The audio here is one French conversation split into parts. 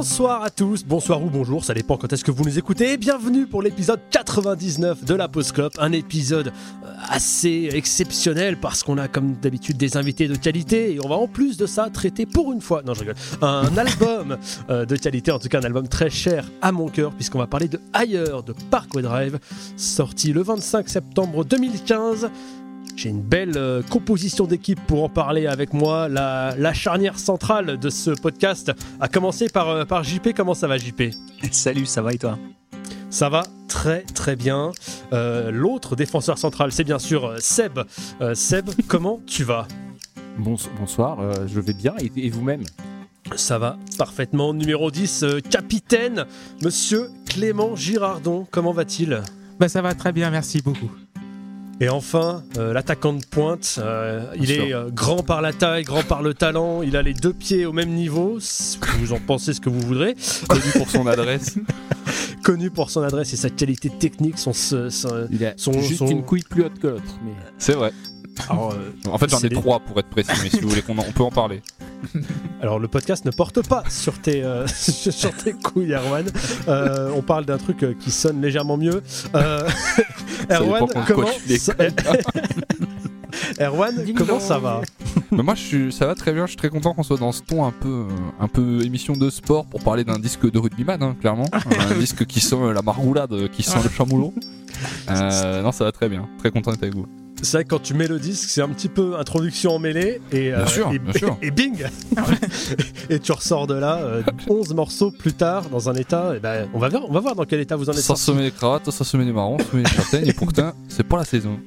Bonsoir à tous, bonsoir ou bonjour, ça dépend quand est-ce que vous nous écoutez. Bienvenue pour l'épisode 99 de la Postclop, un épisode euh, assez exceptionnel parce qu'on a comme d'habitude des invités de qualité et on va en plus de ça traiter pour une fois, non je rigole, un album euh, de qualité, en tout cas un album très cher à mon cœur puisqu'on va parler de Ailleurs de Parkway Drive, sorti le 25 septembre 2015. J'ai une belle euh, composition d'équipe pour en parler avec moi. La, la, charnière centrale de ce podcast a commencé par, euh, par JP. Comment ça va JP Salut, ça va et toi? Ça va très très bien. Euh, L'autre défenseur central, c'est bien sûr Seb. Euh, Seb, comment tu vas? Bonsoir, je vais bien. Et, et vous-même? Ça va parfaitement. Numéro 10, capitaine, monsieur Clément Girardon. Comment va-t-il? Bah, Ça va très bien, merci beaucoup. Et enfin, euh, l'attaquant de pointe, euh, il est euh, grand par la taille, grand par le talent, il a les deux pieds au même niveau, vous en pensez ce que vous voudrez. Connu pour son adresse. Connu pour son adresse et sa qualité technique, son... son il a son, juste une couille plus haute que l'autre. Mais... C'est vrai. Alors, en fait, j'en ai trois pour être précis, mais si vous voulez qu'on on peut en parler. Alors le podcast ne porte pas sur tes, euh, sur tes couilles, Erwan. Euh, on parle d'un truc euh, qui sonne légèrement mieux. Erwan, comment ça... Erwan, comment ça va? Mais Moi, je suis, ça va très bien. Je suis très content qu'on soit dans ce ton un peu, un peu émission de sport pour parler d'un disque de rugbyman, hein, clairement. un disque qui sent la margoulade, qui sent le chamoulon. non, ça va très bien. Très content d'être avec vous. C'est vrai que quand tu mets le disque, c'est un petit peu introduction en mêlée et, euh, sûr, et, et, bing Et tu ressors de là, 11 euh, morceaux plus tard, dans un état, et ben, on, va voir, on va voir dans quel état vous en êtes. Ça se met les cravates, ça se met les marrons, ça se met les châtaignes, et pourtant, c'est pas la saison.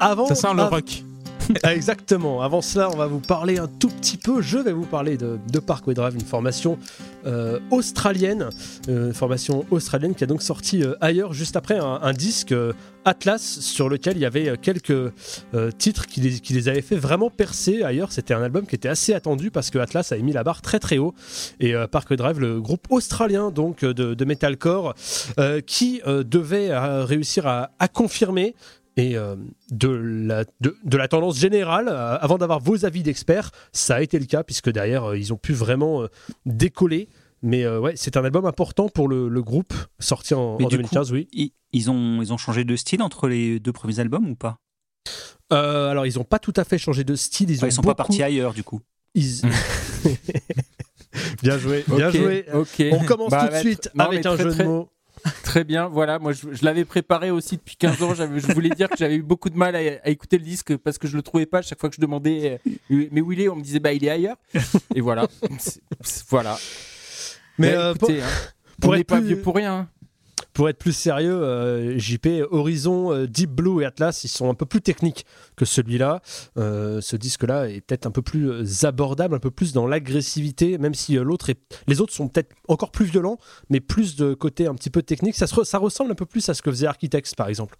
Avant, ça sent le rock. Ah, exactement. Avant cela, on va vous parler un tout petit peu. Je vais vous parler de, Parkway Drive, une formation euh, australienne, euh, une formation australienne qui a donc sorti euh, ailleurs juste après un, disque Atlas sur lequel il y avait quelques titres qui les, qui les, avaient fait vraiment percer. Ailleurs, c'était un album qui était assez attendu parce que Atlas avait mis la barre très très haut. Et Parkway Drive, le groupe australien donc de, metalcore, qui devait réussir à confirmer et euh, de, la, de, la tendance générale, euh, avant d'avoir vos avis d'experts, ça a été le cas, puisque derrière, euh, ils ont pu vraiment décoller. Mais ouais, c'est un album important pour le, groupe, sorti en, 2015, oui. Ils, ont, ils ont changé de style entre les deux premiers albums ou pas? Alors, ils n'ont pas tout à fait changé de style. Ils, ne sont pas partis ailleurs, du coup. bien joué, bien joué. On commence bah, tout de suite avec un jeu de mots. Très bien, voilà, moi je, l'avais préparé aussi depuis 15 ans. Je voulais dire que j'avais eu beaucoup de mal à, écouter le disque parce que je le trouvais pas. Chaque fois que je demandais, euh, mais où il est, on me disait, bah il est ailleurs. Et voilà, voilà. Mais, euh, écoutez, hein, pour on n'est pas vieux pour rien. Pour être plus sérieux, euh, JP, Horizon, euh, Deep Blue et Atlas, ils sont un peu plus techniques que celui-là. Euh, ce disque-là est peut-être un peu plus abordable, un peu plus dans l'agressivité, même si l'autre les autres sont peut-être encore plus violents, mais plus de côté un petit peu technique. Ça, ressemble un peu plus à ce que faisait Architects, par exemple.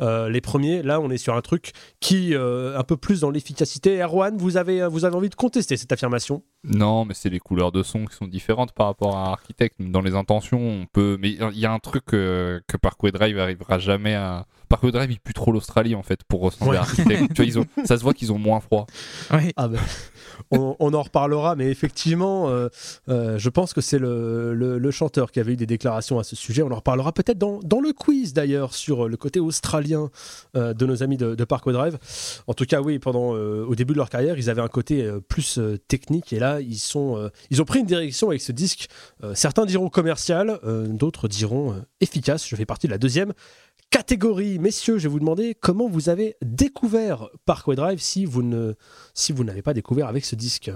les premiers, là, on est sur un truc qui un peu plus dans l'efficacité. Erwan, vous avez, vous avez envie de contester cette affirmation? Non, mais c'est les couleurs de son qui sont différentes par rapport à Architects. Dans les intentions, on peut, mais il y a un truc que, que Parkway Drive arrivera jamais à. Parkway Drive, il pue trop l'Australie en fait pour ressembler à Architect. tu vois, Ça se voit qu'ils ont moins froid. Ah ben, on, en reparlera, mais effectivement, euh, euh, je pense que c'est le, le, chanteur qui avait eu des déclarations à ce sujet. On en reparlera peut-être dans, dans, le quiz d'ailleurs sur le côté australien euh, de nos amis de, de, Parkway Drive. En tout cas, oui, pendant au début de leur carrière, ils avaient un côté plus technique et là, ils sont ils ont pris une direction avec ce disque. certains diront commercial, d'autres diront efficace. Je fais partie de la deuxième catégorie. Messieurs, je vais vous demander comment vous avez découvert Parkway Drive si vous ne si vous n'avez pas découvert avec ce disque?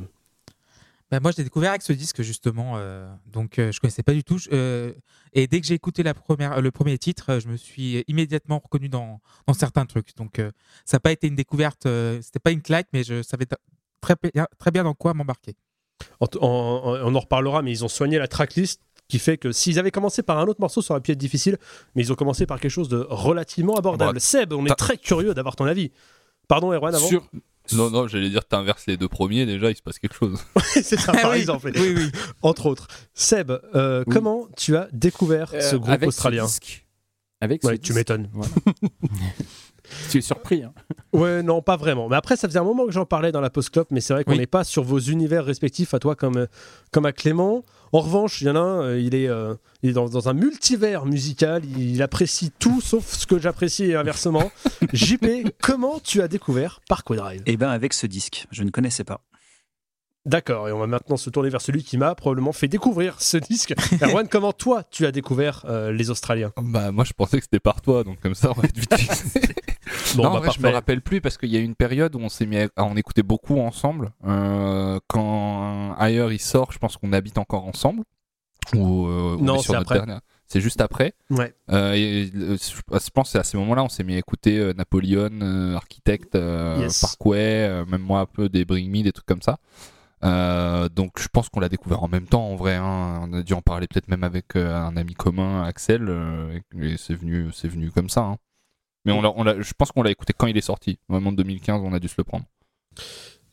Ben moi, j'ai découvert avec ce disque justement, euh, donc euh, je connaissais pas du tout. Euh, et dès que j'ai écouté la première, le premier titre, je me suis immédiatement reconnu dans, dans certains trucs. Donc ça n'a pas été une découverte, c'était pas une claque, mais je savais très, très bien dans quoi m'embarquer. On, on, en reparlera, mais ils ont soigné la tracklist qui fait que s'ils avaient commencé par un autre morceau, ça aurait pu être difficile, mais ils ont commencé par quelque chose de relativement abordable. Bah, Seb, on est très curieux d'avoir ton avis. Pardon, Erwan, avant Non, non, j'allais dire, t'inverses les deux premiers, déjà, il se passe quelque chose. c'est ça, par exemple. Oui, oui. Entre autres. Seb, euh, comment tu as découvert ce euh, groupe australien? Avec ouais, tu m'étonnes. Tu es surpris. Hein. Ouais, non, pas vraiment. Mais après, ça faisait un moment que j'en parlais dans la post-clop, mais c'est vrai qu'on Oui. n'est pas sur vos univers respectifs à toi comme, euh, comme à Clément. En revanche, il y en a un, euh, il est, euh, il est dans, dans un multivers musical, il apprécie tout sauf ce que j'apprécie et inversement. JP, comment tu as découvert Parkway Drive? Eh ben avec ce disque, je ne connaissais pas. D'accord, et on va maintenant se tourner vers celui qui m'a probablement fait découvrir ce disque. Erwan, comment toi tu as découvert euh, les Australiens? Bah, moi, je pensais que c'était par toi, donc comme ça, on va être vite. Bon, non, bah, en vrai, je me rappelle plus parce qu'il y a eu une période où on s'est mis à, en écouter beaucoup ensemble. Euh, quand ailleurs il sort, je pense qu'on habite encore ensemble. Ou euh, on Non, c'est après. dernière. C'est juste après. Ouais. Euh, et, je pense que c'est à ces moments-là on s'est mis à écouter euh, Napoleon, euh, Architect, euh, Yes. Parkway, même moi un peu des Bring Me, des trucs comme ça. Euh, donc je pense qu'on l'a découvert en même temps en vrai. hein. On a dû en parler peut-être même avec euh, un ami commun, Axel, euh, et c'est venu, c'est venu comme ça. hein. Mais on je pense qu'on l'a écouté quand il est sorti. Vraiment 2015, on a dû se le prendre.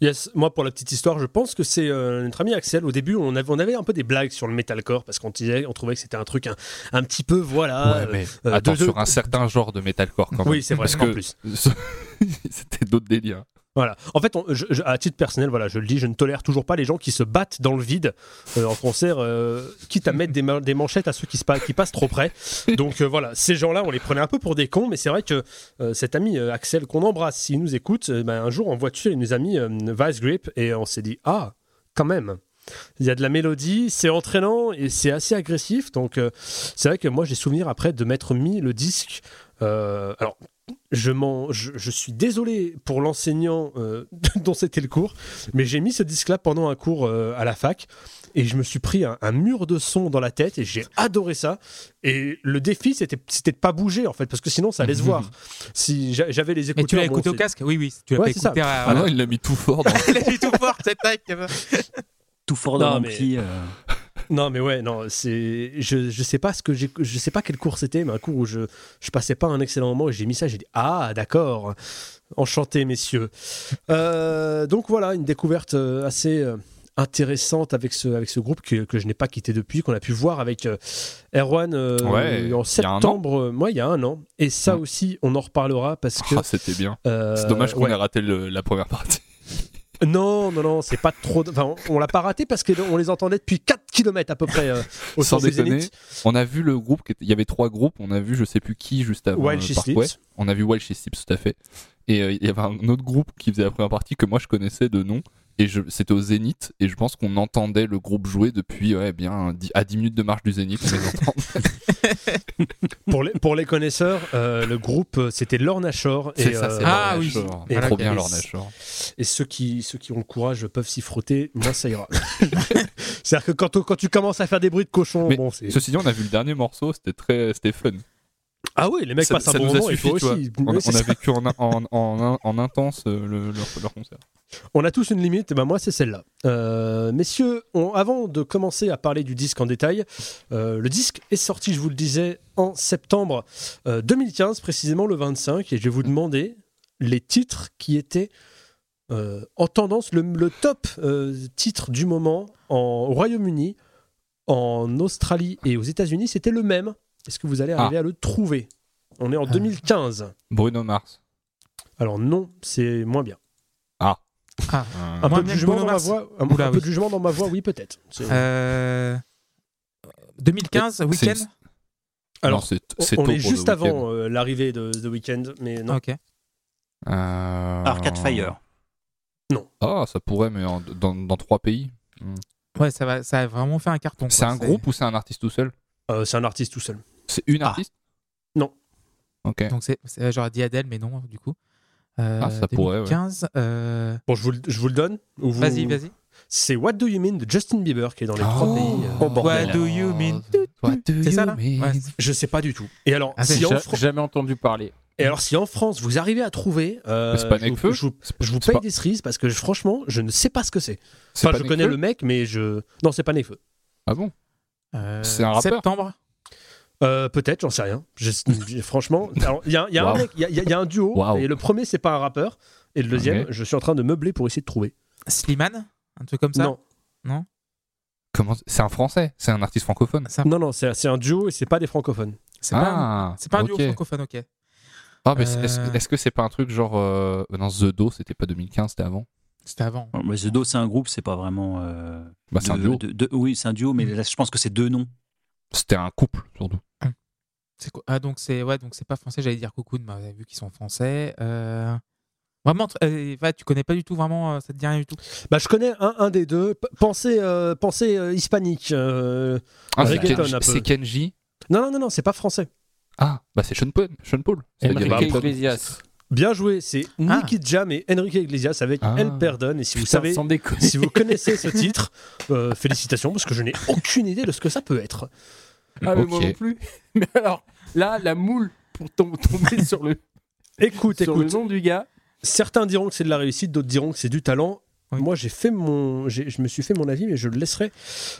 Yes, moi pour la petite histoire, je pense que c'est euh, notre ami Axel. Au début, on avait, on avait un peu des blagues sur le metalcore parce qu'on disait, on trouvait que c'était un truc un, un petit peu, voilà. euh, mais euh, attends, de- de- sur un certain genre de metalcore quand même. oui, c'est vrai, Parce en que plus. c'était d'autres délires. Voilà. En fait, à titre personnel, voilà, je le dis, je ne tolère toujours pas les gens qui se battent dans le vide euh, en concert, euh, quitte à mettre des, ma- des manchettes à ceux qui, se pa- qui passent trop près. Donc euh, voilà, ces gens-là, on les prenait un peu pour des cons, mais c'est vrai que cet ami Axel qu'on embrasse, s'il nous écoute, ben, un jour en voiture, il nous a mis Vice Grip et on s'est dit ah, quand même. Il y a de la mélodie, c'est entraînant et c'est assez agressif. Donc, c'est vrai que moi, j'ai souvenir après de m'être mis le disque. alors, je, m'en- je, je suis désolé pour l'enseignant euh, dont c'était le cours, mais j'ai mis ce disque-là pendant un cours euh, à la fac et je me suis pris un, un mur de son dans la tête et j'ai adoré ça. Et le défi, c'était de pas bouger en fait, parce que sinon ça allait se voir. Si j'a- j'avais les écouteurs. Mais tu l'as bon, écouté au casque? Oui, oui. Tu l'as Ouais, écouté à. Ah non, il l'a mis tout fort. Dans... Il a mis tout fort, cette tac. Tout fort Non, dans mais- l'ampli. euh, Non, mais ouais, non, c'est. Je, je sais pas ce que j'ai. Je sais pas quel cours c'était, mais un cours où je, je passais pas un excellent moment et j'ai mis ça, j'ai dit Ah, d'accord. Enchanté, messieurs. Euh, donc voilà, une découverte euh, assez. euh, intéressante avec ce, avec ce groupe que, que je n'ai pas quitté depuis, qu'on a pu voir avec euh, Erwan euh, Ouais, en septembre, moi il y a un an. Et ça Mm. aussi, on en reparlera parce que. Ah, c'était bien. C'est dommage qu'on ouais. ait raté le- la première partie. Non, non, non, c'est pas trop. Enfin, on, on l'a pas raté parce qu'on les entendait depuis 4 km à peu près euh, au Sans déconner. On a vu le groupe, il y avait trois groupes, on a vu je sais plus qui juste avant Wild euh, Parkway. On a vu Wild She Sleeps, tout à fait. Et euh, il y avait un autre groupe qui faisait la première partie que moi je connaissais de nom. Et c'était au Zénith. Et je pense qu'on entendait le groupe jouer depuis ouais, bien à 10 minutes de marche du Zénith. On les entend. Pour les, pour les connaisseurs, euh, le groupe, euh, c'était Lorna Shore. Et, C'est ça, c'est euh, Ah, Lorna oui. Shore. Et Trop bien et- Lorna Shore. et ceux qui, ceux qui ont le courage peuvent s'y frotter. Moi, ça ira. C'est-à-dire que quand, quand tu commences à faire des bruits de cochon, Mais bon, c'est. Ceci dit, on a vu le dernier morceau, c'était très, c'était fun. Ah oui, les mecs ça, passent un bon nous a moment, il suffi, faut aussi. On, Oui, on a ça. vécu en, en, en, en intense euh, le- leur, leur concert. On a tous une limite, et ben moi c'est celle-là. Euh, messieurs, on- avant de commencer à parler du disque en détail, euh, le disque est sorti, je vous le disais, en septembre euh, 2015, précisément le 25, et je vais vous demander les titres qui étaient euh, en tendance, le, le top euh, titre du moment en, au Royaume-Uni, en Australie et aux États-Unis, c'était le même. Est-ce que vous allez arriver à le trouver? On est en Ah. 2015. Bruno Mars. Alors non, c'est moins bien. Ah. Euh, Un Moins peu de jugement dans ma voix, un, Oula, un peu oui. de jugement dans ma voix, oui peut-être. C'est- Euh, 2015, C'est- week-end Alors, non, c'est On- c'est on tôt est juste avant euh, l'arrivée de The Weeknd, mais non. Ok. Euh, Arcade Fire. Ah, ça pourrait, mais en- dans, dans trois pays. Ouais, ça, va, ça a vraiment fait un carton. C'est quoi. un groupe ou c'est un artiste tout seul? Euh, c'est un artiste tout seul. C'est une Ah. artiste Non. Ok. Donc c'est, j'aurais dit Adèle, mais non, du coup. Euh, Ah, ça pourrait, ouais. 2015, euh, Bon, je vous, le- je vous le donne. ou vous- Vas-y, vas-y. C'est What Do You Mean de Justin Bieber qui est dans les trois Oh. pays. Oh, bordel. What do you mean? What do C'est you ça, là mean? Ouais. Je sais pas du tout. Et alors, Ah, si en, J'ai Fran- jamais entendu parler. et alors, si en France vous arrivez à trouver, euh, pas je, vous, je vous- je vous c'est paye pas- des cerises parce que je- franchement, je ne sais pas ce que c'est. c'est Enfin, je connais le mec, mais je. Non, c'est pas Nekfeu. Ah bon Euh, C'est un rappeur Septembre Euh, Peut-être, j'en sais rien. Je- franchement, il y a, il y a un Wow. mec, il y a- il y, a- il y a un duo, Wow. et le premier, c'est pas un rappeur, et le deuxième, je suis en train de meubler pour essayer de trouver. Slimane Un truc comme ça Non, Comment C'est un français C'est un artiste francophone un- non, non, c'est un duo et c'est pas des francophones. C'est pas, un- Ah, c'est pas un duo francophone, ok. Ah, mais est-ce Euh. est-ce que c'est pas un truc genre. Euh... Non, The Do, c'était pas 2015, c'était avant C'était avant. Ouais, mais The Do, c'est un groupe, c'est pas vraiment. euh, Bah, c'est un duo. de- de- oui, c'est un duo, mais là, je pense que c'est deux noms. C'était un couple, surtout. C'est quoi? Ah donc c'est ouais donc c'est pas français. J'allais dire Cocoon, mais vous avez vu qu'ils sont français. Euh... Vraiment, euh, va, tu connais pas du tout vraiment. euh, Ça te dit rien du tout? Bah, je connais un, un des deux. P- pensez euh, pensez euh, hispanique. euh. Ah, c'est Kenji-. Non, non, non, non, c'est pas français. Ah, bah c'est Sean Paul. Sean Paul. Enrique. Iglesias. Bien joué, c'est Ah. Nicky Jam et Enrique Iglesias avec Ah. El Perdon. Et si vous Putain, savez, si vous connaissez ce titre, euh, félicitations parce que je n'ai aucune idée de ce que ça peut être. Ah, mais moi Ok. non plus. Mais alors, là, la moule pour tom- tomber sur le, Écoute, sur le écoute, nom du gars. certains diront que c'est de la réussite, d'autres diront que c'est du talent. Oui. Moi, j'ai fait mon, j'ai- je me suis fait mon avis, mais je le laisserai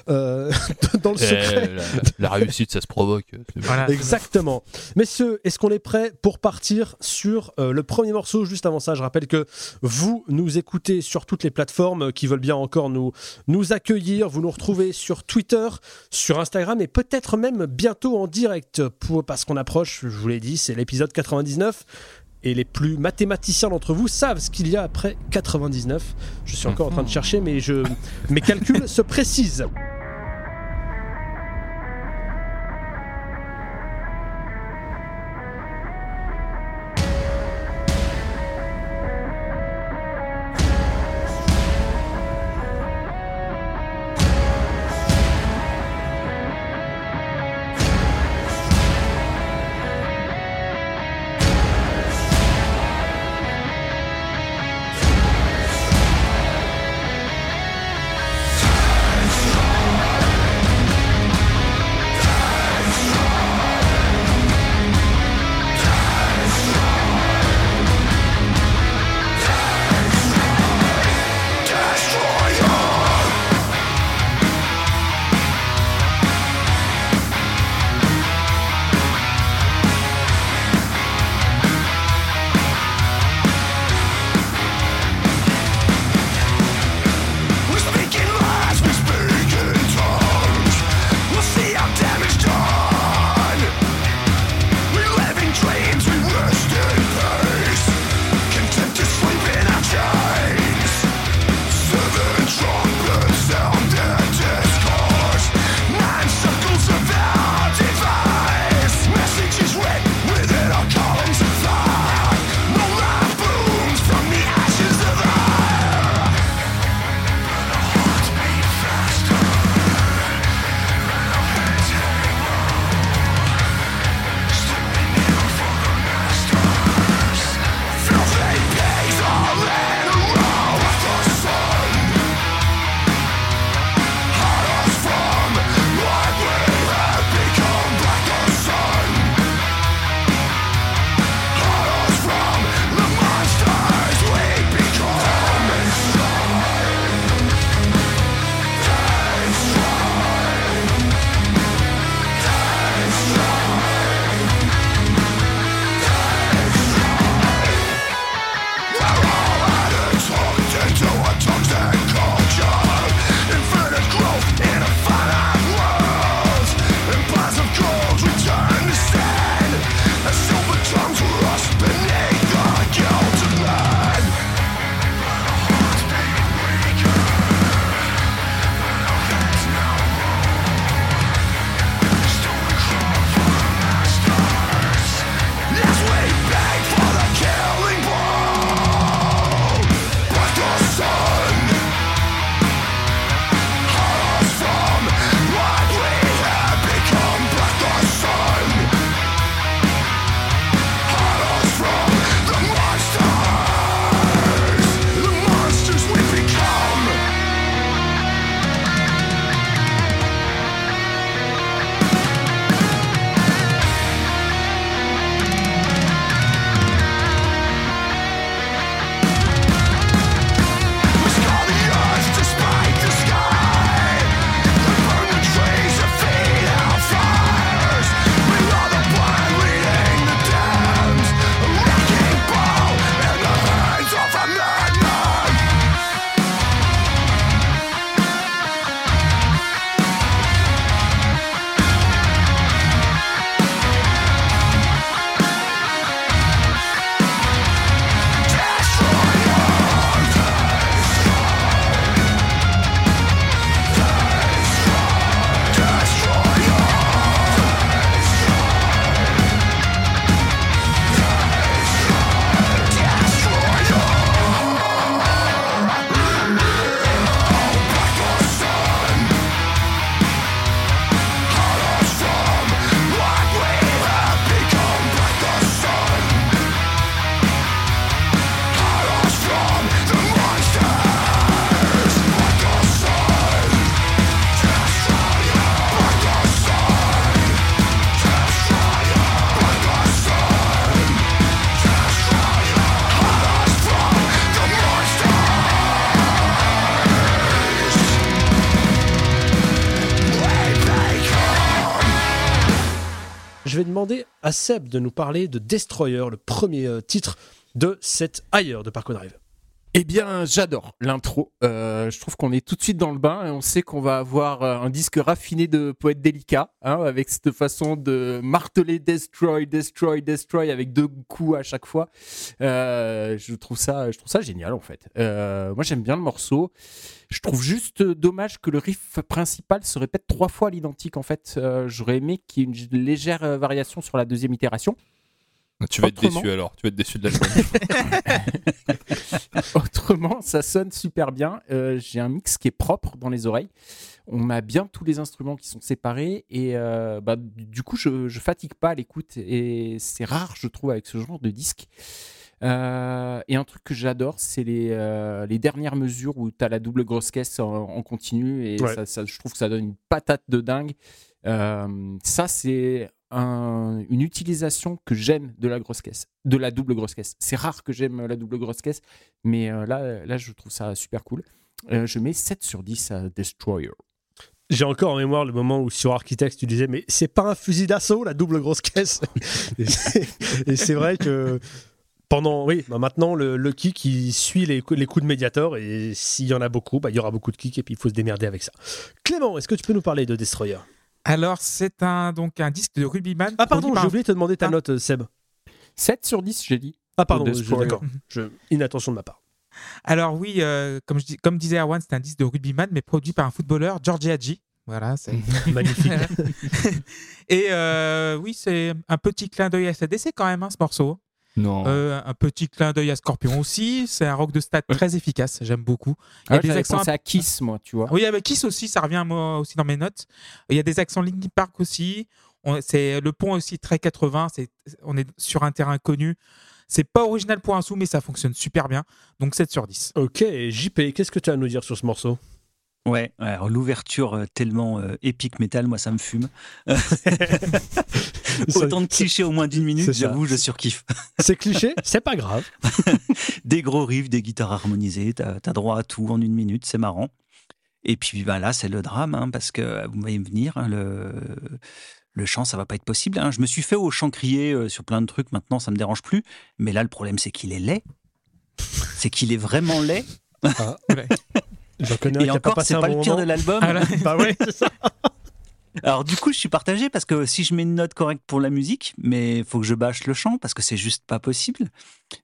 euh, dans le secret. La, la réussite, ça se provoque. bon. Voilà. Exactement. Messieurs, est-ce qu'on est prêt pour partir sur euh, le premier morceau Juste avant ça, je rappelle que vous nous écoutez sur toutes les plateformes qui veulent bien encore nous, nous accueillir. Vous nous retrouvez sur Twitter, sur Instagram et peut-être même bientôt en direct pour, parce qu'on approche, je vous l'ai dit, c'est l'épisode 99. Et les plus mathématiciens d'entre vous savent ce qu'il y a après 99. Je suis encore en train de chercher, mais mes calculs se précisent. À Seb de nous parler de Destroyer, le premier euh, titre de cet ailleurs de Parco Drive. Eh bien, j'adore l'intro. Euh, je trouve qu'on est tout de suite dans le bain et on sait qu'on va avoir euh, un disque raffiné de poète délicat, hein, avec cette façon de marteler Destroy, Destroy, Destroy avec deux coups à chaque fois. Je trouve ça, je trouve ça génial en fait. Moi, j'aime bien le morceau. Je trouve juste dommage que le riff principal se répète trois fois à l'identique. En fait, Euh, j'aurais aimé qu'il y ait une légère euh, variation sur la deuxième itération. Tu vas être déçu alors, tu vas être déçu de l'album. Autrement, ça sonne super bien. Euh, J'ai un mix qui est propre dans les oreilles. On a bien tous les instruments qui sont séparés et euh, bah, du du coup, je, je fatigue pas à l'écoute et c'est rare, je trouve, avec ce genre de disque. Euh, et un truc que j'adore, c'est les, euh, les dernières mesures où tu as la double grosse caisse en, en continu et Ouais. ça, ça- je trouve que ça donne une patate de dingue. Euh, ça, c'est un- une utilisation que j'aime de la grosse caisse, de la double grosse caisse. C'est rare que j'aime la double grosse caisse, mais là, là, je trouve ça super cool. Je mets 7 sur 10 à Destroyer. J'ai encore en mémoire le moment où sur Architects tu disais mais c'est pas un fusil d'assaut la double grosse caisse. et c'est vrai que pendant oui bah maintenant le, le kick il suit les, cou- les coups de Mediator et s'il y en a beaucoup bah, il y aura beaucoup de kicks et puis il faut se démerder avec ça. Clément est-ce que tu peux nous parler de Destroyer? Alors, c'est un, donc, un disque de Rubyman. Ah pardon j'ai oublié de te demander ta Ah. note euh, Seb. 7 sur 10, j'ai dit. Ah pardon d'accord inattention de ma part. Alors, oui, euh, comme, je dis, comme disait Erwan, c'est un disque de Rubyman, mais produit par un footballeur, Georgie Hadji. Voilà, c'est. Magnifique. Et euh, oui, c'est un petit clin d'œil à SADC quand même, hein, ce morceau. Non. Euh, un petit clin d'œil à Scorpion aussi. C'est un rock de stade très efficace, j'aime beaucoup. Il y a Ah, des accents pensé à Kiss, moi, tu vois. Oui, avec Kiss aussi, ça revient moi aussi dans mes notes. Il y a des accents Linkin Park aussi. C'est le pont aussi très 80. C'est on est sur un terrain connu. C'est pas original pour un sou, mais ça fonctionne super bien. Donc 7 sur 10. ok JP qu'est-ce que tu as à nous dire sur ce morceau? Ouais, alors l'ouverture euh, tellement euh, épique métal, moi ça me fume. Autant de clichés au moins d'une minute, j'avoue, je surkiffe. C'est cliché c'est pas grave. Des gros riffs, des guitares harmonisées, t'as as droit à tout en une minute, c'est marrant. Et puis ben là, c'est le drame, hein, parce que vous voyez venir, hein, le, le chant, ça va pas être possible. hein. Je me suis fait au chant crié euh, sur plein de trucs, maintenant ça me dérange plus. Mais là, le problème, c'est qu'il est laid. C'est qu'il est vraiment laid. Ah, J'en connais un Et qui a pas encore, passé c'est un pas bon le pire moment. de l'album. Ah, bah ouais c'est ça. Alors du coup, je suis partagé parce que si je mets une note correcte pour la musique, mais il faut que je bâche le chant parce que c'est juste pas possible.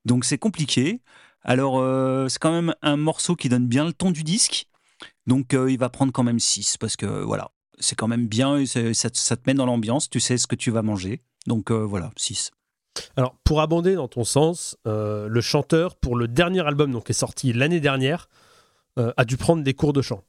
Donc c'est compliqué. Alors euh, c'est quand même un morceau qui donne bien le ton du disque. Donc euh, il va prendre quand même 6 parce que voilà, c'est quand même bien, et c'est- ça, te- ça te met dans l'ambiance, tu sais ce que tu vas manger. Donc euh, voilà, 6. Alors, pour abonder dans ton sens, euh, le chanteur, pour le dernier album donc, qui est sorti l'année dernière, euh, a dû prendre des cours de chant.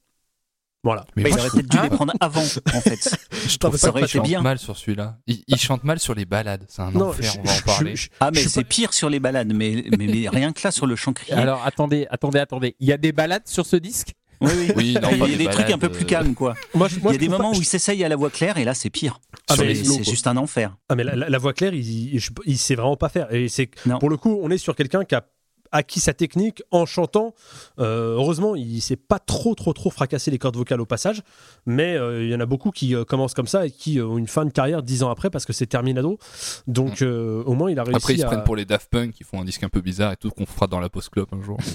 Voilà. Mais il aurait peut-être dû Ah. les prendre avant en fait. je trouve ça aurait été chante bien. mal sur celui-là. Il, il chante mal sur les balades, c'est un Non, enfer, je- on va en parler. je- Ah mais c'est pas- pire sur les balades, mais, mais, mais rien que là sur le chant crié. Alors, attendez, attendez, attendez. Il y a des balades sur ce disque? Oui, oui. Oui, non, il y a des, des trucs un peu plus euh, calmes quoi. Moi, je- moi, il y a des moments pas- où il s'essaye à la voix claire et là c'est pire. Ah, c'est juste un enfer. Ah, mais la, la- la voix claire, il, il, il sait vraiment pas faire. Et c'est pour le coup, on est sur quelqu'un qui a acquis sa technique en chantant. Euh, heureusement, il s'est pas trop, trop, trop fracassé les cordes vocales au passage. Mais euh, il y en a beaucoup qui euh, commencent comme ça et qui euh, ont une fin de carrière dix ans après parce que c'est terminado. Donc, euh, au moins, il a réussi Après, ils se à. prennent pour les Daft Punk, qui font un disque un peu bizarre et tout, qu'on fera dans la post-club un jour.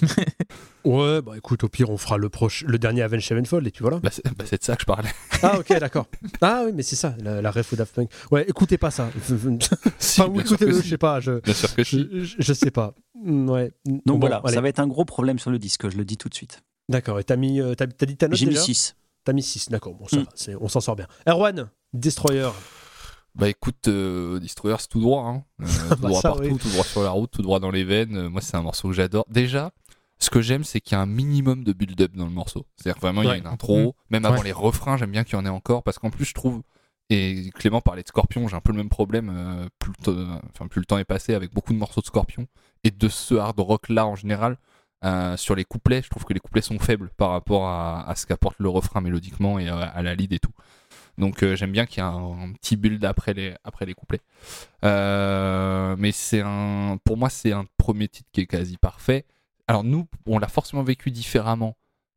Ouais, bah écoute, au pire, on fera le, proche, le dernier Avenged Sevenfold et puis voilà. bah, c'est bah, c'est de ça que je parlais. Ah, ok, d'accord. Ah, oui, mais c'est ça, la, la ref au Daft Punk. Ouais, écoutez pas ça. Si, enfin, écoutez-le, si. je sais pas. Je, Bien sûr que si. je, je- je sais pas. Mm, Ouais. Donc Bon, voilà, allez. ça va être un gros problème sur le disque, je le dis tout de suite. D'accord. Et t'as mis, euh, t'as, t'as dit ta note J'ai mis déjà 6. T'as mis 6, d'accord. Bon, ça Mm. va, c'est- on s'en sort bien. Erwan, Destroyer. Bah écoute, euh, Destroyer, c'est tout droit. Hein. Euh, tout Bah, droit ça, partout, oui. tout droit sur la route, tout droit dans les veines. Moi, c'est un morceau que j'adore. Déjà, ce que j'aime, c'est qu'il y a un minimum de build-up dans le morceau. C'est-à-dire vraiment, il y a une intro. Même avant Ouais. les refrains, j'aime bien qu'il y en ait encore. Parce qu'en plus, je trouve. Et Clément parlait de Scorpion, j'ai un peu le même problème. euh, plus, le temps- enfin, plus le temps est passé avec beaucoup de morceaux de Scorpion. Et de ce hard rock-là en général. euh, sur les couplets, je trouve que les couplets sont faibles par rapport à, à ce qu'apporte le refrain mélodiquement et à, à la lead et tout. Donc euh, j'aime bien qu'il y ait un, un petit build après les, après les couplets. Euh, mais c'est un, pour moi, c'est un premier titre qui est quasi parfait. Alors nous, on l'a forcément vécu différemment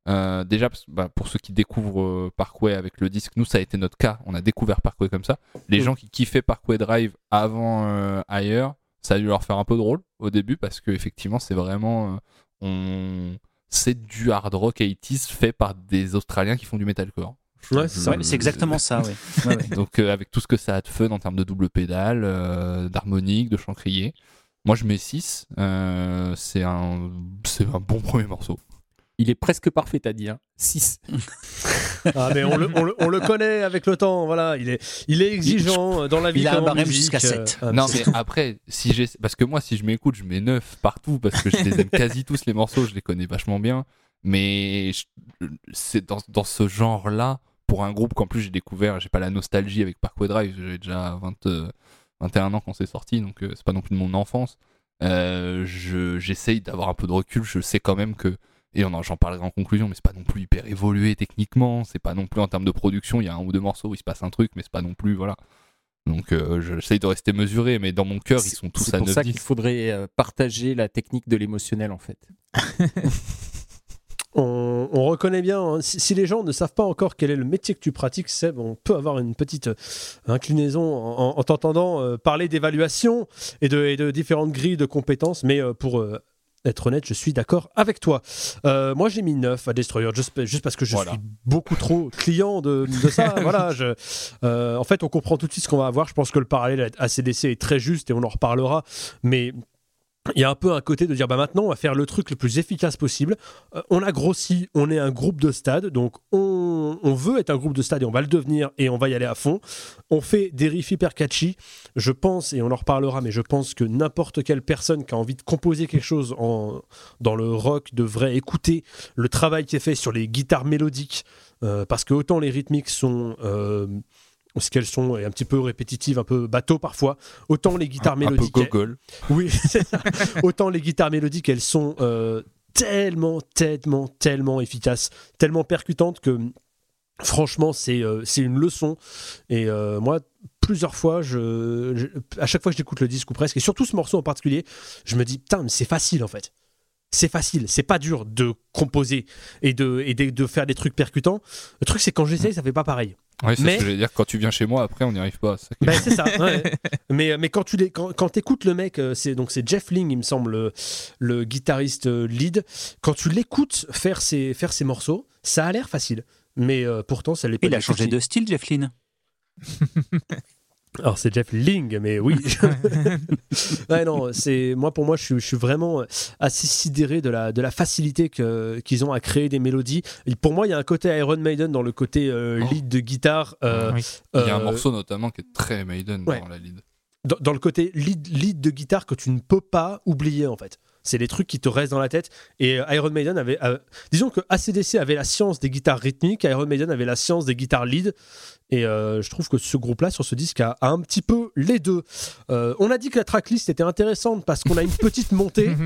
Euh, déjà, bah, pour ceux qui découvrent euh, Parkway avec le disque, nous ça a été notre cas. On a découvert Parkway comme ça. Les Mm. gens qui kiffaient Parkway Drive avant euh, ailleurs, ça a dû leur faire un peu drôle au début parce que effectivement c'est vraiment, euh, on, c'est du hard rock 80s fait par des Australiens qui font du metalcore. Ouais, c'est ça. Ouais, c'est exactement ça, ouais. Ouais, ouais. Donc euh, avec tout ce que ça a de fun en termes de double pédale, euh, d'harmonique, de chant crié. Moi je mets 6. c'est un, c'est un bon premier morceau. Il est presque parfait, t'as dit. Hein. 6. Ah, mais on le, on le- on le connaît avec le temps, voilà. Il est, il est exigeant dans la vie. il a un barème jusqu'à euh, sept. ah, non mais après, si j'ai, parce que moi si je m'écoute, je mets 9 partout parce que je les aime quasi tous les morceaux, je les connais vachement bien. Mais c'est dans, dans ce genre-là, pour un groupe qu'en plus j'ai découvert, j'ai pas la nostalgie avec Parkway Drive, j'ai déjà 20, euh, 21 ans quand c'est sorti, donc euh, c'est pas non plus de mon enfance. Euh, je- J'essaye d'avoir un peu de recul, je sais quand même que, et on en- j'en parlerai en conclusion, mais c'est pas non plus hyper évolué techniquement, c'est pas non plus en termes de production, il y a un ou deux morceaux où il se passe un truc, mais c'est pas non plus, voilà. Donc euh, j'essaye de rester mesuré, mais dans mon cœur, ils sont tous C'est à pour ça qu'il 9-10. faudrait euh, partager la technique de l'émotionnel, en fait. On, on reconnaît bien, hein, si, si les gens ne savent pas encore quel est le métier que tu pratiques, Seb, on peut avoir une petite euh, inclinaison en, en- en t'entendant euh, parler d'évaluation et de, et de différentes grilles de compétences, mais euh, pour euh, être honnête, je suis d'accord avec toi. Euh, moi, j'ai mis 9 à Destroyer, juste, juste parce que je Voilà. suis beaucoup trop client de, de ça. voilà, je- euh, en fait, on comprend tout de suite ce qu'on va avoir. Je pense que le parallèle avec ACDC est très juste et on en reparlera, mais il y a un peu un côté de dire bah maintenant on va faire le truc le plus efficace possible. Euh, on a grossi, on est un groupe de stade, donc on, veut être un groupe de stade et on va le devenir et on va y aller à fond. On fait des riffs hyper catchy. Je pense, et on en reparlera, mais je pense que n'importe quelle personne qui a envie de composer quelque chose dans le rock devrait écouter le travail qui est fait sur les guitares mélodiques, euh, parce que autant les rythmiques sont... euh, ce qu'elles sont est un petit peu répétitives, un peu bateau parfois. Autant les guitares un, un peu mélodiques. Oui. Autant les guitares mélodiques, elles sont euh, tellement, tellement, tellement efficaces, tellement percutantes que franchement, c'est euh, une leçon. Et euh, moi, plusieurs fois, je, je- à chaque fois que j'écoute le disque ou presque, et surtout ce morceau en particulier, je me dis, putain, mais c'est facile en fait. C'est facile, c'est pas dur de composer et de, et de, de faire des trucs percutants. Le truc, c'est quand j'essaye, ça fait pas pareil. Ouais, c'est Mais- ce que j'allais dire. Quand tu viens chez moi, après, on n'y arrive pas. c'est ça Ben, c'est ça. ouais. mais, mais quand tu les, quand, quand écoutes le mec, euh, c'est donc c'est Jeff Ling, il me semble, le, le guitariste euh, lead. Quand tu l'écoutes faire ses, faire ses morceaux, ça a l'air facile. Mais euh, pourtant, ça l'est pas. Il a changé de style, Jeff Lynne. Alors c'est Jeff Ling, mais oui. ouais, non, c'est moi pour moi, je suis, je suis vraiment assez sidéré de la de la facilité que qu'ils ont à créer des mélodies. Et pour moi, il y a un côté Iron Maiden dans le côté euh, Oh. lead de guitare. euh, Oui. Il y a un euh, morceau notamment qui est très Maiden ouais. dans la lead. dans, dans le côté lead, lead de guitare que tu ne peux pas oublier en fait. C'est des trucs qui te restent dans la tête. Et euh, Iron Maiden avait. euh, disons que ACDC avait la science des guitares rythmiques, Iron Maiden avait la science des guitares lead. Et euh, je trouve que ce groupe-là, sur ce disque, a, a un petit peu les deux. Euh, on a dit que la tracklist était intéressante parce qu'on a une petite montée.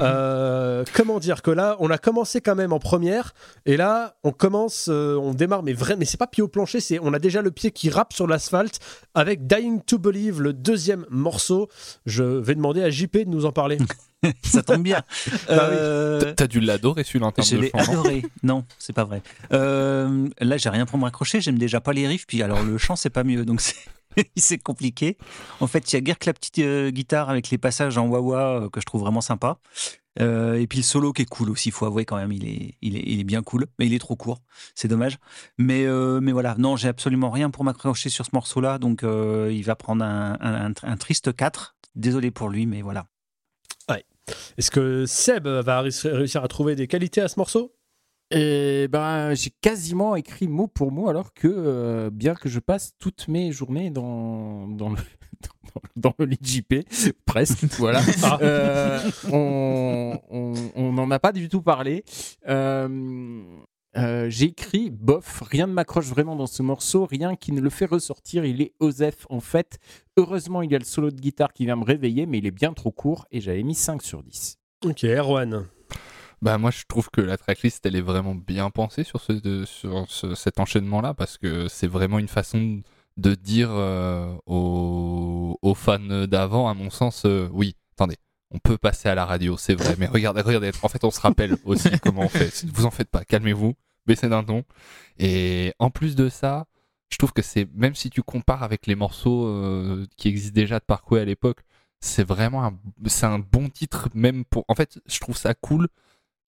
Euh, comment dire que là, on a commencé quand même en première, et là, on commence, euh, on démarre, mais vrai, mais c'est pas pied au plancher, c'est on a déjà le pied qui rappe sur l'asphalte avec Dying to Believe, le deuxième morceau. Je vais demander à JP de nous en parler. Ça tombe bien. Bah. Euh, T'as- dû l'adorer celui-là en termes Je de l'ai adoré. Non, c'est pas vrai. Euh, là, j'ai rien pour me raccrocher. J'aime déjà pas les riffs. Puis alors, le chant, c'est pas mieux. Donc, c'est- c'est compliqué. En fait, il y a guère que la petite euh, guitare avec les passages en wah-wah euh, que je trouve vraiment sympa. Euh, et puis le solo qui est cool aussi, il faut avouer quand même, il est, il, est, il est bien cool, mais il est trop court, c'est dommage. Mais, euh, mais voilà, non, j'ai absolument rien pour m'accrocher sur ce morceau-là, donc euh, il va prendre un- un triste 4. Désolé pour lui, mais voilà. Est-ce que Seb va réussir à trouver des qualités à ce morceau? Et ben, j'ai quasiment écrit mot pour mot, alors que euh, bien que je passe toutes mes journées dans, dans le dans le lit JP, presque, voilà. Euh, on on- on n'en a pas du tout parlé. Euh, euh, j'ai écrit bof, rien ne m'accroche vraiment dans ce morceau, rien qui ne le fait ressortir. Il est Osef en fait. Heureusement, il y a le solo de guitare qui vient me réveiller, mais il est bien trop court et j'avais mis 5 sur 10. Ok, Erwan. Bah moi je trouve que la tracklist elle est vraiment bien pensée sur, ce, de- sur ce- cet enchaînement là parce que c'est vraiment une façon de dire euh, aux, aux fans d'avant à mon sens euh, oui attendez on peut passer à la radio, c'est vrai. Mais regardez, regardez. En fait, on se rappelle aussi comment on fait. Vous en faites pas, calmez-vous, baissez d'un ton. Et en plus de ça, je trouve que c'est même si tu compares avec les morceaux euh, qui existent déjà de Parkway à l'époque, c'est vraiment un, c'est un bon titre même pour. En fait, je trouve ça cool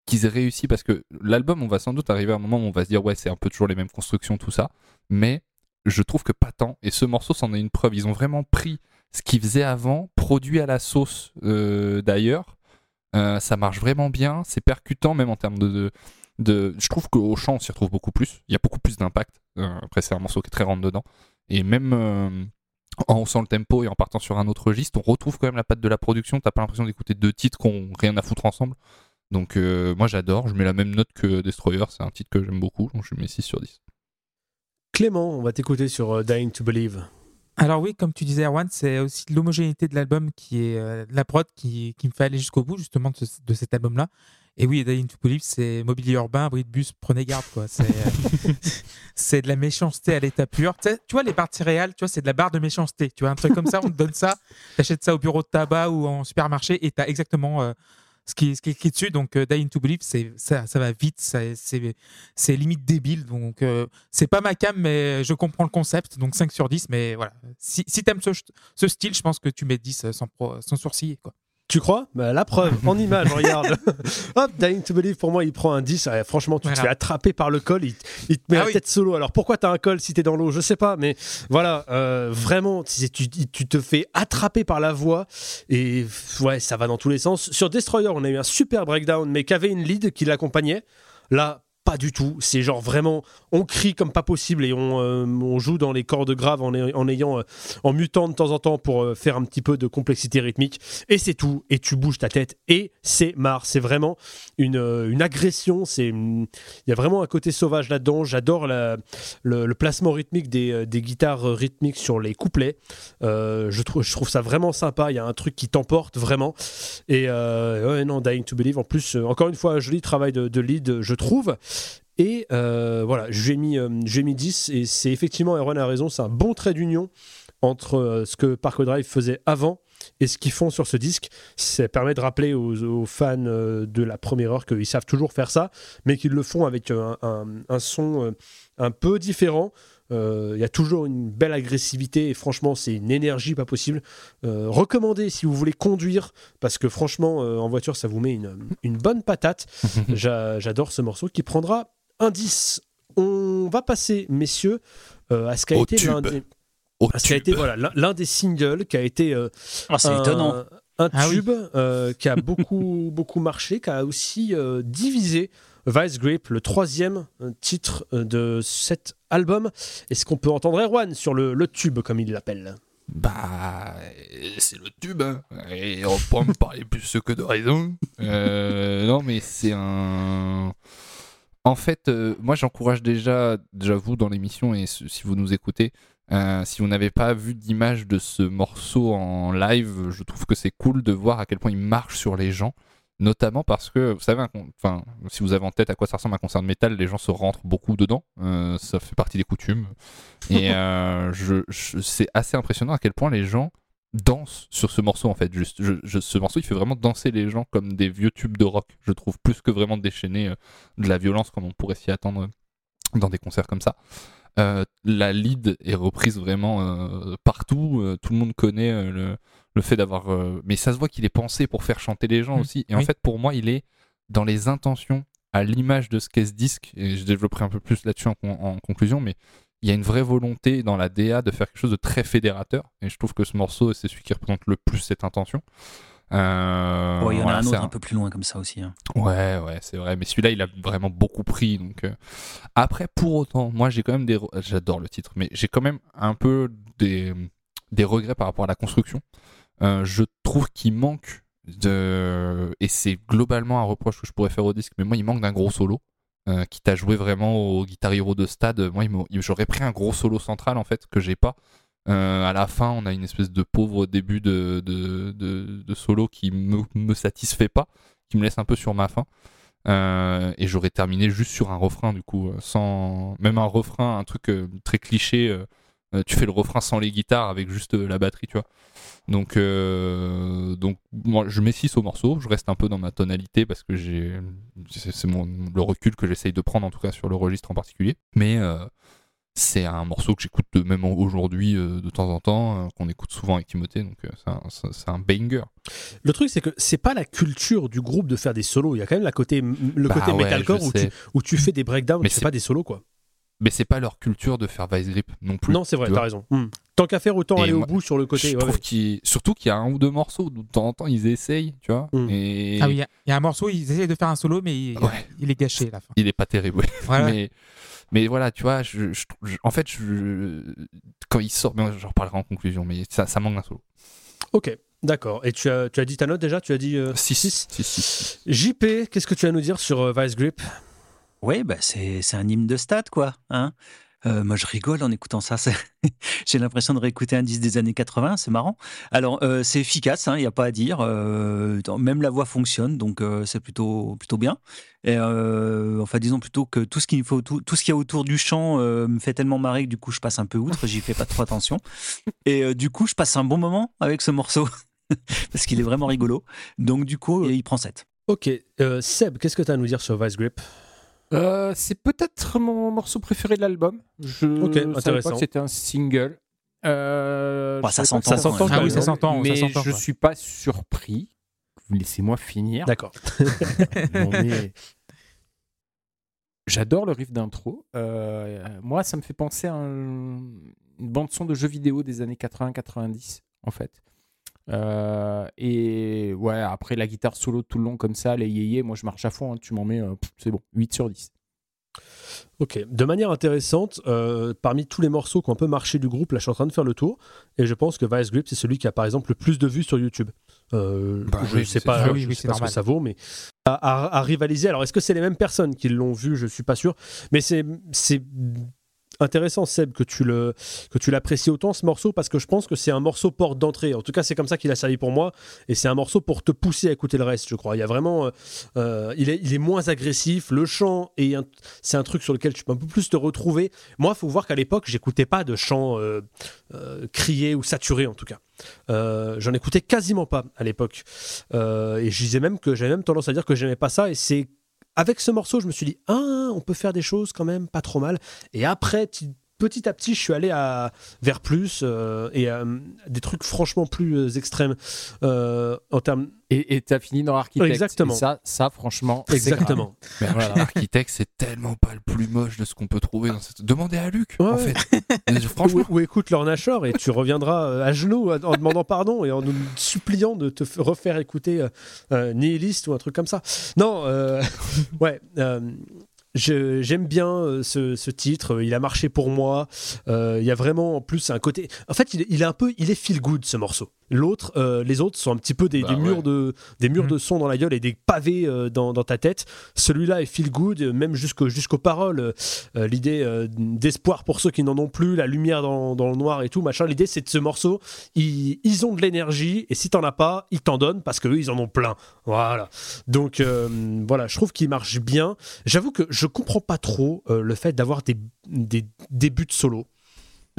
qu'ils aient réussi parce que l'album, on va sans doute arriver à un moment où on va se dire ouais, c'est un peu toujours les mêmes constructions, tout ça. Mais je trouve que pas tant. Et ce morceau, c'en est une preuve. Ils ont vraiment pris ce qu'ils faisaient avant, produit à la sauce euh, d'ailleurs. Euh, ça marche vraiment bien, c'est percutant même en termes de, Je trouve qu'au chant on s'y retrouve beaucoup plus. Il y a beaucoup plus d'impact. Euh, après c'est un morceau qui est très rentre dedans. Et même en haussant le tempo et en partant sur un autre registre, on retrouve quand même la patte de la production. T'as pas l'impression d'écouter deux titres qui ont rien à foutre ensemble. Donc moi j'adore, je mets la même note que Destroyer, c'est un titre que j'aime beaucoup, donc je mets 6 sur 10. Clément, on va t'écouter sur Dying to Believe. Alors oui, comme tu disais, Erwan, c'est aussi l'homogénéité de l'album qui est euh, la prod qui, qui me fait aller jusqu'au bout justement de, ce- de cet album-là. Et oui, Dying to Believe, c'est mobilier urbain, bruit de bus, prenez garde quoi. C'est euh, c'est de la méchanceté à l'état pur. Tu, vois les barres de céréales, tu vois, c'est de la barre de méchanceté. Tu vois un truc comme ça, on te donne ça, t'achètes ça au bureau de tabac ou en supermarché et t'as exactement euh, ce qui, ce qui est écrit dessus. Donc euh, Dying to Believe, ça, va vite, c'est limite débile. Donc euh, c'est pas ma cam, mais je comprends le concept. Donc 5 sur 10, mais voilà. Si, t'aimes ce, style, je pense que tu mets 10 sans, pro- sans sourciller. Quoi. Tu crois? Bah, La preuve, en image, regarde. Hop, Dying to Believe, pour moi, il prend un 10. Ah, franchement, tu te Voilà. fais attraper par le col, il, il te met Ah la oui. tête solo. Alors pourquoi t'as un col si t'es dans l'eau? Je sais pas, mais voilà, euh, vraiment, tu, te fais attraper par la voix et ouais, ça va dans tous les sens. Sur Destroyer, on a eu un super breakdown, mais qu'avait une lead qui l'accompagnait. Là, pas du tout. C'est genre vraiment, on crie comme pas possible et on, euh, on joue dans les cordes graves en, en ayant, euh, en mutant de temps en temps pour euh, faire un petit peu de complexité rythmique. Et c'est tout. Et tu bouges ta tête et c'est marre. C'est vraiment une, une agression. C'est, il y a vraiment un côté sauvage là-dedans. J'adore le, le placement rythmique des, des guitares rythmiques sur les couplets. Je, trouve, je trouve ça vraiment sympa. Il y a un truc qui t'emporte vraiment. Et ouais, non, Dying to Believe. En plus, encore une fois, un joli travail de, de lead, je trouve. Et euh, voilà, j'ai mis, euh, j'ai mis 10 et c'est effectivement, Erwan a raison, c'est un bon trait d'union entre euh, ce que Parkway Drive faisait avant et ce qu'ils font sur ce disque. Ça permet de rappeler aux, fans euh, de la première heure qu'ils savent toujours faire ça, mais qu'ils le font avec un, son euh, un peu différent. Euh, Il y a toujours une belle agressivité et franchement, c'est une énergie pas possible. Euh, recommandé si vous voulez conduire, parce que franchement, euh, en voiture, ça vous met une, une bonne patate. J'a- J'adore ce morceau qui prendra un 10. On va passer, messieurs, euh, à ce qu'a Au été l'un des, a été voilà l'un- des singles qui a été euh, Ah, c'est un, étonnant. un Ah oui. tube euh, qui a beaucoup beaucoup marché, qui a aussi euh, divisé Vice Grip, le troisième euh, titre euh, de cet album. Est-ce qu'on peut entendre Erwan sur le, tube comme il l'appelle? Bah, c'est le tube. hein. Et on peut me parler plus que de raison. Euh, non, mais c'est un. En fait, moi j'encourage déjà, vous dans l'émission et si vous nous écoutez, si vous n'avez pas vu d'image de ce morceau en live, je trouve que c'est cool de voir à quel point il marche sur les gens. Notamment parce que, vous savez, enfin, si vous avez en tête à quoi ça ressemble un concert de métal, les gens se rentrent beaucoup dedans. Euh, ça fait partie des coutumes. Et euh, je, je- c'est assez impressionnant à quel point les gens dansent sur ce morceau en fait. Juste, je- ce morceau, il fait vraiment danser les gens comme des vieux tubes de rock, je trouve, plus que vraiment déchaîner euh, de la violence comme on pourrait s'y attendre dans des concerts comme ça. La lead est reprise vraiment partout. tout le monde connaît le, le fait d'avoir. euh, mais ça se voit qu'il est pensé pour faire chanter les gens Mm, aussi. Et en fait, pour moi, il est dans les intentions, à l'image de ce qu'est ce disque. Et je développerai un peu plus là-dessus en, con- en conclusion. Mais il y a une vraie volonté dans la DA de faire quelque chose de très fédérateur. Et je trouve que ce morceau, c'est celui qui représente le plus cette intention. Euh, Ouais, il y en voilà, a un autre un peu plus loin comme ça aussi. hein. Ouais, ouais, c'est vrai. Mais celui-là, il a vraiment beaucoup pris. Donc, euh. après, pour autant, moi, j'ai quand même des. re- J'adore le titre, mais j'ai quand même un peu des, des regrets par rapport à la construction. Euh, je trouve qu'il manque de. Et c'est globalement un reproche que je pourrais faire au disque, mais moi, il manque d'un gros solo. Euh, quitte à jouer vraiment au Guitar Hero de stade, moi, j'aurais pris un gros solo central en fait que j'ai pas. Euh, à la fin, on a une espèce de pauvre début de, de, de, solo qui me, me satisfait pas, qui me laisse un peu sur ma faim. Et j'aurais terminé juste sur un refrain du coup, sans même un refrain, un truc très cliché, tu fais le refrain sans les guitares avec juste euh, la batterie, tu vois. Donc, euh, donc moi, je mets 6 au morceau. Je reste un peu dans ma tonalité parce que j'ai, c'est mon le recul que j'essaye de prendre en tout cas sur le registre en particulier. Mais euh, c'est un morceau que j'écoute même aujourd'hui euh, de temps en temps, euh, qu'on écoute souvent avec Timothée. Donc, euh, c'est un, banger. Le truc, c'est que c'est pas la culture du groupe de faire des solos. Il y a quand même la côté, le Bah côté ouais, metalcore où tu, où tu fais des breakdowns, Mais tu fais c'est- pas des solos, quoi. Mais c'est pas leur culture de faire vice grip non plus. Non, c'est vrai, tu t'as raison. Hmm. Tant qu'à faire, autant Et aller au bout sur le côté. je ouais, trouve ouais. qu'il- surtout qu'il y a un ou deux morceaux où de temps en temps ils essayent, tu vois. Mm. Et Ah oui, il y a- il y, a un morceau, ils essayent de faire un solo, mais il, Ouais. il est gâché à la fin. il est pas terrible. Mais, mais voilà, tu vois, je, je- je- en fait, je, quand il sort, mais j'en reparlerai en conclusion, mais ça, ça manque d'un solo. Ok, d'accord. Et tu as, tu as dit ta note déjà? Tu as dit 6 6 6 6 JP, qu'est-ce que tu as à nous dire sur euh, Vice Grip? Ouais, bah c'est un hymne de stade, quoi. Hein Euh, moi, je rigole en écoutant ça. J'ai l'impression de réécouter un disque des années 80, c'est marrant. Alors, euh, c'est efficace, il n'y a pas à dire. Euh, même la voix fonctionne, donc c'est plutôt, plutôt bien. Enfin, disons plutôt que tout ce qu'il tout, tout ce y a autour du chant me fait tellement marrer que du coup, je passe un peu outre, j'y fais pas trop attention. Et du coup, je passe un bon moment avec ce morceau. Parce qu'il est vraiment rigolo. Donc, du coup, il prend 7. Ok, Seb, qu'est-ce que tu as à nous dire sur Vice Grip? Euh, c'est peut-être mon morceau préféré de l'album. Je Ok, savais pas que c'était un single. Euh, Bah, je ça s'entend, ça s'entend Ah oui, ça Mais je suis pas surpris. Laissez-moi finir. D'accord. Mais- J'adore le riff d'intro. Euh, moi, ça me fait penser à un- une bande-son de jeux vidéo des années 80-90, en fait. Euh, et ouais, après la guitare solo tout le long comme ça, les yéyés, moi je marche à fond, hein, tu m'en mets, euh, c'est bon, 8 sur 10. Ok, de manière intéressante, euh, parmi tous les morceaux qui ont un peu marché du groupe, là je suis en train de faire le tour, et je pense que Vice Grip c'est celui qui a par exemple le plus de vues sur YouTube. Euh, Bah je oui, sais pas, sûr. je Oui, oui, sais c'est pas ce que ça vaut, mais à, à- à rivaliser. Alors est-ce que c'est les mêmes personnes qui l'ont vu? Je suis pas sûr, mais c'est c'est intéressant Seb que tu le que tu l'apprécies autant ce morceau parce que je pense que c'est un morceau porte d'entrée. En tout cas c'est comme ça qu'il a servi pour moi, et c'est un morceau pour te pousser à écouter le reste. Je crois. Il y a vraiment, euh, euh, il est moins agressif. Le chant un- c'est un truc sur lequel tu peux un peu plus te retrouver. Moi, faut voir qu'à l'époque, j'écoutais pas de chant euh, euh, crié ou saturé en tout cas. J'en écoutais quasiment pas à l'époque. Et je disais même que j'avais même tendance à dire que j'aimais pas ça. Et c'est avec ce morceau, je me suis dit, ah, on peut faire des choses quand même pas trop mal. Et après, ti- petit à petit, je suis allé à, vers plus euh, et euh, des trucs franchement plus euh, extrêmes euh, en termes. Et tu as fini dans Architect. Exactement. Et ça, ça franchement, c'est Exactement. Mais Voilà. Architect, c'est tellement pas le plus moche de ce qu'on peut trouver dans cette. Demandez à Luc, Ouais, en ouais. fait. Franchement. Ou, ou écoute leur Nashor et tu reviendras à genoux en demandant pardon et en nous suppliant de te refaire écouter euh, euh, Nihilist ou un truc comme ça. Non, euh, ouais. Euh, J'aime bien euh, ce, titre, il a marché pour moi. Euh, Il y a vraiment en plus un côté. En fait, il il un peu, il est feel good ce morceau. L'autre, euh, les autres sont un petit peu des, Bah des murs ouais. de, des murs Mhm. de son dans la gueule et des pavés euh, dans, dans ta tête. Celui-là est feel good, même jusqu'au- jusqu'aux paroles. euh, L'idée euh, d'espoir pour ceux qui n'en ont plus, la lumière dans, dans le noir et tout, machin. L'idée, c'est de ce morceau, ils, ils ont de l'énergie et si t'en as pas, ils t'en donnent parce qu'eux, ils en ont plein. Voilà. Donc, euh, voilà, je trouve qu'il marche bien. J'avoue que je comprends pas trop euh, le fait d'avoir des, des débuts de solo.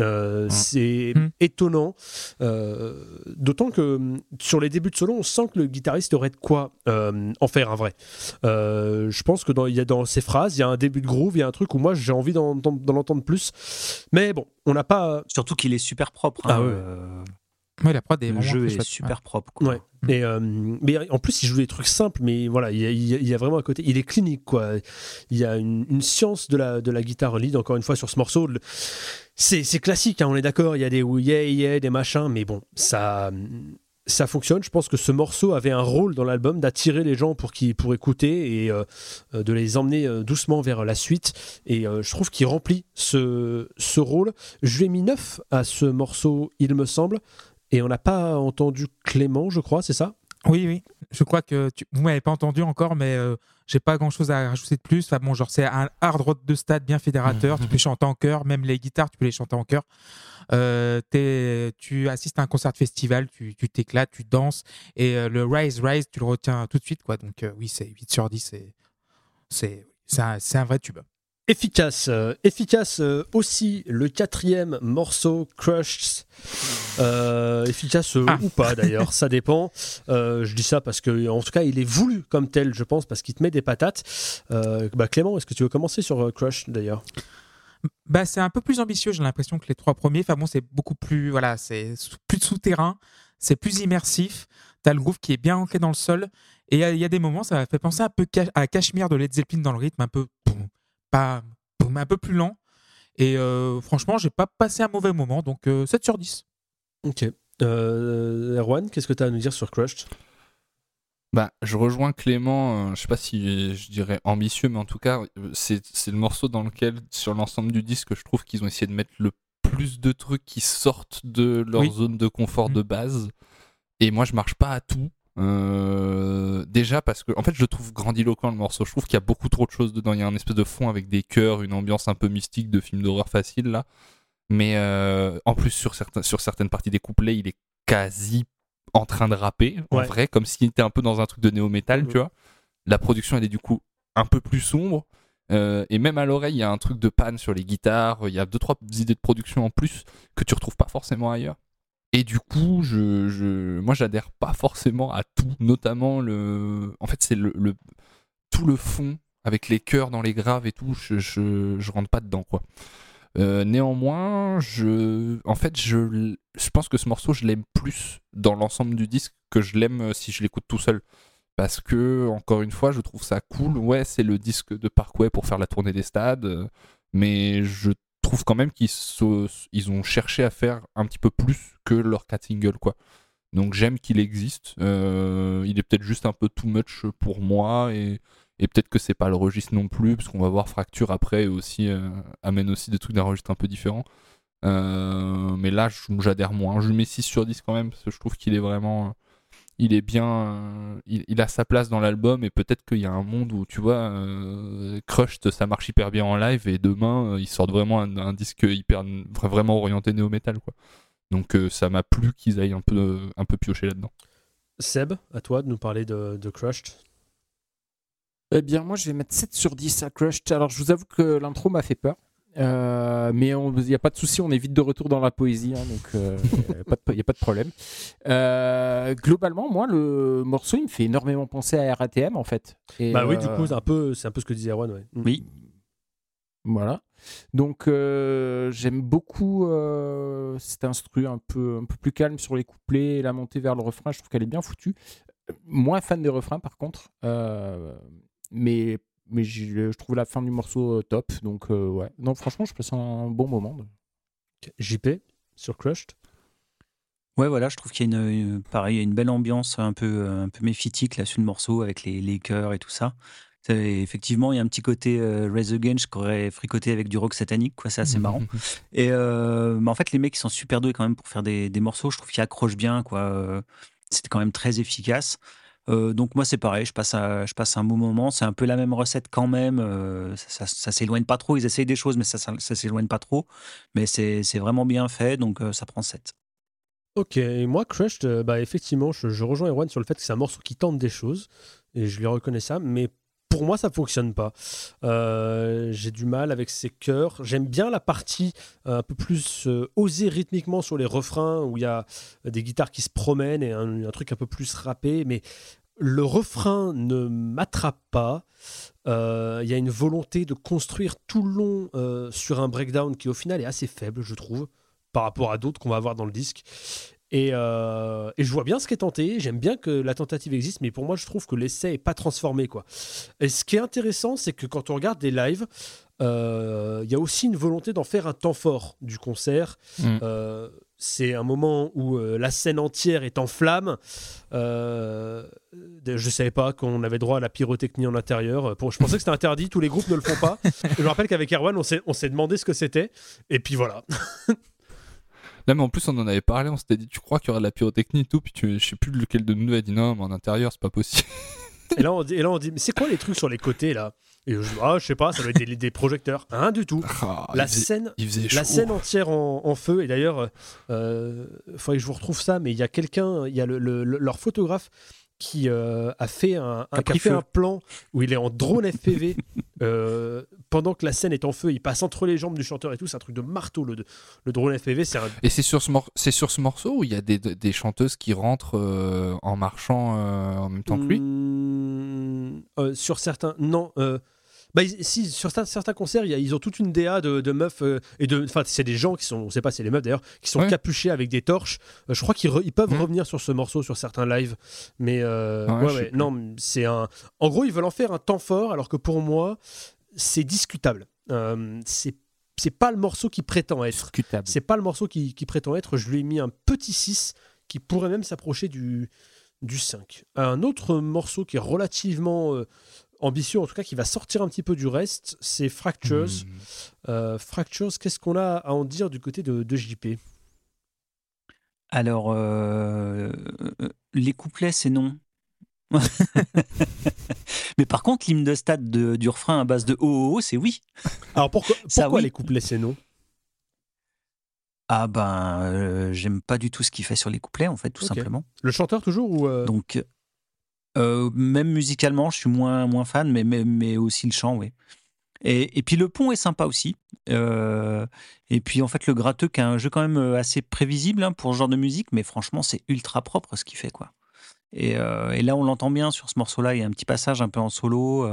Euh, C'est Mm. étonnant, Euh, d'autant que mm, sur les débuts de solo, on sent que le guitariste aurait de quoi euh, en faire un vrai. Euh, je pense que dans, il y a dans ces phrases, il y a un début de groove, il y a un truc où moi j'ai envie d'en d'en entendre plus. Mais bon, on n'a pas. Surtout qu'il est super propre. Ah hein, ouais. euh, Ouais, la prod est le jeu est super propre. quoi. Ouais. Et, euh, mais en plus, il joue des trucs simples, mais voilà, il y a, il y a- il y a vraiment un côté. Il est clinique, quoi. Il y a une, une science de la, de la guitare lead, encore une fois, sur ce morceau. Le- C'est classique, hein, on est d'accord. Il y a des yeah, yeah, des machins, mais bon, ça. Ça fonctionne. Je pense que ce morceau avait un rôle dans l'album d'attirer les gens pour, qui, pour écouter et euh, euh, de les emmener euh, doucement vers la suite. Et je trouve qu'il remplit ce, ce rôle. Je lui ai mis 9 à ce morceau, il me semble. Et on n'a pas entendu Clément, je crois, c'est ça? Oui, oui. Je crois que tu... vous m'avez pas entendu encore, mais euh, j'ai pas grand chose à rajouter de plus. Enfin, bon, genre, c'est un hard rock de stade bien fédérateur. Tu peux chanter en chœur, même les guitares, tu peux les chanter en chœur. Euh, tu assistes à un concert de festival, tu t'éclates, tu danses. Et euh, le Rise, Rise, tu le retiens tout de suite, quoi. Donc, oui, c'est 8 sur 10. C'est, un, c'est un vrai tube. Efficace, euh, efficace euh, aussi le quatrième morceau Crushed. Euh, efficace Ah. ou pas d'ailleurs, ça dépend. Je dis ça parce que en tout cas il est voulu comme tel, je pense, parce qu'il te met des patates. Bah, Clément, est-ce que tu veux commencer sur euh, Crush d'ailleurs? Bah, c'est un peu plus ambitieux, j'ai l'impression, que les trois premiers. Enfin bon, c'est beaucoup plus, voilà, c'est plus de souterrain, c'est plus immersif. T'as le groove qui est bien ancré dans le sol. Et il y, a- il y a des moments, ça m'a fait penser un peu à Cashmere de Led Zeppelin dans le rythme, un peu, pas, boum, un peu plus lent. Et euh, franchement, j'ai pas passé un mauvais moment, donc euh, 7 sur 10. Ok. Euh, Erwan, qu'est-ce que tu as à nous dire sur Crushed? Bah, je rejoins Clément, euh, je sais pas si je dirais ambitieux, mais en tout cas, euh, c'est c'est le morceau dans lequel, sur l'ensemble du disque, je trouve qu'ils ont essayé de mettre le plus de trucs qui sortent de leur Oui. zone de confort Mhm. de base. Et moi, je marche pas à tout. Euh, déjà parce que, en fait, je trouve grandiloquent le morceau. Je trouve qu'il y a beaucoup trop de choses dedans. Il y a un espèce de fond avec des chœurs, une ambiance un peu mystique de film d'horreur facile là. Mais euh, en plus, sur, certains, sur certaines parties des couplets, il est quasi en train de rapper, en Ouais. vrai, comme s'il était un peu dans un truc de néo-metal, Mhm. tu vois. La production, elle est du coup un peu plus sombre. Euh, et même à l'oreille, il y a un truc de panne sur les guitares. Il y a deux, trois idées de production en plus que tu retrouves pas forcément ailleurs. Et du coup, je, je, moi, j'adhère pas forcément à tout, notamment le. En fait, c'est le, tout le fond avec les chœurs dans les graves et tout. Je, je, je rentre pas dedans, quoi. Euh, néanmoins, je, en fait, je, je pense que ce morceau, je l'aime plus dans l'ensemble du disque que je l'aime euh, si je l'écoute tout seul. Parce que, encore une fois, je trouve ça cool. Ouais, c'est le disque de Parkway pour faire la tournée des stades. euh, Mais je trouve quand même qu'ils ils ont cherché à faire un petit peu plus que leur 4 singles, quoi. Donc j'aime qu'il existe. Euh, il est peut-être juste un peu too much pour moi et, et peut-être que c'est pas le registre non plus, parce qu'on va voir Fracture après et aussi euh, amène aussi des trucs d'un registre un peu différent. Euh, mais là, j'adhère moins. Je mets 6 sur 10 quand même, parce que je trouve qu'il est vraiment. Il est bien. euh, il, il a sa place dans l'album, et peut-être qu'il y a un monde où, tu vois, euh, Crushed, ça marche hyper bien en live, et demain, euh, ils sortent vraiment un, un disque hyper. vra- vraiment orienté néo-metal, quoi. Donc euh, ça m'a plu qu'ils aillent un peu, un peu piocher là-dedans. Seb, à toi de nous parler de, de Crushed. Eh bien, moi, je vais mettre 7 sur 10 à Crushed. Alors, je vous avoue que l'intro m'a fait peur. Euh, mais il n'y a pas de souci, on est vite de retour dans la poésie, hein, donc il n'y a, pas de problème. Euh, globalement, moi, le morceau, il me fait énormément penser à RATM, en fait. Et, Bah oui, du euh, coup, c'est un peu, c'est un peu ce que disait Erwan. Ouais. Mm. Oui. Voilà. Donc euh, j'aime beaucoup euh, cet instru un peu, un peu plus calme sur les couplets et la montée vers le refrain. Je trouve qu'elle est bien foutue. Euh, Moins fan des refrains par contre. Euh, mais mais je, je trouve la fin du morceau euh, top. Donc euh, ouais. Non, franchement, je passe un bon moment. JP sur Crushed? Ouais, voilà, je trouve qu'il y a une, une- pareil, il y a une belle ambiance un peu, un peu méphitique là sur le morceau avec les, les chœurs et tout ça. Effectivement, il y a un petit côté euh, Raise Against qui aurait fricoté avec du rock satanique, quoi. C'est assez marrant. Et euh, mais en fait, les mecs, ils sont super doués quand même pour faire des, des morceaux. Je trouve qu'ils accrochent bien, quoi. Euh, C'était quand même très efficace. Euh, donc moi, c'est pareil. Je passe, un bon moment. C'est un peu la même recette quand même. Euh, ça, s'éloigne pas trop. Ils essayent des choses, mais ça, s'éloigne pas trop. Mais c'est vraiment bien fait, donc euh, ça prend 7. Ok, et moi, Crushed, euh, bah, effectivement, je, je rejoins Erwan sur le fait que c'est un morceau qui tente des choses, et je lui reconnais ça, mais pour moi, ça fonctionne pas. Euh, J'ai du mal avec ses chœurs. J'aime bien la partie euh, un peu plus euh, osée rythmiquement sur les refrains, où il y a des guitares qui se promènent et un, truc un peu plus rappé, mais le refrain ne m'attrape pas. Il y a une volonté de construire tout le long sur un breakdown qui, au final, est assez faible, je trouve, par rapport à d'autres qu'on va avoir dans le disque. Et, euh, et je vois bien ce qui est tenté. J'aime bien que la tentative existe, mais pour moi, je trouve que l'essai est pas transformé. Quoi. Et ce qui est intéressant, c'est que quand on regarde des lives, euh, il y a aussi une volonté d'en faire un temps fort du concert. Mm. Euh, c'est un moment où la scène entière est en flammes. Euh, je savais pas qu'on avait droit à la pyrotechnie en intérieur. Pour- je pensais que c'était interdit, tous les groupes ne le font pas. je me rappelle qu'avec Erwan, on s'est demandé ce que c'était. Et puis voilà. Là, mais en plus, on en avait parlé, on s'était dit, tu crois qu'il y aura de la pyrotechnie et tout, puis tu, je sais plus lequel de nous a dit non, mais en intérieur, c'est pas possible. Et là, on dit, et là, on dit mais c'est quoi les trucs sur les côtés là? Et je ah, je sais pas, ça doit être des, des projecteurs. Rien du tout. Ah, la faisait, scène, la scène entière en, en feu. Et d'ailleurs, il faudrait que je vous retrouve ça, mais il y a quelqu'un, il y a le- le- le- leur photographe qui euh, a fait un, un- Qui a a pris fait un plan où il est en drone FPV euh, pendant que la scène est en feu. Il passe entre les jambes du chanteur et tout. C'est un truc de marteau. Le, le drone FPV, c'est un. Et c'est sur, ce c'est sur ce morceau où il y a des, des chanteuses qui rentrent euh, en marchant en même temps que lui? Euh, sur certains, non. Bah, si, sur certains, concerts, il y a- ils ont toute une DA de, de meufs euh, et de. Enfin, c'est des gens qui sont, on sait pas, c'est les meufs d'ailleurs, qui sont Ouais. capuchés avec des torches. Euh, je crois qu'ils re- ils peuvent Mhm. revenir sur ce morceau sur certains lives, mais euh, Ah ouais, ouais, ouais, non, c'est un. En gros, ils veulent en faire un temps fort, alors que pour moi, c'est discutable. Euh, c'est c'est pas le morceau qui prétend être. Discutable. C'est pas le morceau qui, qui prétend être. Je lui ai mis un petit 6 qui pourrait même s'approcher du, du 5. Un autre morceau qui est relativement euh, ambitieux, en tout cas qui va sortir un petit peu du reste, c'est Fractures. Euh, Fractures, qu'est-ce qu'on a à en dire du côté de, de JP Alors, euh, euh, les couplets, c'est non. Mais par contre, l'hymne de stade de- du refrain à base de oh, oh, oh, c'est oui. Alors pourquoi, Ça, pourquoi oui. les couplets c'est non? Ah ben, euh, j'aime pas du tout ce qu'il fait sur les couplets, en fait, tout simplement. Le chanteur toujours ou euh, Donc, euh, même musicalement, je suis moins, moins fan, mais, mais, mais aussi le chant, oui. Et, et puis le pont est sympa aussi. Euh, et puis en fait, le gratteux qui a un jeu quand même euh, assez prévisible hein, pour ce genre de musique, mais franchement, c'est ultra propre ce qu'il fait, quoi. Et, euh, et là, on l'entend bien sur ce morceau-là. Il y a un petit passage un peu en solo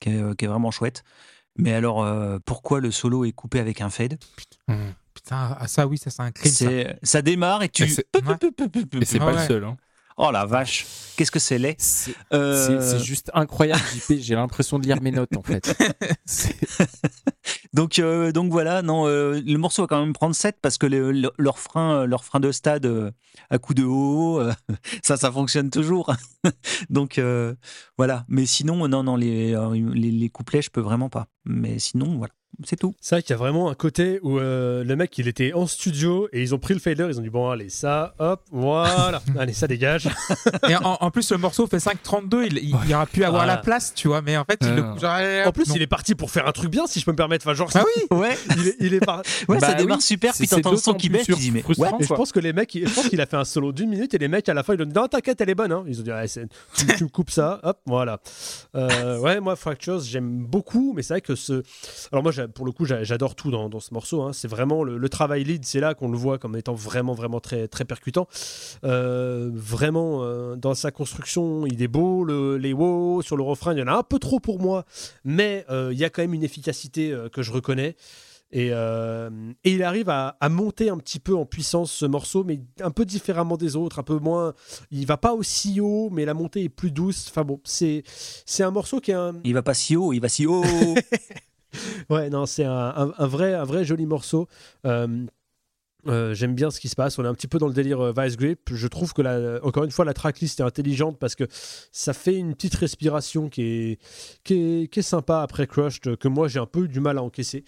qui, est, qui est vraiment chouette. Mais alors, pourquoi le solo est coupé avec un fade Hmm. Putain, ah, ça, oui, ça, c'est un crime. ça. Démarre et tu. Et c'est- Ouais. Pas ouais. le seul. hein. Oh la vache, qu'est-ce que c'est laid. C'est Euh, juste incroyable, JP. J'ai l'impression de lire mes notes en fait. Donc, euh, donc voilà, non, euh, le morceau va quand même prendre 7 parce que le- le- leur, frein, leur frein de stade à coup de haut, ça, ça fonctionne toujours. donc voilà, mais sinon, non, non, les, les, les couplets, je peux vraiment pas. Mais sinon, voilà, c'est tout. C'est vrai qu'il y a vraiment un côté où euh, le mec il était en studio et ils ont pris le fader, ils ont dit bon allez ça, hop, voilà, allez ça dégage. Et en, en plus, le morceau fait 5,32. Il, il, il aurait pu avoir Voilà. la place, tu vois. Mais en fait, il Ouais. le. genre, allez, En plus non. il est parti pour faire un truc bien si je peux me permettre. Enfin genre Ah oui Ouais, il est, il est par- ouais Bah ça démarre oui, super, c'est- puis t'entends le son qui baisse, tu dis, mais Et je pense que les mecs, je pense qu'il a fait un solo d'une minute et les mecs à la fin ils ont dit non t'inquiète elle est bonne. hein. Ils ont dit Ouais, c'est- tu, tu me coupes ça, hop voilà. Euh, ouais moi Fractures j'aime beaucoup, mais c'est vrai que ce, alors moi pour le coup j'adore tout dans, dans ce morceau. hein. C'est vraiment le, le travail lead, c'est là qu'on le voit comme étant vraiment vraiment très très percutant. Euh, vraiment euh, dans sa construction il est beau, le- les wow sur le refrain il y en a un peu trop pour moi, mais euh, il y a quand même une efficacité que je reconnais. Et, euh, et il arrive à, à monter un petit peu en puissance ce morceau, mais un peu différemment des autres, un peu moins. Il va pas aussi haut, mais la montée est plus douce. Enfin bon, c'est c'est un morceau qui est un. Il va pas si haut, il va si haut. Ouais, non, c'est un, vrai un vrai joli morceau. Euh, euh, J'aime bien ce qui se passe. On est un petit peu dans le délire euh, Vice Grip. Je trouve que, la, encore une fois, la tracklist est intelligente parce que ça fait une petite respiration qui est, qui est, qui est sympa après Crushed, que moi j'ai un peu eu du mal à encaisser.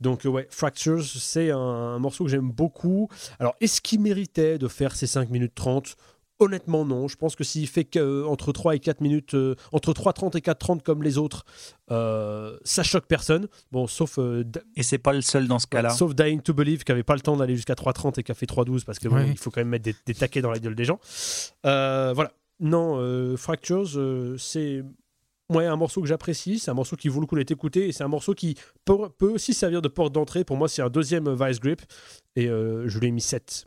Donc, ouais, Fractures, c'est un, un morceau que j'aime beaucoup. Alors, est-ce qu'il méritait de faire ces 5 minutes 30 Honnêtement, non. Je pense que s'il fait que, euh, entre 3 et 4 minutes, euh, entre 3.30 et 4.30 comme les autres, euh, ça choque personne. Bon, sauf euh, Et c'est pas le seul dans ce cas-là. Sauf Dying to Believe qui avait pas le temps d'aller jusqu'à 3.30 et qui a fait 3.12 parce que bon, il faut quand même mettre des, des taquets dans la gueule des gens. Euh, voilà. Non, euh, Fractures, euh, c'est ouais, un morceau que j'apprécie. C'est un morceau qui vaut le coup d'être écouté et c'est un morceau qui peut, peut aussi servir de porte d'entrée. Pour moi, c'est un deuxième Vice Grip et euh, je lui ai mis 7.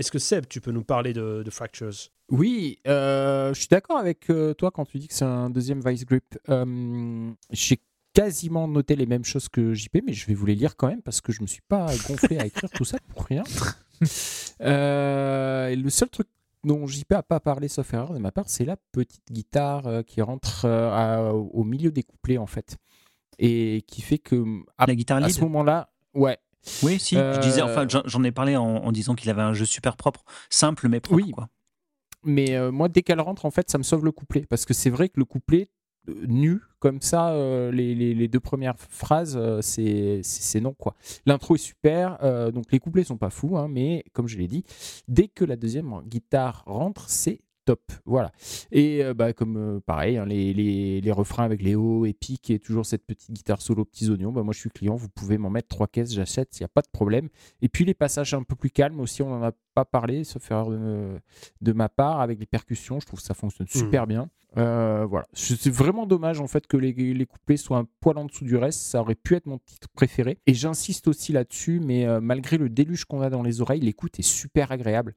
Est-ce que Seb, tu peux nous parler de, de Fractures? Oui, euh, je suis d'accord avec euh, toi quand tu dis que c'est un deuxième Vice Grip. Euh, J'ai quasiment noté les mêmes choses que JP, mais je vais vous les lire quand même parce que je me suis pas gonflé à écrire tout ça pour rien. Euh, et le seul truc dont JP a pas parlé, sauf erreur de ma part, c'est la petite guitare euh, qui rentre euh, à- au milieu des couplets en fait, et qui fait que à, La guitare à lead? ce moment-là, ouais, Oui, si, Euh, je disais, enfin, j'en- j'en ai parlé en, en disant qu'il avait un jeu super propre, simple mais propre. Oui. Quoi. Mais euh, moi, dès qu'elle rentre, en fait, ça me sauve le couplet. Parce que c'est vrai que le couplet, euh, nu, comme ça, euh, les, les- les deux premières phrases, euh, c'est non, quoi. L'intro est super, euh, donc les couplets sont pas fous, hein, mais comme je l'ai dit, dès que la deuxième guitare rentre, c'est top. Voilà. Et euh, bah, comme euh, pareil, hein, les, les, les refrains avec les hauts épiques et toujours cette petite guitare solo petits oignons, bah, moi je suis client, vous pouvez m'en mettre trois caisses, j'achète, il n'y a pas de problème. Et puis les passages un peu plus calmes aussi, on n'en a pas parlé, sauf erreur de, de ma part, avec les percussions, je trouve que ça fonctionne super bien. Euh, voilà, c'est vraiment dommage en fait que les, les couplets soient un poil en dessous du reste. Ça aurait pu être mon titre préféré. Et j'insiste aussi là-dessus, mais malgré le déluge qu'on a dans les oreilles, l'écoute est super agréable.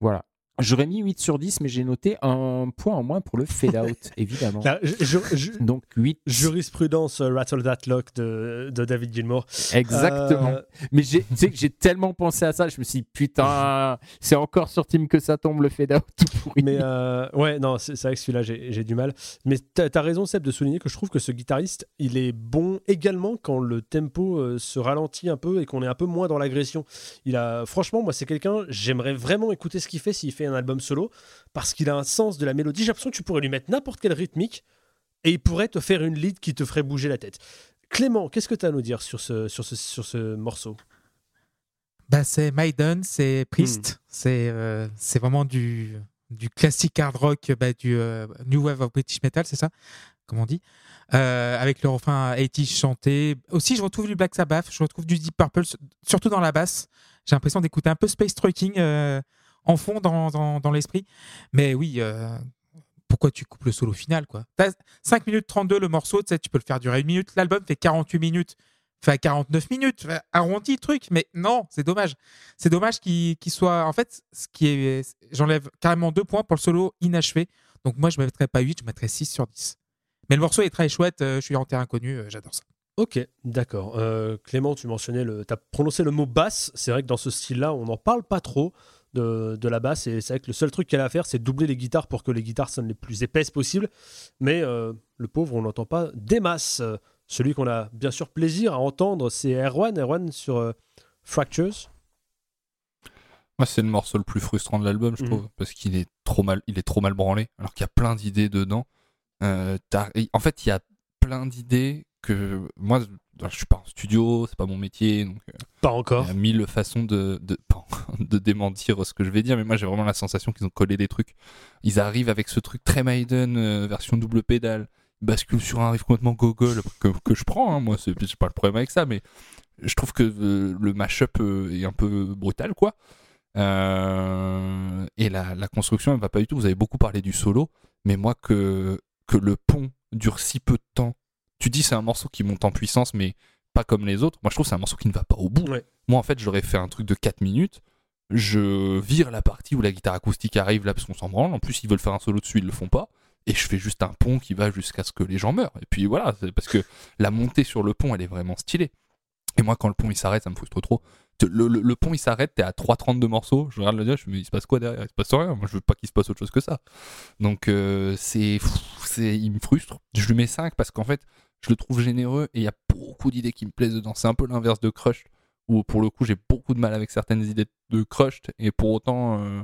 Voilà. J'aurais mis 8 sur 10, mais j'ai noté un point en moins pour le fade out, évidemment. Là, je- je- je- Donc 8. jurisprudence euh, Rattle That Lock de, de David Gilmour. Exactement. Euh, Mais j'ai- tu sais que j'ai tellement pensé à ça, je me suis dit, putain, c'est encore sur Team que ça tombe le fade out. Mais euh, ouais, non, c'est c'est vrai que celui-là, j'ai j'ai du mal. Mais t'as as raison, Seb, de souligner que je trouve que ce guitariste, il est bon également quand le tempo euh, se ralentit un peu et qu'on est un peu moins dans l'agression. Il a, franchement, moi, c'est quelqu'un, j'aimerais vraiment écouter ce qu'il fait s'il fait un album solo parce qu'il a un sens de la mélodie. J'ai l'impression que tu pourrais lui mettre n'importe quelle rythmique et il pourrait te faire une lead qui te ferait bouger la tête. Clément, qu'est-ce que tu as à nous dire sur ce, sur ce, sur ce morceau? Bah, c'est Maiden, c'est Priest, c'est euh, c'est vraiment du, du classique hard rock, bah, du euh, New Wave of British Metal, c'est ça? Comme on dit Euh, Avec le refrain 80 chanté. Aussi, je retrouve du Black Sabbath, je retrouve du Deep Purple, surtout dans la basse. J'ai l'impression d'écouter un peu Space Trucking euh, en fond dans, dans, l'esprit. Mais oui, euh, pourquoi tu coupes le solo final quoi? T'as 5 minutes 32 le morceau, tu peux le faire durer une minute. L'album fait 48 minutes fait 49 minutes, arrondi le truc, mais non, c'est dommage. C'est dommage qu'il soit. En fait, ce qui est. J'enlève carrément deux points pour le solo inachevé. Donc moi, je ne mettrais pas 8, je mettrais 6 sur 10. Mais le morceau est très chouette, euh, je suis en terrain inconnu, euh, j'adore ça. Ok, d'accord. Clément, tu mentionnais le. Tu as prononcé le mot basse. C'est vrai que dans ce style-là, on n'en parle pas trop de, de la basse. Et c'est vrai que le seul truc qu'elle a à faire, c'est doubler les guitares pour que les guitares sonnent les plus épaisses possibles. Mais euh, le pauvre, on n'entend pas des masses. Celui qu'on a bien sûr plaisir à entendre, c'est Erwan. Erwan sur euh, Fractures. Moi, c'est le morceau le plus frustrant de l'album, je Mhm. trouve, parce qu'il est trop mal, il est trop mal branlé, alors qu'il y a plein d'idées dedans. Euh, en fait, il y a plein d'idées que moi, je suis pas en studio, c'est pas mon métier, donc euh, Pas il encore. y a mille façons de, de, de démentir ce que je vais dire, mais moi, j'ai vraiment la sensation qu'ils ont collé des trucs. Ils arrivent avec ce truc très Maiden, euh, version double pédale, ils basculent sur un riff complètement gogol que, que je prends, hein, moi, c'est pas le problème avec ça, mais je trouve que euh, le mashup euh, est un peu brutal, quoi. Et la, la construction, elle va pas du tout. Vous avez beaucoup parlé du solo, mais moi, que, que le pont dure si peu de temps, tu dis c'est un morceau qui monte en puissance, mais pas comme les autres. Moi, je trouve que c'est un morceau qui ne va pas au bout. Ouais. Moi, en fait, j'aurais fait un truc de 4 minutes. Je vire la partie où la guitare acoustique arrive là parce qu'on s'en branle. En plus, ils veulent faire un solo dessus, ils le font pas. Et je fais juste un pont qui va jusqu'à ce que les gens meurent. Et puis voilà, c'est parce que la montée sur le pont, elle est vraiment stylée. Et moi, quand le pont il s'arrête, ça me frustre trop. Le, le- le pont il s'arrête, t'es à 3.32 morceaux. Je regarde le dia, je me dis, il se passe quoi derrière? Il se passe rien. Moi, je veux pas qu'il se passe autre chose que ça. Donc, euh, c'est, c'est, il me frustre. Je lui mets 5 parce qu'en fait, je le trouve généreux et il y a beaucoup d'idées qui me plaisent dedans. C'est un peu l'inverse de Crush, où pour le coup, j'ai beaucoup de mal avec certaines idées de Crush et pour autant, euh,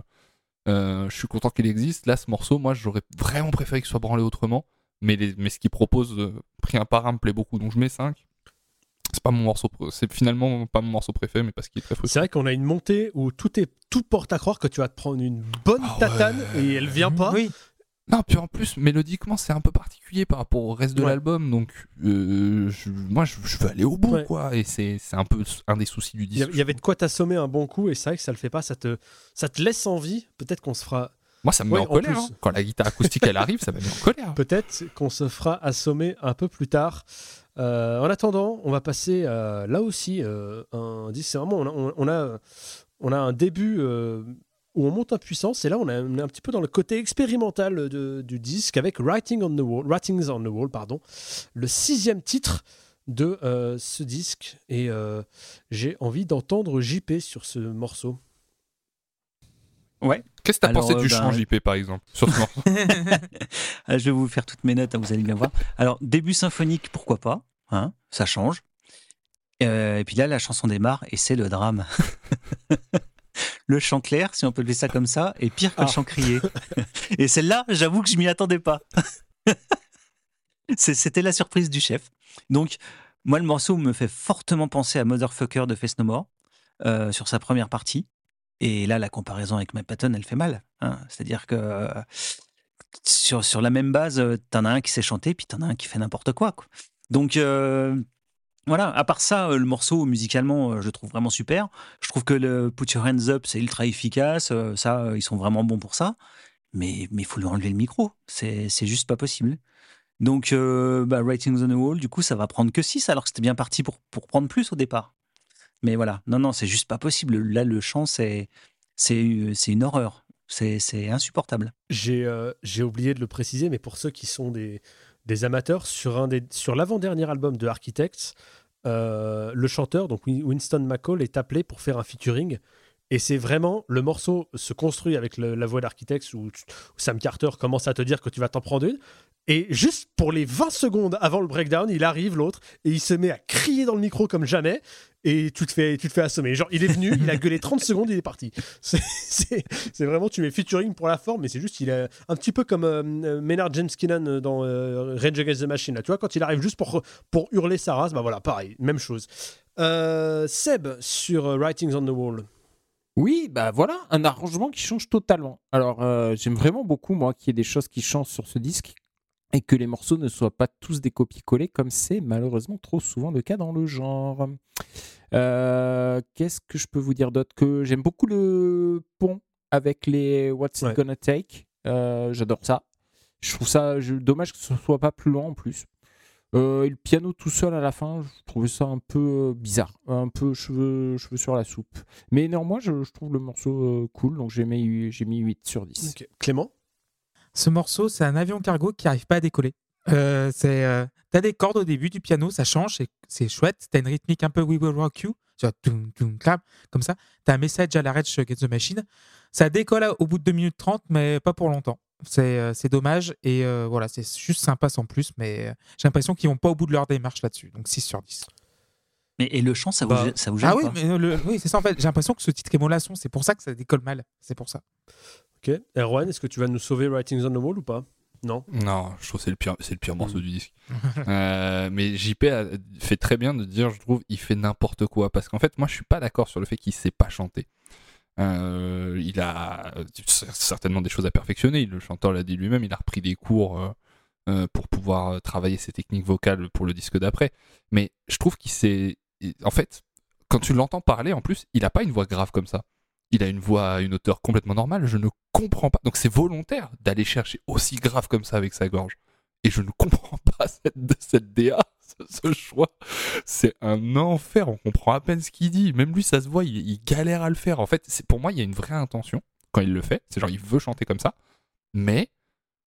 euh, je suis content qu'il existe. Là, ce morceau, moi, j'aurais vraiment préféré qu'il soit branlé autrement. Mais, les- mais ce qu'il propose, euh, pris un par un, me plaît beaucoup. Donc, je mets 5. C'est pas mon morceau, c'est finalement pas mon morceau préféré, mais parce qu'il est très frustrant. C'est vrai qu'on a une montée où tout est tout porte à croire que tu vas te prendre une bonne Ah ouais. tatane et elle vient pas. Oui, Non, puis en plus, mélodiquement, c'est un peu particulier par rapport au reste de Ouais. l'album. Donc, euh, je- moi, je, je veux aller au bout, Ouais. quoi. Et c'est un peu un des soucis du disque. il y avait de quoi t'assommer un bon coup et c'est vrai que ça le fait pas. Ça te, ça te laisse envie. Peut-être qu'on se fera Moi, ça me Ouais, met en en colère. hein. Quand la guitare acoustique, elle arrive, ça me met en colère. Peut-être qu'on se fera assommer un peu plus tard. Euh, en attendant, on va passer à, là aussi euh, un disque. C'est vraiment, on a, on- on a, on a un début euh, où on monte en puissance et là on, est un petit peu dans le côté expérimental de- du disque avec Writing on the Wall, Writings on the Wall, pardon, le sixième titre de euh, ce disque et euh, j'ai envie d'entendre JP sur ce morceau. Qu'est-ce que t'as pensé euh, du bah, chant JP, par exemple, sur ce morceau Ah, je vais vous faire toutes mes notes, hein, vous allez bien voir. Alors, début symphonique, pourquoi pas hein, Ça change. Euh, et puis là, la chanson démarre et c'est le drame. le chant clair, si on peut lever ça comme ça, est pire que Ah. le chant crié. et celle-là, j'avoue que je m'y attendais pas. C'était la surprise du chef. Donc, moi, le morceau me fait fortement penser à Motherfucker de Face No More euh, sur sa première partie. Et là, la comparaison avec Mike Patton, elle fait mal. hein. C'est-à-dire que euh, sur, sur la même base, euh, t'en as un qui sait chanter, puis t'en as un qui fait n'importe quoi, quoi. Donc euh, voilà, à part ça, euh, le morceau musicalement, euh, je trouve vraiment super. Je trouve que le Put Your Hands Up, c'est ultra efficace. euh, Ça, ils sont vraiment bons pour ça. Mais il faut lui enlever le micro. C'est juste pas possible. Donc, euh, bah, Writings on the Wall, du coup, ça va prendre que 6, alors que c'était bien parti pour, pour prendre plus au départ. Mais voilà, non, non, c'est juste pas possible. Là, le chant, c'est une horreur. C'est insupportable. J'ai oublié de le préciser, mais pour ceux qui sont des, des amateurs, sur, sur l'avant-dernier album de Architects, euh, le chanteur, donc Win- Winston McCall, est appelé pour faire un featuring. Et c'est vraiment, le morceau se construit avec la voix d'Architects où, où Sam Carter commence à te dire que tu vas t'en prendre une. Et juste pour les 20 secondes avant le breakdown, il arrive l'autre et il se met à crier dans le micro comme jamais. Et tu te fais, tu te fais assommer. Genre, il est venu, il a gueulé 30 secondes, il est parti. C'est- vraiment, tu mets featuring pour la forme, mais c'est juste, il est un petit peu comme euh, euh, Maynard James Keenan dans euh, Rage Against the Machine. Là, tu vois, quand il arrive juste pour, pour hurler sa race, bah voilà, pareil, même chose. Euh, Seb, sur Writings on the Wall. Oui, bah voilà, un arrangement qui change totalement. Alors, euh, j'aime vraiment beaucoup, moi, qu'il y ait des choses qui changent sur ce disque et que les morceaux ne soient pas tous des copies-collées, comme c'est malheureusement trop souvent le cas dans le genre. Euh, Qu'est-ce que je peux vous dire d'autre Que j'aime beaucoup le pont avec les What's Ouais. It Gonna Take. Euh, J'adore ça. Je trouve ça je- dommage que ce soit pas plus long en plus. Euh, et le piano tout seul à la fin, je trouvais ça un peu bizarre, un peu cheveux, cheveux sur la soupe. Mais néanmoins, je, je trouve le morceau cool, donc j'ai mis, j'ai mis 8 sur 10. Clément? Ce morceau, c'est un avion cargo qui arrive pas à décoller. Euh, c'est, euh, t'as des cordes au début du piano, ça change, c'est, chouette. T'as une rythmique un peu We Will Rock You, toum, clap, comme ça. T'as un message à la Rage Against the Machine. Ça décolle au bout de 2 minutes 30, mais pas pour longtemps. C'est, euh, dommage. Et euh, voilà, c'est juste sympa sans plus, mais euh, j'ai l'impression qu'ils vont pas au bout de leur démarche là-dessus. Donc 6 sur 10. Mais, et le chant, ça vous, Bah, ça vous gêne Ah oui, pas? mais le- oui, c'est ça en fait. J'ai l'impression que ce titre est mollasson. C'est pour ça que ça décolle mal. C'est pour ça. Ok. Erwan, est-ce que tu vas nous sauver Writings on the Wall ou pas? Non? Non, je trouve que c'est le pire, c'est le pire morceau du disque. Euh, mais JP a fait très bien de dire, je trouve, il fait n'importe quoi. Parce qu'en fait, moi, je suis pas d'accord sur le fait qu'il sait pas chanter. Euh, il a euh, certainement des choses à perfectionner. Le chanteur l'a dit lui-même. Il a repris des cours euh, pour pouvoir travailler ses techniques vocales pour le disque d'après. Mais je trouve qu'il s'est. En fait, quand tu l'entends parler, en plus, il a pas une voix grave comme ça. Il a une voix une hauteur complètement normale. Je ne comprends pas. Donc c'est volontaire d'aller chercher aussi grave comme ça avec sa gorge. Et je ne comprends pas cette, cette DA, ce, ce choix. C'est un enfer. On comprend à peine ce qu'il dit. Même lui, ça se voit, il, galère à le faire. En fait, pour moi, il y a une vraie intention quand il le fait. C'est genre, il veut chanter comme ça. Mais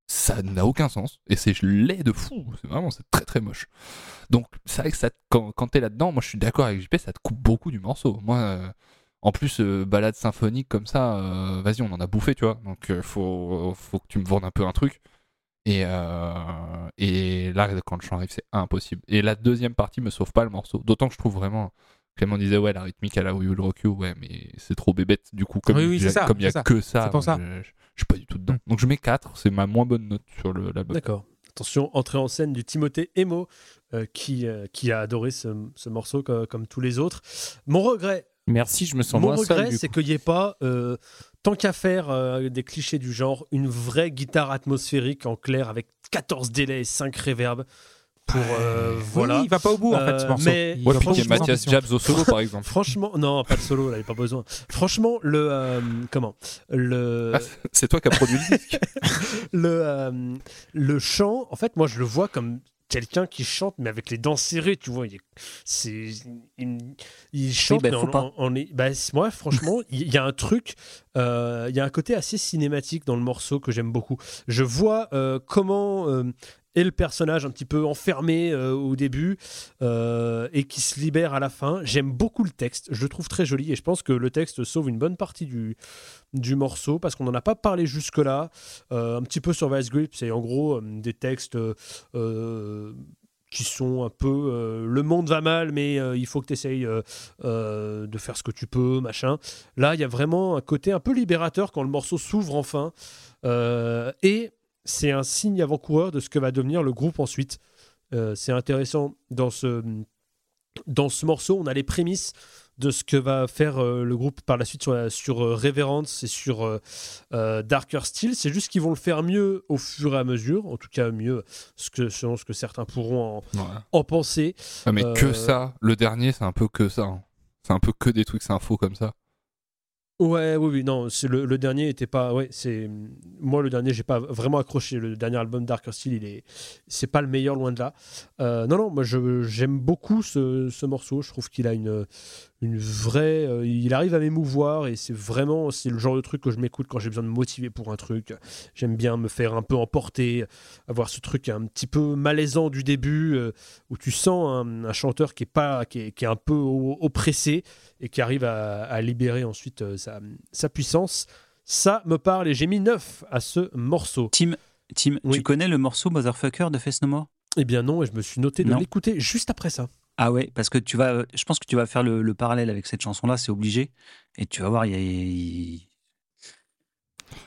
ça n'a aucun sens. Et c'est laid de fou. C'est vraiment, c'est très très moche. Donc, c'est vrai que quand, quand t'es là-dedans, moi je suis d'accord avec JP, ça te coupe beaucoup du morceau. Moi, euh, en plus, euh, balade symphonique comme ça, euh, vas-y, on en a bouffé, tu vois. Donc, euh, faut, faut que tu me vendes un peu un truc. Et, euh, et là, quand le chant arrive, c'est impossible. Et la deuxième partie me sauve pas le morceau. D'autant que je trouve vraiment. Clément disait, ouais, la rythmique à la We Will Rock You, ouais, mais c'est trop bébête. Du coup, comme Oui, il oui, y a- comme ça. que ça, pour ça. Je, je- je suis pas du tout dedans. Donc, je mets 4, c'est ma moins bonne note sur le l'album. D'accord. Attention, entrée en scène du Timothée Emo, euh, qui, euh, qui a adoré ce, ce morceau co- comme, tous les autres. Mon regret, Merci, je me sens mon moins seul. regret, c'est qu'il n'y ait pas, euh, tant qu'à faire euh, des clichés du genre, une vraie guitare atmosphérique en clair avec 14 délais et 5 reverbs pour euh, voilà. Oui, il va pas au bout en fait ce Euh, morceau. mais- Il Ouais, Mathias. Jabs au solo, par exemple. Franchement, non, pas de solo, là, il n'y a pas besoin. Franchement, le. euh, comment? Le. Ah, c'est toi qui as produit le disque. le, euh, le chant, en fait, moi, je le vois comme quelqu'un qui chante, mais avec les dents serrées, tu vois. Il, est- c'est, il, il chante, bah, mais est- bah, moi, franchement, il y a un truc, euh, il y a un côté assez cinématique dans le morceau que j'aime beaucoup. Je vois euh, comment est le personnage un petit peu enfermé euh, au début euh, et qui se libère à la fin. J'aime beaucoup le texte, je le trouve très joli et je pense que le texte sauve une bonne partie du, du morceau parce qu'on n'en a pas parlé jusque-là. Euh, un petit peu sur Vice Grip, c'est en gros des textes qui sont un peu le monde va mal, mais il faut que tu essayes de faire ce que tu peux, machin. Là, il y a vraiment un côté un peu libérateur quand le morceau s'ouvre enfin. Et c'est un signe avant-coureur de ce que va devenir le groupe ensuite. Euh, c'est intéressant dans ce, dans ce morceau, on a les prémices de ce que va faire euh, le groupe par la suite sur, sur euh, Reverence et sur euh, Darker Steel. C'est juste qu'ils vont le faire mieux au fur et à mesure, en tout cas mieux ce que, selon ce que certains pourront en, en penser. Ah, mais que ça, le dernier, c'est un peu que ça. hein. C'est un peu que des trucs infos comme ça. Ouais, oui, oui, non, le, le dernier était pas. Ouais, c'est moi le dernier, j'ai pas vraiment accroché. Le dernier album Darker Steel, il est, c'est pas le meilleur loin de là. Euh, non, non, moi j'aime beaucoup ce, ce morceau. Je trouve qu'il a une une vraie. euh, il arrive à m'émouvoir et c'est vraiment c'est le genre de truc que je m'écoute quand j'ai besoin de me motiver pour un truc. J'aime bien me faire un peu emporter, avoir ce truc un petit peu malaisant du début euh, où tu sens un, un chanteur qui est pas qui est, qui est un peu oppressé et qui arrive à, à libérer ensuite euh, sa, sa puissance. Ça me parle et j'ai mis 9 à ce morceau. Tim, Tim Oui. tu connais le morceau Motherfucker de Face No More? Eh bien non, et je me suis noté de l'écouter juste après ça. Ah ouais, parce que tu vas, je pense que tu vas faire le, le parallèle avec cette chanson-là, c'est obligé. Et tu vas voir, il y a,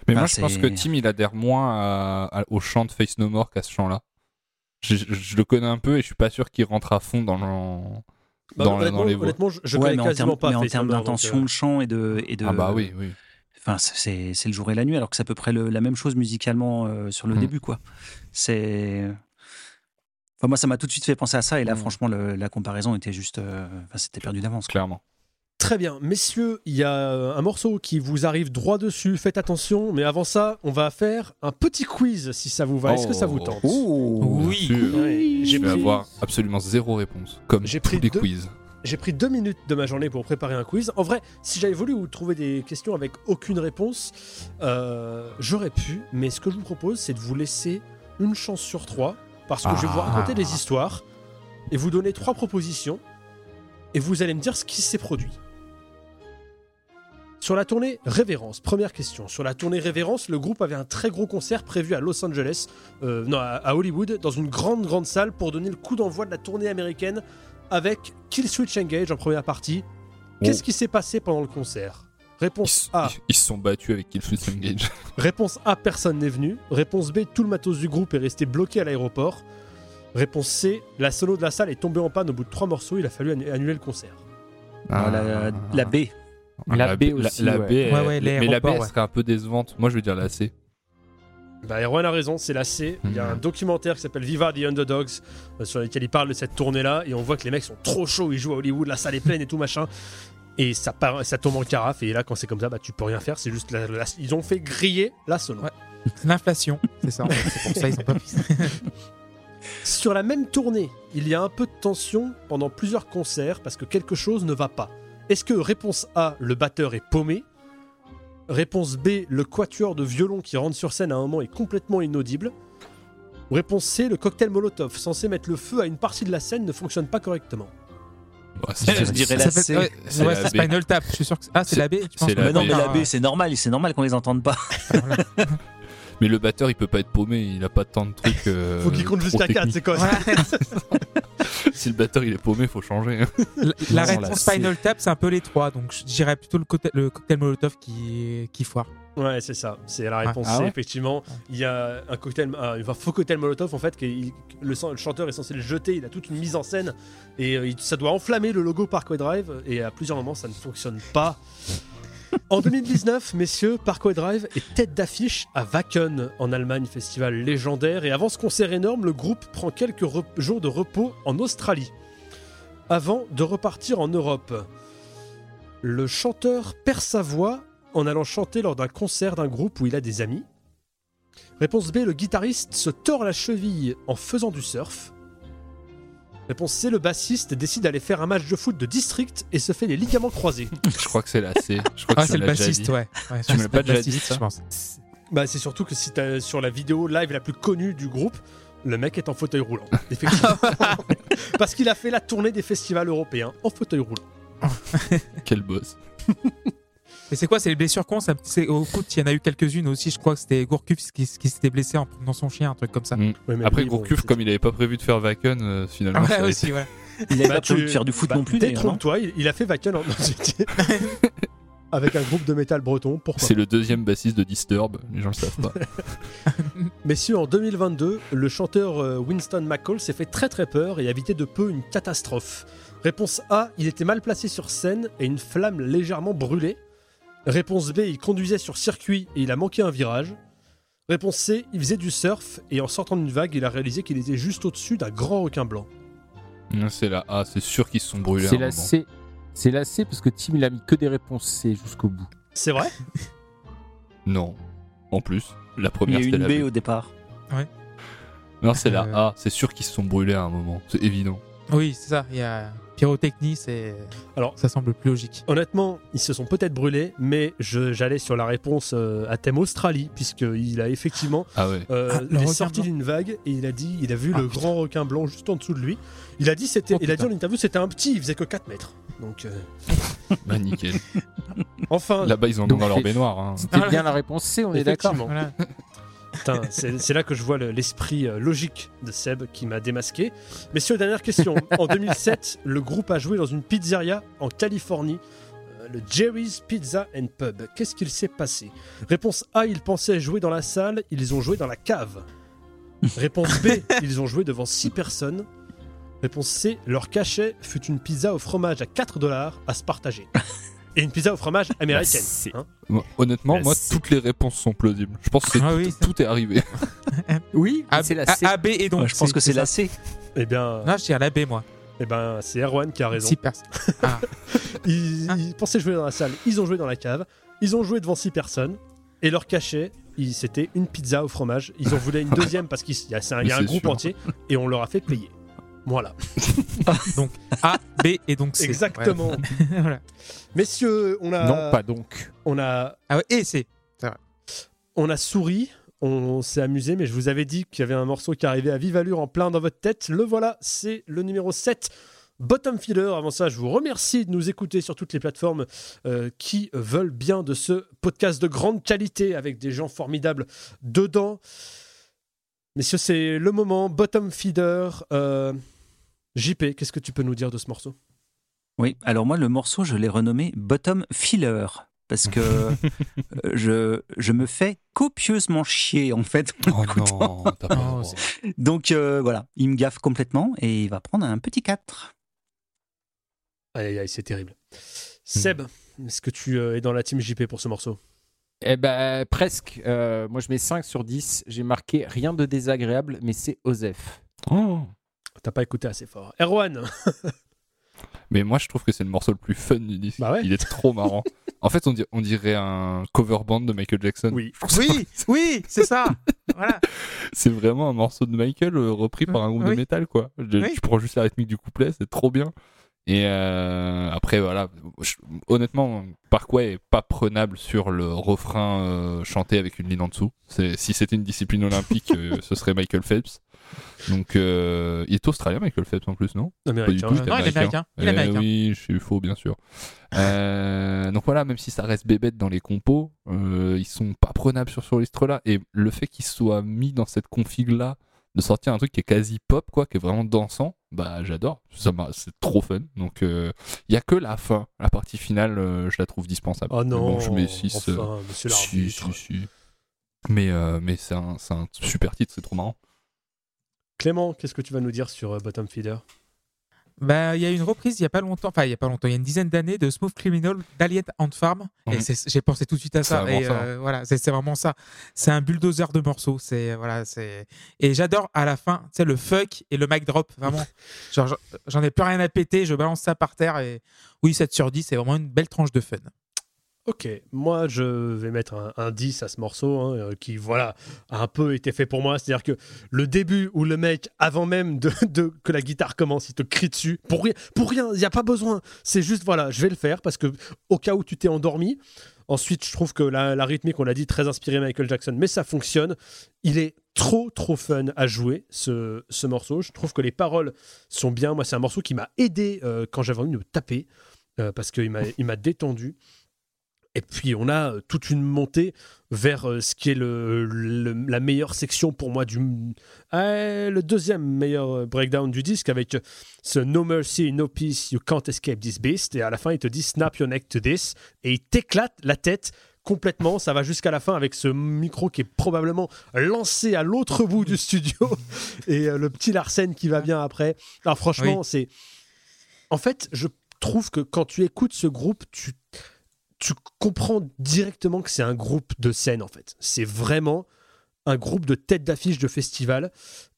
Mais moi, je pense c'est- que Tim, il adhère moins à- à- au chant de Face No More qu'à ce chant-là. Je, je- je le connais un peu et je suis pas sûr qu'il rentre à fond dans, le- Bah, dans, honnêtement, dans les voix. honnêtement, je, je ouais, connais mais en quasiment termes, pas. mais en Face termes donc, d'intention euh, de chant et de, et de Ah bah oui, oui. Enfin, c'est c'est le jour et la nuit, alors que c'est à peu près le- la même chose musicalement euh, sur le Hmm. début, quoi. C'est. Enfin, moi, ça m'a tout de suite fait penser à ça, et là, Hmm. franchement, le- la comparaison était juste. euh, Enfin, c'était perdu d'avance. Clairement. Très bien, messieurs, il y a un morceau qui vous arrive droit dessus. Faites attention, mais avant ça, on va faire un petit quiz si ça vous va. Est-ce que ça vous tente Oui. Bien sûr. Ouais, Je J'ai pris, avoir absolument zéro réponse, comme J'ai tous pris les deux- quiz. j'ai pris deux minutes de ma journée pour préparer un quiz. En vrai, si j'avais voulu vous trouver des questions avec aucune réponse, euh, j'aurais pu. Mais ce que je vous propose, c'est de vous laisser une chance sur trois, parce que je vais vous Ah. raconter des histoires et vous donner trois propositions, et vous allez me dire ce qui s'est produit. Sur la tournée Révérence, première question. Sur la tournée Révérence, le groupe avait un très gros concert prévu à Los Angeles, euh, non, à Hollywood, dans une grande, grande salle pour donner le coup d'envoi de la tournée américaine avec Kill Switch Engage en première partie. Qu'est-ce qui s'est passé pendant le concert? Réponse A. ils- se sont battus avec Killswitch Engage. Réponse A, personne n'est venu. Réponse B, tout le matos du groupe est resté bloqué à l'aéroport. Réponse C, la solo de la salle est tombée en panne au bout de trois morceaux, il a fallu annu- annuler le concert. Ah, la, la B. La B aussi, La, ouais. B, Ouais, ouais, mais la B, elle ouais. serait un peu décevante. Moi, je vais dire la C. Bah, Erwan a raison, c'est la C. Il y a un Mhm. documentaire qui s'appelle Viva the Underdogs, euh, sur lequel il parle de cette tournée-là, et on voit que les mecs sont trop chauds, ils jouent à Hollywood, la salle est pleine et tout machin. Et ça, part, ça tombe en carafe, et là, quand c'est comme ça, bah, tu peux rien faire, c'est juste. la- la- ils ont fait griller la solo. Ouais. C'est l'inflation, c'est ça. en fait, C'est pour ça ils ont pas pris. Sur la même tournée, il y a un peu de tension pendant plusieurs concerts parce que quelque chose ne va pas. Est-ce que réponse A, le batteur est paumé? Réponse B, le quatuor de violon qui rentre sur scène à un moment est complètement inaudible? Ou réponse C, le cocktail Molotov censé mettre le feu à une partie de la scène ne fonctionne pas correctement? Je dirais Ça la fait- C. ouais, C'est ouais. Spinal Tap. Je suis sûr que ah c'est la B. c'est la non, mais la B, c'est normal, c'est normal qu'on les entende pas. Mais le batteur, il peut pas être paumé, il a pas tant de trucs. euh, Faut qu'il compte trop jusqu'à 4, techniques. c'est quoi. Si le batteur il est paumé, faut changer. hein. La, la Non, réponse. Spinal Tap, c'est un peu les trois. Donc je dirais plutôt le, cocktail- le cocktail Molotov qui, qui foire. Ouais, c'est ça. C'est la réponse Ah C, ouais effectivement. Il y a un cocktail, un, un faux cocktail Molotov, en fait, que il- le, le chanteur est censé le jeter. Il a toute une mise en scène et euh, il- ça doit enflammer le logo Parkway Drive. Et à plusieurs moments, ça ne fonctionne pas. En 2019, messieurs, Parkway Drive est tête d'affiche à Wacken, en Allemagne, festival légendaire. Et avant ce concert énorme, le groupe prend quelques jours de repos en Australie. Avant de repartir en Europe. Le chanteur perd sa voix en allant chanter lors d'un concert d'un groupe où il a des amis. Réponse B, le guitariste se tord la cheville en faisant du surf. Réponse C, le bassiste décide d'aller faire un match de foot de district et se fait les ligaments croisés. Je crois que c'est la C. Je crois que Ah, c'est le bassiste, ouais. ouais Tu me l'as pas le déjà bassiste, dit, je pense. Bah, c'est surtout que si t'as sur la vidéo live la plus connue du groupe, le mec est en fauteuil roulant. Effectivement. Parce qu'il a fait la tournée des festivals européens en fauteuil roulant. Quel boss. Et c'est quoi C'est les blessures c'est- Au foot, il y en a eu quelques-unes aussi. Je crois que c'était Gourcuff qui, qui s'était blessé en prenant son chien, un truc comme ça. Mm. Ouais, mais Après, Gourcuff, comme il avait pas prévu de faire Wacken, euh, finalement. Ouais, ça a aussi, été- ouais. Il avait Bah, pas prévu tu- de faire du foot bah, non plus, non Détrompe-toi, il, il a fait Wacken en. avec un groupe de métal breton. Pourquoi C'est le deuxième bassiste de Disturb, les gens le savent pas. Messieurs, en 2022, le chanteur euh, Winston McCall s'est fait très très peur et a évité de peu une catastrophe. Réponse A, il était mal placé sur scène et une flamme légèrement brûlée. Réponse B, il conduisait sur circuit et il a manqué un virage. Réponse C, il faisait du surf et en sortant d'une vague, il a réalisé qu'il était juste au-dessus d'un grand requin blanc. Non, C'est la A, c'est sûr qu'ils se sont brûlés. à C'est un la moment. C. C'est la C parce que Tim il a mis que des réponses C jusqu'au bout. C'est vrai? Non. En plus, la Il première y a c'était une la B B. au départ. Non, c'est la Euh. A, c'est sûr qu'ils se sont brûlés à un moment. C'est évident. Oui, c'est ça. Il y a pyrotechnie, c'est. Alors- ça semble plus logique. Honnêtement, ils se sont peut-être brûlés, mais je- j'allais sur la réponse euh, à thème Australie, puisqu'il a effectivement Ah ouais. Euh, Ah, le il est requin sorti blanc. d'une vague et il a dit, il a vu Ah, le putain. grand requin blanc juste en dessous de lui. Il a dit c'était, Oh, il a dit putain. en interview c'était un petit, il faisait que 4 mètres. Donc euh, Bah nickel. enfin, Là-bas, ils en ont Donc, dans leur c'est- baignoire. hein. C'était Ah, bien la réponse C, on est d'accord. effectivement. Voilà. C'est là que je vois le- l'esprit euh, logique de Seb qui m'a démasqué. Messieurs, dernière question. En 2007, le groupe a joué dans une pizzeria en Californie, euh, le Jerry's Pizza and Pub. Qu'est-ce qu'il s'est passé? Réponse A, ils pensaient jouer dans la salle, ils ont joué dans la cave. Réponse B, ils ont joué devant 6 personnes. Réponse C, leur cachet fut une pizza au fromage à 4 dollars à se partager. Et une pizza au fromage américaine. c'est- hein. Honnêtement, Bah, moi, toutes les réponses sont plausibles. Je pense que Ah oui, tout est arrivé. Oui, c'est la C. A, B et donc. Ouais, je pense que c'est la. C. Eh bien, Non, je dirais la B, moi. eh ben c'est Erwan qui a raison. Six personnes. Ah. Ils, Ah. ils pensaient jouer dans la salle, ils ont joué dans la cave, ils ont joué devant 6 personnes, et leur cachet, c'était une pizza au fromage. Ils en voulaient une deuxième parce qu'il y a, un, il y a un groupe sûr. entier, et on leur a fait payer. Voilà, A, B et donc C. exactement. Ouais. Voilà. Messieurs, on a, Non, pas donc. on a, Ah ouais, et C. on a souri, on s'est amusé, mais je vous avais dit qu'il y avait un morceau qui arrivait à vive allure en plein dans votre tête. Le voilà, c'est le numéro 7. Bottom Feeder, avant ça, je vous remercie de nous écouter sur toutes les plateformes euh, qui veulent bien de ce podcast de grande qualité avec des gens formidables dedans. Messieurs, c'est le moment. Bottom Feeder. euh, JP, qu'est-ce que tu peux nous dire de ce morceau? Oui, alors moi, le morceau, je l'ai renommé Bottom Filler. Parce que euh, je, je me fais copieusement chier, en fait. en Oh l'écoutant. non, t'as pas le Oh, Donc euh, voilà, il me gaffe complètement et il va prendre un petit 4. Aïe, aïe, aïe, c'est terrible. Seb, est-ce que tu euh, es dans la team JP pour ce morceau? Eh ben, presque. Euh, moi, je mets 5 sur 10. J'ai marqué rien de désagréable, mais c'est Osef. Oh. T'as pas écouté assez fort. Erwan Mais moi, je trouve que c'est le morceau le plus fun du disque. Bah ouais. Il est trop marrant. en fait, on, dir- on dirait un cover band de Michael Jackson. Oui. Oui, oui, c'est ça. Voilà. C'est vraiment un morceau de Michael euh, repris par un groupe de métal, quoi. Je- Oui. Tu prends juste la rythmique du couplet, c'est trop bien. Et euh, après, voilà, je- honnêtement, Parkway est pas prenable sur le refrain euh, chanté avec une ligne en dessous. Si c'était une discipline olympique, euh, ce serait Michael Phelps. Donc, euh, il est australien, Michael Phelps en plus, non? Pas du Américain. tout, ouais. c'était Non, il est américain. Il est Eh américain. oui, je suis faux, bien sûr. Euh, donc voilà, même si ça reste bébête dans les compos, euh, ils sont pas prenables sur ce registre-là. Et le fait qu'ils soient mis dans cette config-là, de sortir un truc qui est quasi pop, quoi, qui est vraiment dansant, bah j'adore. Ça m'a- C'est trop fun. Donc il y a que la fin, la partie finale, euh, je la trouve dispensable. Oh Mais non, bon, je mets 6. enfin, monsieur si, l'arbitre. si, si. Mais, euh, mais c'est un, c'est un super titre, c'est trop marrant. Clément, qu'est-ce que tu vas nous dire sur euh, Bottom Feeder? Bah, il y a une reprise il y a pas longtemps, enfin il y a pas longtemps, il y a une dizaine d'années de Smooth Criminal d'Alien Ant Farm. Et Mhm. j'ai pensé tout de suite à ça. Et euh, voilà, c'est vraiment ça. C'est un bulldozer de morceaux. C'est voilà, c'est et j'adore à la fin, tu sais le fuck et le mic drop. Vraiment, j'en ai plus rien à péter. Je balance ça par terre et oui, 7 sur 10, c'est vraiment une belle tranche de fun. Ok, moi je vais mettre un, un 10 à ce morceau hein, euh, qui voilà a un peu été fait pour moi. C'est-à-dire que le début où le mec, avant même de, que la guitare commence, il te crie dessus pour rien, pour rien, il n'y a pas besoin. C'est juste voilà, je vais le faire parce que au cas où tu t'es endormi. Ensuite, je trouve que la, rythmique, on l'a dit, très inspiré Michael Jackson, mais ça fonctionne. Il est trop trop fun à jouer ce, ce morceau. Je trouve que les paroles sont bien. Moi, c'est un morceau qui m'a aidé euh, quand j'avais envie de me taper euh, parce qu'il m'a il m'a détendu. Et puis on a euh, toute une montée vers euh, ce qui est le, le- la meilleure section pour moi du euh, le deuxième meilleur breakdown du disque avec ce No Mercy, No Peace, You Can't Escape This Beast. Et à la fin il te dit Snap Your Neck to This. Et il t'éclate la tête complètement, ça va jusqu'à la fin avec ce micro qui est probablement lancé à l'autre bout du studio. Et le petit Larsen qui va bien après. Alors franchement, c'est en fait, je trouve que quand tu écoutes ce groupe, tu tu comprends directement que c'est un groupe de scène en fait. C'est vraiment un groupe de tête d'affiche de festival.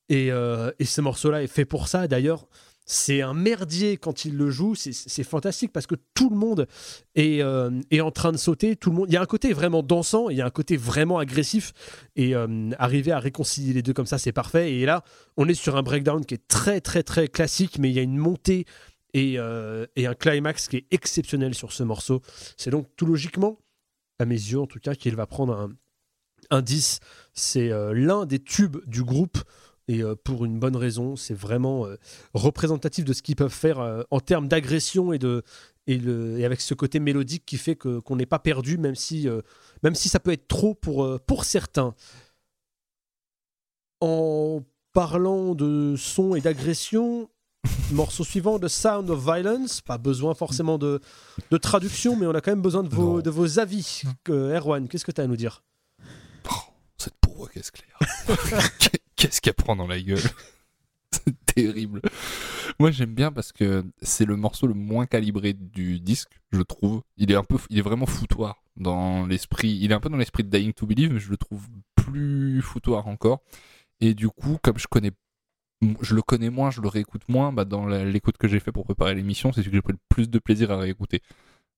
Et, euh, et ce morceau-là est fait pour ça. D'ailleurs, c'est un merdier quand il le joue. C'est- fantastique parce que tout le monde est, euh, est en train de sauter. Tout le monde. Il y a un côté vraiment dansant. Il y a un côté vraiment agressif. Et euh, arriver à réconcilier les deux comme ça, c'est parfait. Et là, on est sur un breakdown qui est très très très classique, mais il y a une montée et, euh, et un climax qui est exceptionnel sur ce morceau. C'est donc tout logiquement, à mes yeux en tout cas, qu'il va prendre un, un 10. C'est euh, l'un des tubes du groupe. Et euh, pour une bonne raison, c'est vraiment représentatif de ce qu'ils peuvent faire en termes d'agression et, et, avec ce côté mélodique qui fait que- qu'on n'est pas perdu, même si, même si ça peut être trop pour, pour certains. En parlant de son et d'agression, morceau suivant, The Sound of Violence. Pas besoin forcément de, de traduction, mais on a quand même besoin de vos, de vos avis. Euh, Erwan, qu'est-ce que tu as à nous dire? Oh, cette pauvre caisse claire. Qu'est-ce qu'elle prend dans la gueule? C'est terrible. Moi j'aime bien parce que c'est le morceau le moins calibré du disque, je trouve. Il est un peu, il est vraiment foutoir dans l'esprit. Il est un peu dans l'esprit de Dying to Believe, mais je le trouve plus foutoir encore. Et du coup, comme je connais, je le connais moins, je le réécoute moins. Bah, dans l'écoute que j'ai fait pour préparer l'émission, c'est celui que j'ai pris le plus de plaisir à réécouter.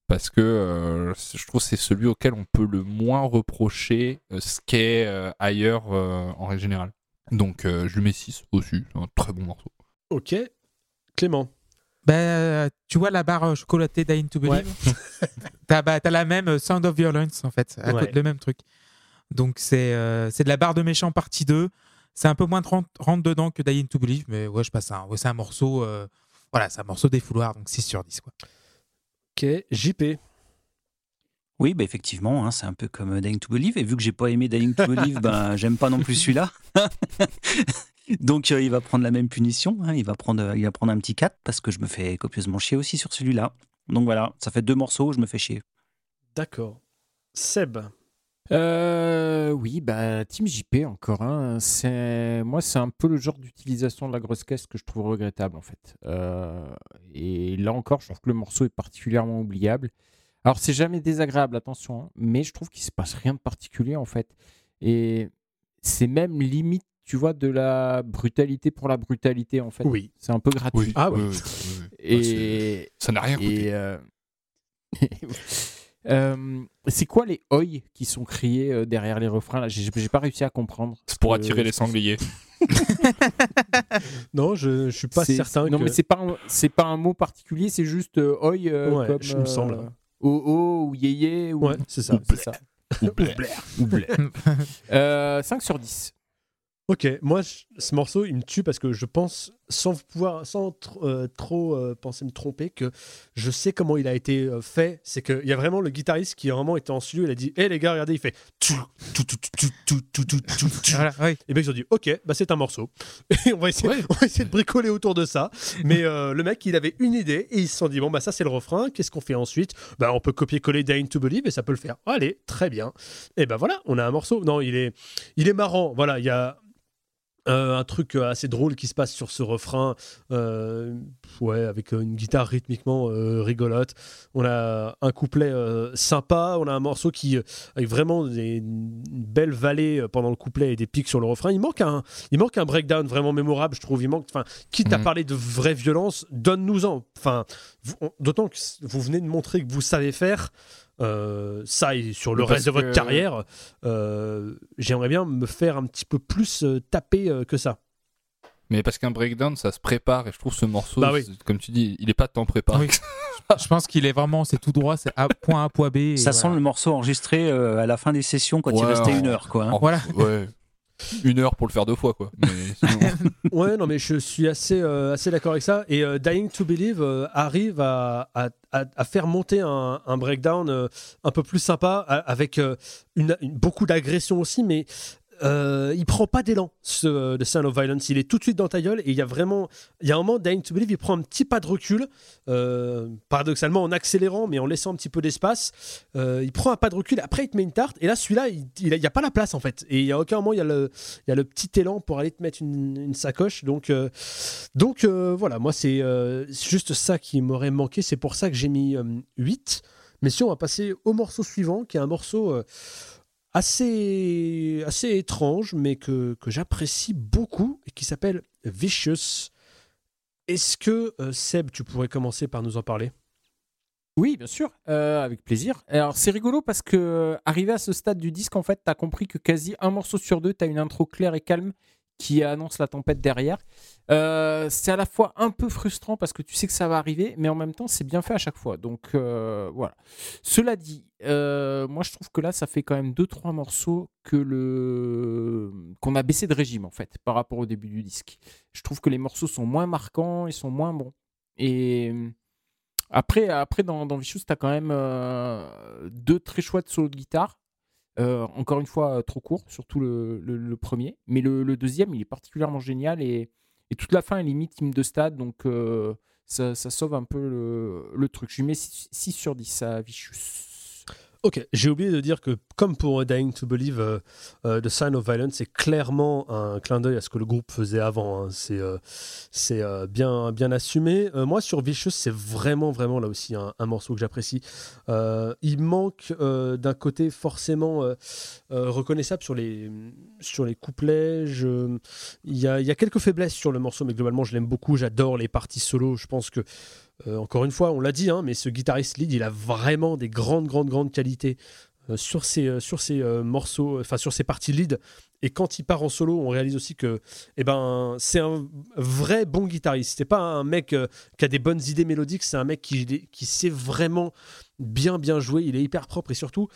Parce que euh, je trouve que c'est celui auquel on peut le moins reprocher euh, ce qu'est euh, ailleurs euh, en règle générale. Donc euh, je lui mets 6 aussi, c'est un très bon morceau. Ok. Clément. Ben, tu vois la barre chocolatée d'Ain to Believe T'as bah, t'as la même Sound of Violence, en fait, à Ouais. côté, le même truc. Donc, c'est euh, c'est de la barre de méchant partie 2. C'est un peu moins de rentre, dedans que Dying to Believe, mais ouais, je passe un. Ouais, c'est un morceau. euh, voilà, c'est un morceau des fouloirs, donc 6 sur 10. Quoi. Ok. JP. Oui, bah effectivement, hein, c'est un peu comme Dying to Believe. Et vu que j'ai pas aimé Dying to Believe, ben j'aime pas non plus celui-là. Donc euh, il va prendre la même punition. hein, il, va prendre, euh, il va prendre un petit 4 parce que je me fais copieusement chier aussi sur celui-là. Donc voilà, ça fait deux morceaux où je me fais chier. D'accord. Seb. Euh, oui, bah, Team JP encore. Hein, c'est moi, c'est un peu le genre d'utilisation de la grosse caisse que je trouve regrettable en fait. Euh, et là encore, je trouve que le morceau est particulièrement oubliable. Alors c'est jamais désagréable, attention, hein, mais je trouve qu'il se passe rien de particulier en fait. Et c'est même limite, tu vois, de la brutalité pour la brutalité en fait. Oui. C'est un peu gratuit. Ah oui. Et Ça n'a rien coûté. et euh, euh, c'est quoi les oi qui sont criés euh, derrière les refrains là? J'ai j'ai pas réussi à comprendre. C'est pour Euh, attirer les sangliers. Non, je, je suis pas C'est- certain Non, que. mais c'est pas un- c'est pas un mot particulier, c'est juste euh, oi euh, Ouais, comme je me semble. oh oh ou yéyé ou Ouais, c'est ça. c'est ça. Ou blé. Euh, 5 sur 10. Ok, moi, je- ce morceau, il me tue parce que je pense, sans pouvoir, sans euh, trop euh, penser me tromper, que je sais comment il a été euh, fait. C'est qu'il y a vraiment le guitariste qui vraiment était en studio, il a dit Hé hey, les gars, regardez, il fait Et bien ils ont dit Ok, bah, c'est un morceau. Et on va, essayer, on va essayer de bricoler autour de ça. Mais le mec, il avait une idée et ils se sont dit Bon, bah ça c'est le refrain, qu'est-ce qu'on fait ensuite? Bah on peut copier-coller Dying to Believe et ça peut le faire. Allez, très bien. Et ben voilà, on a un morceau. Non, il est, il est marrant. Voilà, il y a euh, un truc euh, assez drôle qui se passe sur ce refrain, euh, ouais, avec une guitare rythmiquement euh, rigolote. On a un couplet sympa, on a un morceau qui, avec vraiment des, une belle vallée pendant le couplet et des pics sur le refrain. Il manque un, il manque un breakdown vraiment mémorable, je trouve. Il manque, enfin, quitte à Mhm. parler de vraie violence, donne-nous-en. Enfin, d'autant que vous venez de montrer que vous savez faire. Euh, ça et sur le parce reste de votre que- carrière, euh, j'aimerais bien me faire un petit peu plus euh, taper euh, que ça. Mais parce qu'un breakdown, ça se prépare et je trouve ce morceau, Bah oui. comme tu dis, il est pas tant préparé. Oui. Je pense qu'il est vraiment, c'est tout droit, c'est A, point A, point B. et Ça voilà. sent le morceau enregistré euh, à la fin des sessions quand il restait en- une heure. Quoi, hein. en- Voilà. Ouais. Une heure pour le faire deux fois, quoi. Mais sinon- Ouais, non, mais je suis assez, euh, assez d'accord avec ça. Et euh, Dying to Believe euh, arrive à, à, à- faire monter un, un breakdown un peu plus sympa, avec une, une- beaucoup d'agression aussi, mais euh, il prend pas d'élan, ce The Sound of Violence. Il est tout de suite dans ta gueule et il y a vraiment. Il y a un moment, Dying to Believe, il prend un petit pas de recul, euh, paradoxalement en accélérant, mais en laissant un petit peu d'espace. Euh, il prend un pas de recul, après il te met une tarte, et là, celui-là, il n'y a, pas la place en fait. Et il y a aucun moment, il y a le, petit élan pour aller te mettre une, sacoche. Donc, donc voilà, moi, c'est juste ça qui m'aurait manqué. C'est pour ça que j'ai mis euh, 8. Mais si on va passer au morceau suivant, qui est un morceau assez, assez étrange, mais que, que j'apprécie beaucoup et qui s'appelle Vicious. Est-ce que, euh, Seb, tu pourrais commencer par nous en parler? Oui, bien sûr, euh, avec plaisir. Alors, c'est rigolo parce que, euh, arrivé à ce stade du disque, en fait, tu as compris que quasi un morceau sur deux, tu as une intro claire et calme qui annonce la tempête derrière. Euh, c'est à la fois un peu frustrant parce que tu sais que ça va arriver, mais en même temps, c'est bien fait à chaque fois. Donc, euh, voilà. Cela dit, euh, moi, je trouve que là, ça fait quand même deux, trois morceaux que le qu'on a baissé de régime, en fait, par rapport au début du disque. Je trouve que les morceaux sont moins marquants, ils sont moins bons. Et. Après, après dans, dans Vicious, tu as quand même deux très chouettes solos de guitare. Euh, encore une fois, trop court, surtout le, premier. Mais le, deuxième, il est particulièrement génial. Et, toute la fin est limite hymne de stade. Donc, euh, ça, sauve un peu le, truc. Je lui mets 6, sur 10 à Vicious. Ok, j'ai oublié de dire que, comme pour Dying to Believe, euh, euh, The Sign of Violence c'est clairement un clin d'œil à ce que le groupe faisait avant. hein. C'est euh, bien, bien assumé. Moi, sur Vicious, c'est vraiment, vraiment là aussi un, morceau que j'apprécie. Il manque d'un côté forcément reconnaissable sur les, sur les couplets. Il y, a, y a quelques faiblesses sur le morceau, mais globalement, je l'aime beaucoup. J'adore les parties solo. Je pense que euh, encore une fois, on l'a dit, hein, mais ce guitariste lead, il a vraiment des grandes, grandes, grandes qualités euh, sur ses, euh, sur ses morceaux, enfin sur ses parties lead. Et quand il part en solo, on réalise aussi que, eh ben, c'est un vrai bon guitariste. C'est pas un mec qui a des bonnes idées mélodiques, c'est un mec qui, qui sait vraiment bien, bien jouer. Il est hyper propre et surtout,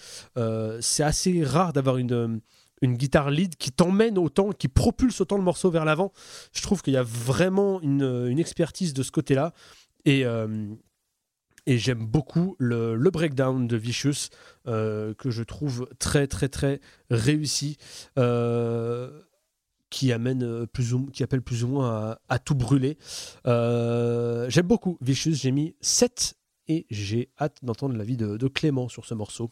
c'est assez rare d'avoir une une guitare lead qui t'emmène autant, qui propulse autant le morceau vers l'avant. Je trouve qu'il y a vraiment une expertise de ce côté-là. Et, euh, et j'aime beaucoup le, le breakdown de Vicious, euh, que je trouve très, très, très réussi. euh, qui amène plus ou, qui appelle plus ou moins à, tout brûler. J'aime beaucoup Vicious, j'ai mis 7 et j'ai hâte d'entendre l'avis de, de Clément sur ce morceau.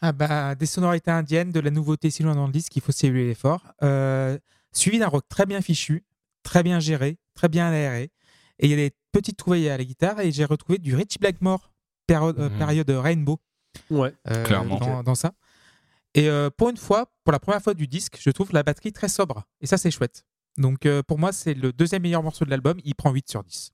Ah bah, des sonorités indiennes, de la nouveauté si loin dans le disque, il faut saluer l'effort. Suivi d'un rock très bien fichu, très bien géré, très bien aéré. Et il y a des petites trouvailles à la guitare et j'ai retrouvé du Rich Blackmore, période, euh, Mhm. période Rainbow, Ouais. euh, Clairement. dans, dans ça. Et euh, pour une fois, pour la première fois du disque, je trouve la batterie très sobre. Et ça, c'est chouette. Donc euh, pour moi, c'est le deuxième meilleur morceau de l'album. Il prend 8 sur 10.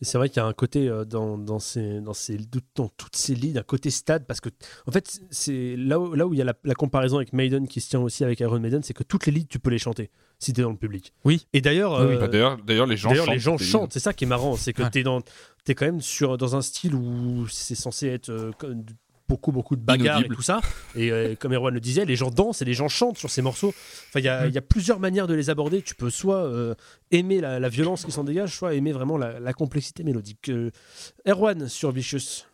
Et c'est vrai qu'il y a un côté euh, dans, dans, ces, dans, ces, dans toutes ces lignes, un côté stade, parce que en fait, c'est là où, là où il y a la, la comparaison avec Maiden qui se tient aussi avec Iron Maiden, c'est que toutes les lignes, tu peux les chanter si tu es dans le public. Oui. Et d'ailleurs, oui. euh, Bah, D'ailleurs, d'ailleurs, les gens D'ailleurs, chantent. les gens c'est- chantent, c'est ça qui est marrant, c'est que Ouais. t'es dans, es quand même sur dans un style où c'est censé être euh, comme beaucoup beaucoup de bagarres Inaudible. et tout ça. Et euh, comme Erwan le disait, les gens dansent et les gens chantent sur ces morceaux. Enfin, il y, a- Mm. il y a plusieurs manières de les aborder. Tu peux soit euh, aimer la, la violence qui s'en dégage, soit aimer vraiment la, la complexité mélodique. Euh, Erwan sur Vicious.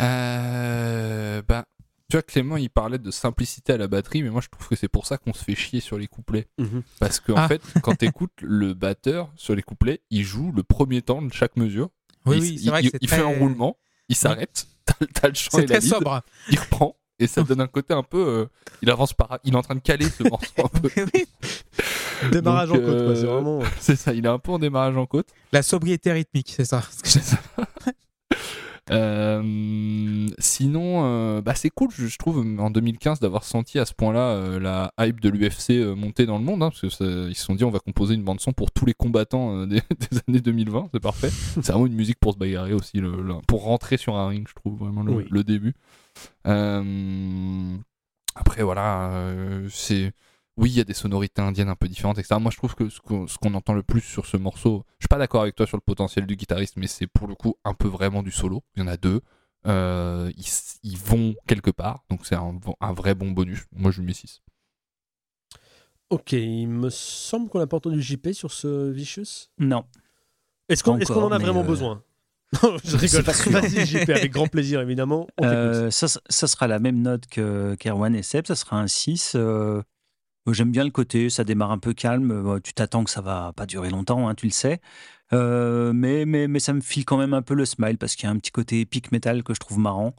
Euh, ben, tu vois, Clément, il parlait de simplicité à la batterie, mais moi, je trouve que c'est pour ça qu'on se fait chier sur les couplets. Parce qu'en Ah. fait, quand tu écoutes le batteur sur les couplets, il joue le premier temps de chaque mesure. Oui, il, oui, il- c'est vrai il- que c'est il très, fait un roulement, il s'arrête, t'as, le chant c'est et la très lead, sobre. il reprend, et ça donne un côté un peu. euh, il avance par. Il est en train de caler ce morceau un peu. Oui. Démarrage Donc, en côte, quoi. C'est euh, vraiment. C'est ça, il est un peu en démarrage en côte. La sobriété rythmique, c'est ça. Euh, sinon, euh, bah c'est cool, je, trouve, en 2015, d'avoir senti à ce point-là euh, la hype de l'UFC monter dans le monde, hein, parce que ça- ils se sont dit on va composer une bande son pour tous les combattants des, des années 2020, c'est parfait. c'est vraiment une musique pour se bagarrer aussi, le- le- pour rentrer sur un ring, je trouve vraiment le, Oui. le début. Après, voilà, c'est oui, il y a des sonorités indiennes un peu différentes, etc. Moi, je trouve que ce qu'on entend le plus sur ce morceau, je suis pas d'accord avec toi sur le potentiel du guitariste, mais c'est pour le coup un peu vraiment du solo. Il y en a deux. euh, ils, ils vont quelque part, donc c'est un, un vrai bon bonus. Moi, je lui mets 6. Ok, il me semble qu'on n'a pas entendu JP sur ce Vicious? Non. Est-ce qu'on en a vraiment euh, besoin? Non, je rigole. Vas-y, JP, avec grand plaisir, évidemment. On. Euh, ça, ça sera la même note que qu'Erwan et Seb, ça sera un 6. euh, moi, J'aime bien le côté, ça démarre un peu calme. euh, Tu t'attends que ça va pas durer longtemps, hein, tu le sais. Euh, mais, mais, mais ça me file quand même un peu le smile parce qu'il y a un petit côté épique métal que je trouve marrant.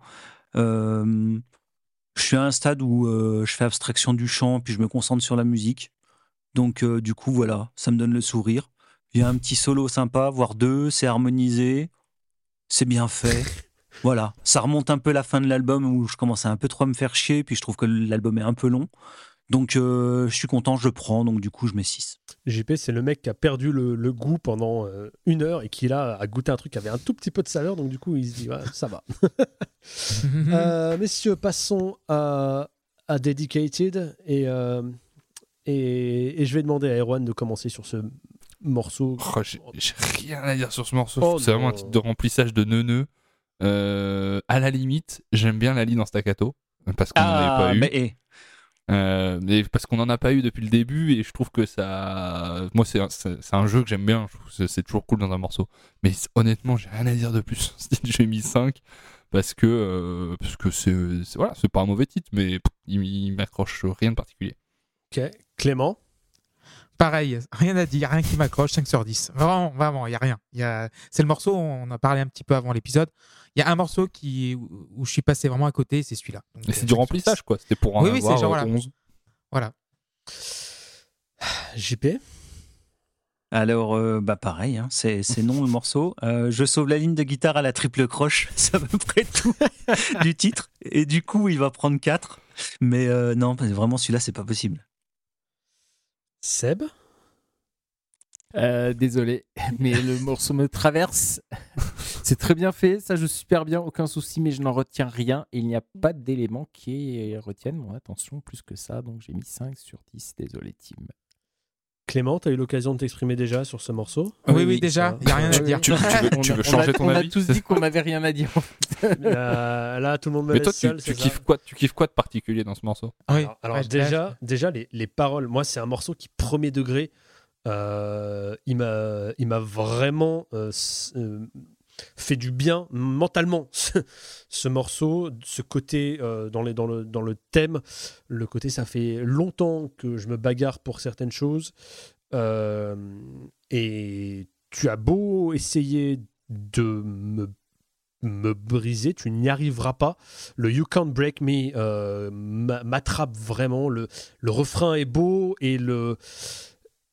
Euh, je suis à un stade où euh, je fais abstraction du chant puis je me concentre sur la musique. Donc, euh, du coup, voilà, ça me donne le sourire. Il y a un petit solo sympa, voire deux, c'est harmonisé, c'est bien fait. Voilà, ça remonte un peu la fin de l'album où je commençais un peu trop à me faire chier, puis je trouve que l'album est un peu long. Donc euh, je suis content, je prends, donc du coup je mets 6. JP, c'est le mec qui a perdu le, le goût pendant euh, une heure et qui là a goûté un truc qui avait un tout petit peu de saveur, donc du coup il se dit ouais, ça va. Euh, messieurs, passons à, à Dedicated et, euh, et, et je vais demander à Erwan de commencer sur ce morceau. Oh, j'ai rien à dire sur ce morceau. Oh c'est vraiment un titre de remplissage de neuneux. Euh, à la limite, j'aime bien la ligne en staccato parce qu'on n'en avait pas eu. Ah, mais eh, Euh, mais parce qu'on n'en a pas eu depuis le début et je trouve que ça. Moi, c'est un, jeu que j'aime bien. C'est- toujours cool dans un morceau. Mais honnêtement, j'ai rien à dire de plus. j'ai mis 5 parce que euh, parce que c'est voilà, c'est pas un mauvais titre, mais il, il m'accroche rien de particulier. Ok, Clément? Pareil, rien à dire, rien qui m'accroche, 5 sur 10. Vraiment, vraiment, il n'y a rien. Il y a... C'est le morceau, on en a parlé un petit peu avant l'épisode. Il y a un morceau qui... où je suis passé vraiment à côté, c'est celui-là. Euh, c'est 5 du remplissage 10. quoi. C'était pour en Oui, oui, genre, voilà. 11. Voilà. JP. alors euh, bah pareil, hein, c'est c'est non le morceau. Euh, je sauve la ligne de guitare à la triple croche, c'est à peu près tout du titre. Et du coup il va prendre 4. Mais euh, non, vraiment celui-là c'est pas possible. Seb. Euh, désolé, mais le morceau me traverse. C'est très bien fait, ça joue super bien, aucun souci, mais je n'en retiens rien. Il n'y a pas d'éléments qui retiennent mon attention plus que ça, donc j'ai mis 5 sur 10. Désolé, Tim. Clément, tu as eu l'occasion de t'exprimer déjà sur ce morceau Oui, oui, déjà, il n'y a rien à dire. Tu- tu veux- tu On a- veux on changer a- ton On avis a tous dit qu'on n'avait rien à dire. Euh, là, tout le monde me Mais toi, laisse tu, seul, tu kiffes quoi, tu kiffes quoi de particulier dans ce morceau Oui. Alors, alors Ouais, déjà, déjà les, les paroles, moi c'est un morceau qui premier degré, euh, il m'a, il m'a vraiment euh, euh, fait du bien mentalement. Ce, ce morceau, ce côté euh, dans, dans, le, dans le thème, le côté ça fait longtemps que je me bagarre pour certaines choses euh, et tu as beau essayer de me me briser, tu n'y arriveras pas. Le You Can't Break Me euh, m'a- m'attrape vraiment. Le, le refrain est beau et le,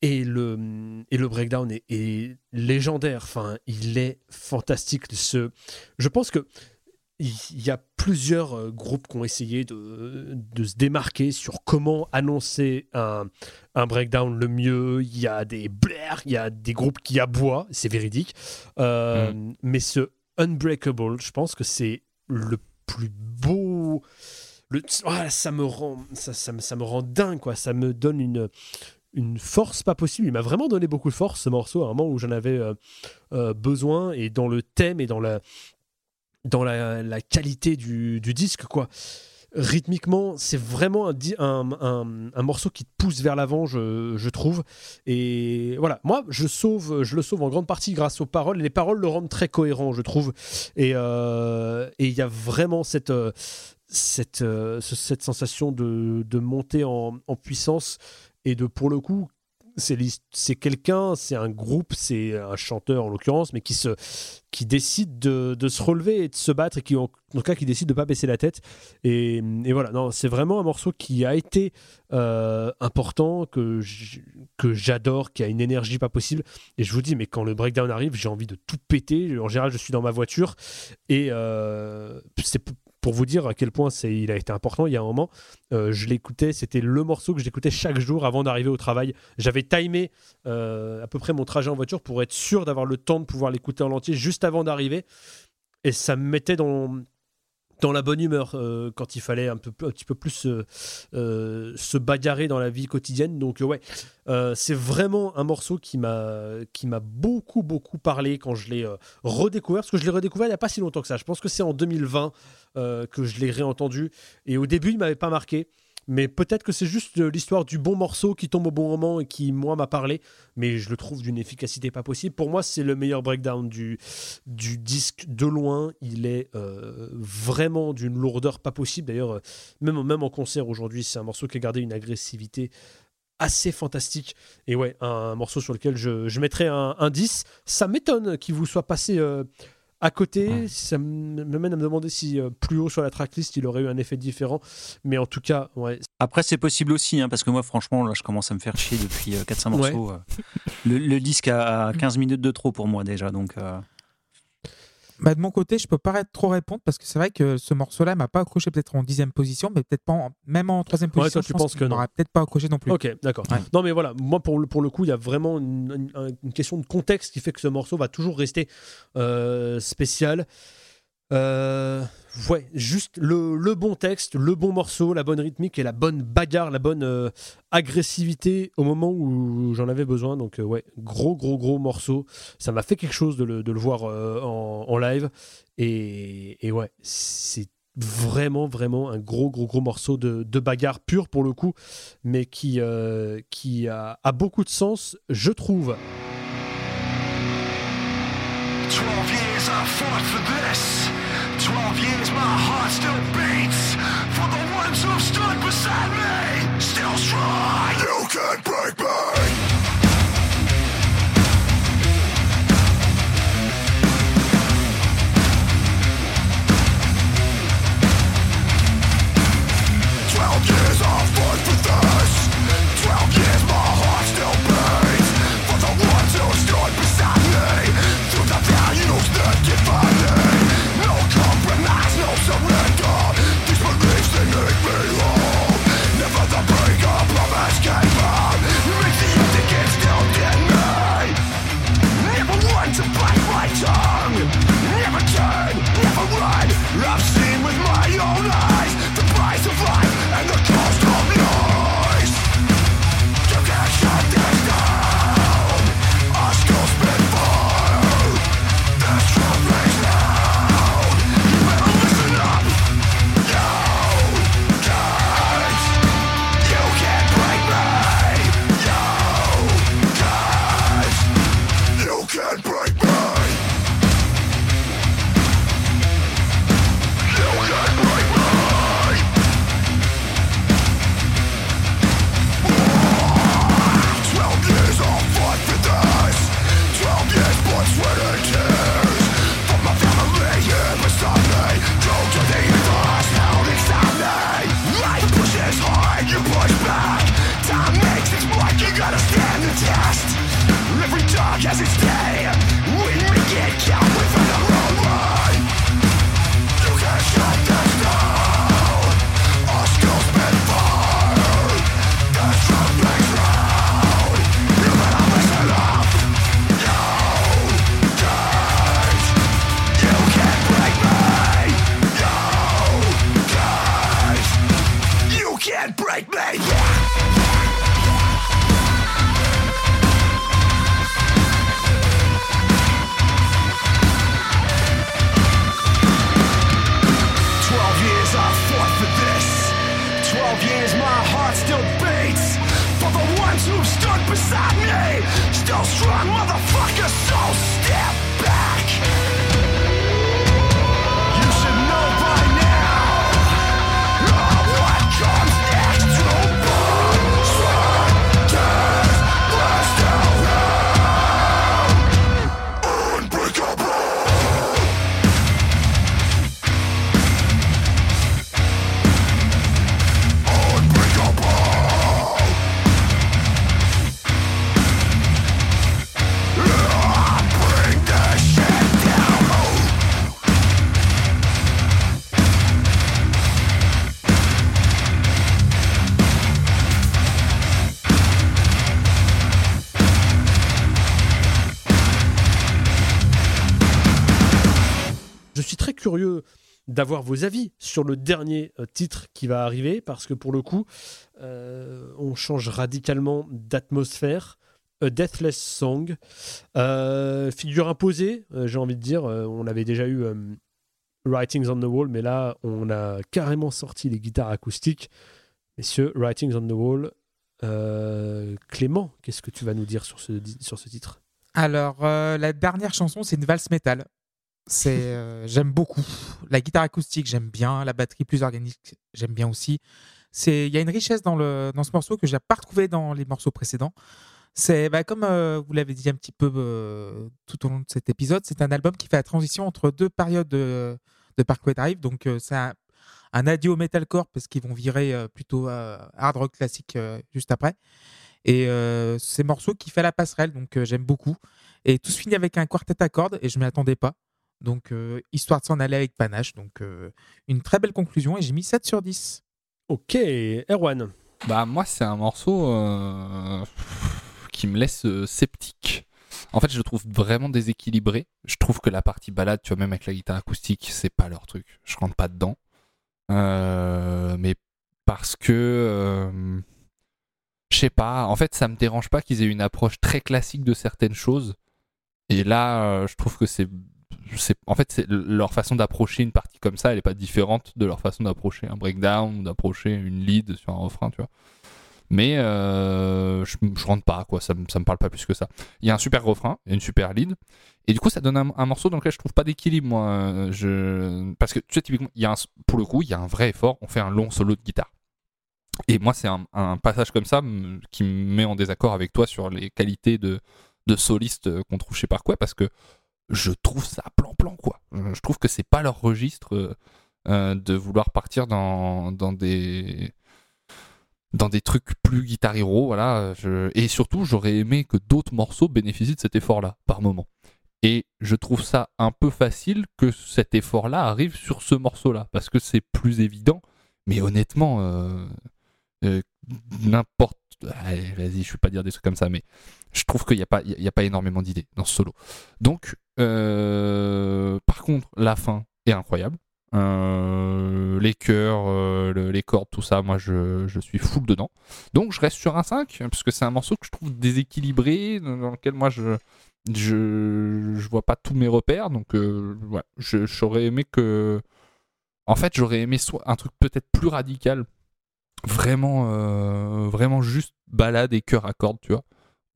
et le, et le breakdown est, est légendaire. Enfin, il est fantastique. Ce, je pense que il y a plusieurs euh, groupes qui ont essayé de, de se démarquer sur comment annoncer un, un breakdown le mieux. Il y a des blaires, il y a des groupes qui aboient, c'est véridique. Euh, Mais ce Unbreakable, je pense que c'est le plus beau. Le, ah, ça me rend, ça, ça, ça me rend dingue, quoi. Ça me donne une, une force pas possible. Il m'a vraiment donné beaucoup de force ce morceau à un moment où j'en avais euh, euh, besoin et dans le thème et dans la, dans la, qualité du, du disque, quoi. Rythmiquement, c'est vraiment un, un, un- un morceau qui te pousse vers l'avant, je, je trouve. Et voilà, moi, je, sauve, je le sauve en grande partie grâce aux paroles. Les paroles le rendent très cohérent, je trouve. Et euh, et il y a vraiment cette, cette, ce- cette sensation de, de monter en, en puissance et de, pour le coup, c'est quelqu'un, c'est un groupe, c'est un chanteur en l'occurrence, mais qui, se, qui décide de, se relever et de se battre et qui, en, tout cas, qui décide de pas baisser la tête. Et, voilà, c'est vraiment un morceau qui a été euh, important, que j'adore, qui a une énergie pas possible. Et je vous dis, mais quand le breakdown arrive, j'ai envie de tout péter. En général, je suis dans ma voiture et euh, c'est pour vous dire à quel point il a été important. Il y a un moment, euh, je l'écoutais, c'était le morceau que j'écoutais chaque jour avant d'arriver au travail. J'avais timé euh, à peu près mon trajet en voiture pour être sûr d'avoir le temps de pouvoir l'écouter en entier juste avant d'arriver. Et ça me mettait dans dans la bonne humeur euh, quand il fallait un, peu, petit peu plus euh, euh, se bagarrer dans la vie quotidienne. Donc ouais, c'est vraiment un morceau qui m'a beaucoup beaucoup parlé quand je l'ai redécouvert parce que je l'ai redécouvert il n'y a pas si longtemps que ça. Je pense que c'est en 2020 euh, que je l'ai réentendu et au début il m'avait pas marqué. Mais peut-être que c'est juste euh, l'histoire du bon morceau qui tombe au bon moment et qui, moi, m'a parlé. Mais je le trouve d'une efficacité pas possible. Pour moi, c'est le meilleur breakdown du, disque de loin. Il est euh, vraiment d'une lourdeur pas possible. D'ailleurs, euh, même, en concert aujourd'hui, c'est un morceau qui a gardé une agressivité assez fantastique. Et ouais, un, morceau sur lequel je, je un, un 10. Ça m'étonne qu'il vous soit passé à côté. Ça me mène à me demander si euh, plus haut sur la tracklist, il aurait eu un effet différent. Mais en tout cas, ouais, Après, c'est possible aussi, hein, parce que moi, franchement, là, je commence à me faire chier depuis euh, 4-5 Ouais. morceaux. euh. Le, le disque a 15 minutes de trop pour moi déjà, donc. Bah, de mon côté, je peux pas trop répondre parce que c'est vrai que ce morceau-là m'a pas accroché peut-être en dixième position, mais peut-être pas en- même en troisième Ouais, position. je pense penses qu'il que peut-être pas accroché non plus. Ok, d'accord. Ouais. Non, mais voilà, moi, pour le, pour le coup, il y a vraiment une, une- une question de contexte qui fait que ce morceau va toujours rester euh, spécial. Euh, ouais, juste le, le bon texte, le bon morceau, la bonne rythmique et la bonne bagarre, la bonne euh, agressivité au moment où j'en avais besoin. Donc, euh, ouais, gros, gros, gros morceau. Ça m'a fait quelque chose de le, de le voir en, en live. Et, et ouais, c'est vraiment, vraiment un gros, gros, gros morceau de, de bagarre pure pour le coup mais qui, qui a, beaucoup de sens, je trouve. 12 I fought for this. 12 years my heart still beats. For the ones who've stood beside me, still strong. You can't break me. Twelve years I d'avoir vos avis sur le dernier euh, titre qui va arriver, parce que pour le coup, euh, on change radicalement d'atmosphère. A Deathless Song. Euh, figure imposée, j'ai envie de dire. On avait déjà eu Writings on the Wall, mais là, on a carrément sorti les guitares acoustiques. Messieurs, Writings on the Wall. Clément, qu'est-ce que tu vas nous dire sur ce, sur ce titre? Alors, la dernière chanson, c'est une valse métal. C'est, euh, j'aime beaucoup. La guitare acoustique, j'aime bien. La batterie plus organique, j'aime bien aussi. C'est, il y a une richesse dans le dans ce morceau que j'ai pas retrouvé dans les morceaux précédents. C'est bah, comme euh, vous l'avez dit un petit peu euh, tout au long de cet épisode, c'est un album qui fait la transition entre deux périodes de, de Parkway Drive. Donc c'est un, un adieu au metalcore parce qu'ils vont virer plutôt hard rock classique juste après. Et ces morceaux qui fait la passerelle, donc j'aime beaucoup. Et tout se finit avec un quartet à cordes et je m'y attendais pas. Donc euh, histoire de s'en aller avec panache. Donc euh, une très belle conclusion et j'ai mis 7 sur 10. Ok, Erwan. Bah moi c'est un morceau euh, qui me laisse euh, sceptique. En fait je le trouve vraiment déséquilibré. Je trouve que la partie balade, tu vois même avec la guitare acoustique, c'est pas leur truc. Je rentre pas dedans. Euh, mais parce que euh, je sais pas. En fait ça me dérange pas qu'ils aient une approche très classique de certaines choses. Et là euh, je trouve que c'est en fait leur façon d'approcher une partie comme ça elle est pas différente de leur façon d'approcher un breakdown d'approcher une lead sur un refrain tu vois. Mais euh, je, rentre pas quoi. Ça, ça me parle pas plus que ça. Il y a un super refrain une super lead. Et du coup ça donne un, morceau dans lequel je trouve pas d'équilibre moi. Parce que tu sais typiquement il y a un, pour le coup il y a un vrai effort. On fait un long solo de guitare. Et moi c'est un, passage comme ça qui me met en désaccord avec toi sur les qualités de soliste euh, qu'on trouve chez Parkway parce que je trouve ça plan-plan, quoi. Je trouve que c'est pas leur registre euh, euh, de vouloir partir dans, dans des dans des trucs plus guitar hero, voilà. Et surtout, j'aurais aimé que d'autres morceaux bénéficient de cet effort-là, par moment. Et je trouve ça un peu facile que cet effort-là arrive sur ce morceau-là, parce que c'est plus évident. Mais honnêtement, euh, n'importe... Allez, vas-y, je vais pas dire des trucs comme ça, mais je trouve qu'il n'y a, pas- a pas énormément d'idées dans ce solo. Donc, euh, par contre, la fin est incroyable. Euh, les chœurs, euh, le- les cordes, tout ça, moi je, je suis full dedans. Donc je reste sur un 5, parce que c'est un morceau que je trouve déséquilibré, dans lequel moi je, je, je vois pas tous mes repères. Donc euh, ouais, je- j'aurais aimé que. En fait, j'aurais aimé soit un truc peut-être plus radical, vraiment, euh, vraiment juste balade et chœur à cordes, tu vois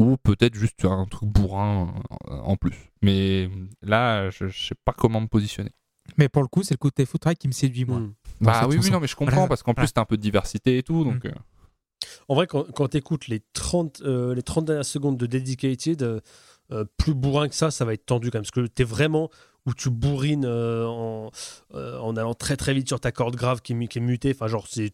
ou peut-être juste un truc bourrin euh, en plus. Mais là, je, je sais pas comment me positionner. Mais pour le coup, c'est le côté footrack qui me séduit moi. Hmm. Bah oui, oui, non, mais je comprends Voilà. parce qu'en plus, t'as un peu de diversité et tout. Donc, euh, En vrai, quand, quand tu écoutes les 30, euh, les 30 dernières secondes de Dedicated, euh, plus bourrin que ça, ça va être tendu quand même. Parce que tu es vraiment où tu bourrines euh, en, euh, en allant très très vite sur ta corde grave qui, qui est mutée. Enfin, genre, c'est.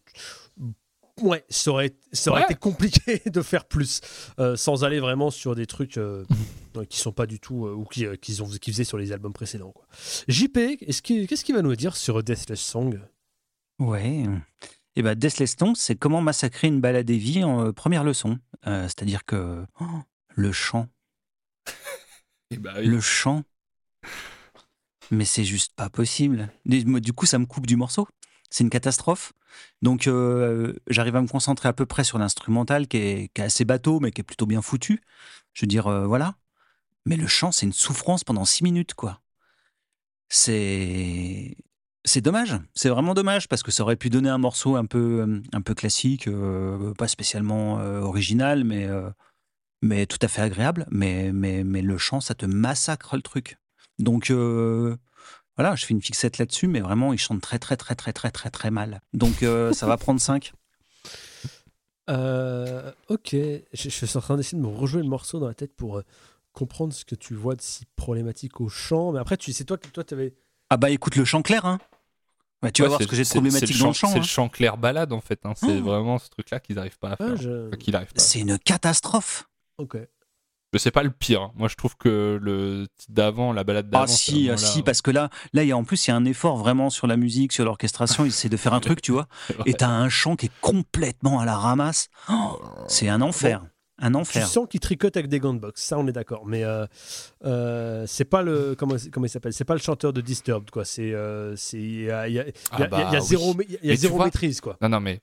Ouais, ça aurait, ça aurait Ouais. été compliqué de faire plus euh, sans aller vraiment sur des trucs euh, qui sont pas du tout euh, ou qui, euh, qu'ils ont, qu'ils faisaient sur les albums précédents. Quoi. JP, est-ce qu'il- qu'est-ce qu'il va nous dire sur Deathless Song? Ouais. Et ben Deathless Song, c'est comment massacrer une balade des vies en euh, première leçon. Euh, C'est-à-dire que oh, le chant, le chant, mais c'est juste pas possible. Du coup, ça me coupe du morceau. C'est une catastrophe. Donc, euh, j'arrive à me concentrer à peu près sur l'instrumental qui est, assez bateau, mais qui est plutôt bien foutu. Je veux dire, euh, voilà. Mais le chant, c'est une souffrance pendant six minutes, quoi. C'est. C'est dommage, c'est vraiment dommage parce que ça aurait pu donner un morceau un peu, euh, un peu classique, pas spécialement original, mais, mais tout à fait agréable. Mais, mais, mais le chant, ça te massacre le truc. Donc voilà, je fais une fixette là-dessus, mais vraiment, il chante très, très, très, très, très, très, très mal. Donc euh, ça va prendre 5. Euh, ok, je, je suis en train d'essayer de me rejouer le morceau dans la tête pour euh, comprendre ce que tu vois de si problématique au chant. Mais après, tu c'est toi que toi t'avais. Ah bah écoute le chant clair, hein. Ouais, tu vas voir ce que j'ai de problématique c'est dans le chant. C'est hein. le chant clair balade en fait. hein. C'est Oh. vraiment ce truc-là qu'ils n'arrivent pas à faire. Ah, je... Enfin, qu'il arrive pas. C'est une catastrophe. Ok. Mais c'est pas le pire. Moi, je trouve que le titre d'avant, la balade d'avant. Ah si, ah, si, parce que là, là, il y a en plus, il y a un effort vraiment sur la musique, sur l'orchestration. Il essaie de faire un truc, tu vois. Et t'as un chant qui est complètement à la ramasse. Oh, c'est un enfer. un Tu enfer. sens qu'il tricote avec des gants de boxe, ça on est d'accord. Mais euh, euh, c'est pas le comment, comment il s'appelle? C'est pas le chanteur de Disturbed quoi. C'est euh, c'est il y a, y a- y a- Ah il y a- bah il y a oui. zéro il y a Mais tu zéro maîtrise quoi. Non, non, mais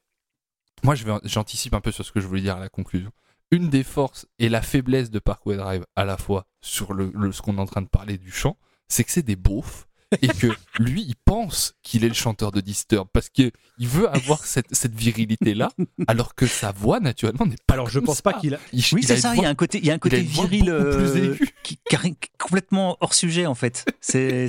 moi, j'anticipe un peu sur ce que je voulais dire à la conclusion. Une des forces et la faiblesse de Parkway Drive à la fois sur le, le- ce qu'on est en train de parler du chant, c'est que c'est des beaufs et que lui, il pense qu'il est le chanteur de Disturb parce qu'il veut avoir cette, cette virilité-là, alors que sa voix, naturellement, n'est pas. Alors je pense ça. pas qu'il a. Il, Oui, c'est ça, il y a un côté, il y a un il a côté viril euh, qui, qui complètement hors sujet en fait. C'est,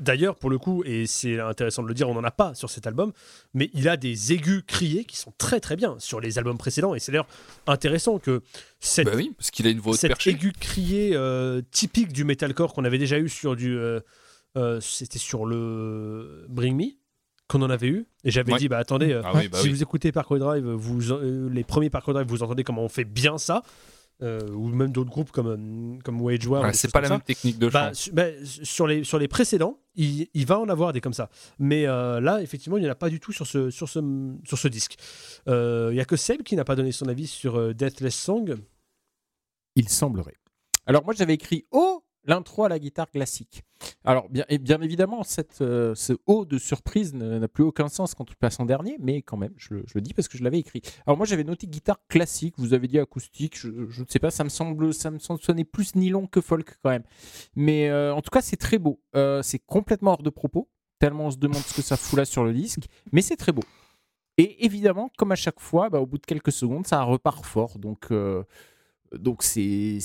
D'ailleurs, pour le coup, et c'est intéressant de le dire, on n'en a pas sur cet album, mais il a des aigus criés qui sont très très bien sur les albums précédents. Et c'est d'ailleurs intéressant que cette, Bah oui, parce qu'il a une voix aigu crié euh, typique du metalcore qu'on avait déjà eu sur du. euh, euh, C'était sur le Bring Me qu'on en avait eu. Et j'avais Ouais. dit, bah attendez, euh, Ah oui, bah si oui. vous écoutez Parkway Drive, vous, euh, les premiers Parkway Drive, vous entendez comment on fait bien ça. Euh, ou même d'autres groupes comme, euh, comme Wage War. Ouais, c'est pas la ça. même technique de chant. Bah, su- bah, sur, les, sur les précédents, il, il va en avoir des comme ça. Mais euh, là, effectivement, il n'y en a pas du tout sur ce, sur ce, sur ce disque. Euh, Il n'y a que Seb qui n'a pas donné son avis sur euh, Deathless Song. Il semblerait. Alors moi j'avais écrit Oh l'intro à la guitare classique. Alors bien, et bien évidemment cette, euh, ce haut de surprise n'a plus aucun sens quand tu passes en dernier, mais quand même je le, dis parce que je l'avais écrit. Alors moi j'avais noté guitare classique, vous avez dit acoustique, je, ne sais pas, ça me semble ça me sonner plus nylon que folk quand même. Mais euh, en tout cas c'est très beau. Euh, c'est complètement hors de propos, tellement on se demande ce que ça fout là sur le disque, mais c'est très beau. Et évidemment, comme à chaque fois, bah, au bout de quelques secondes, ça repart fort. Donc, donc c'est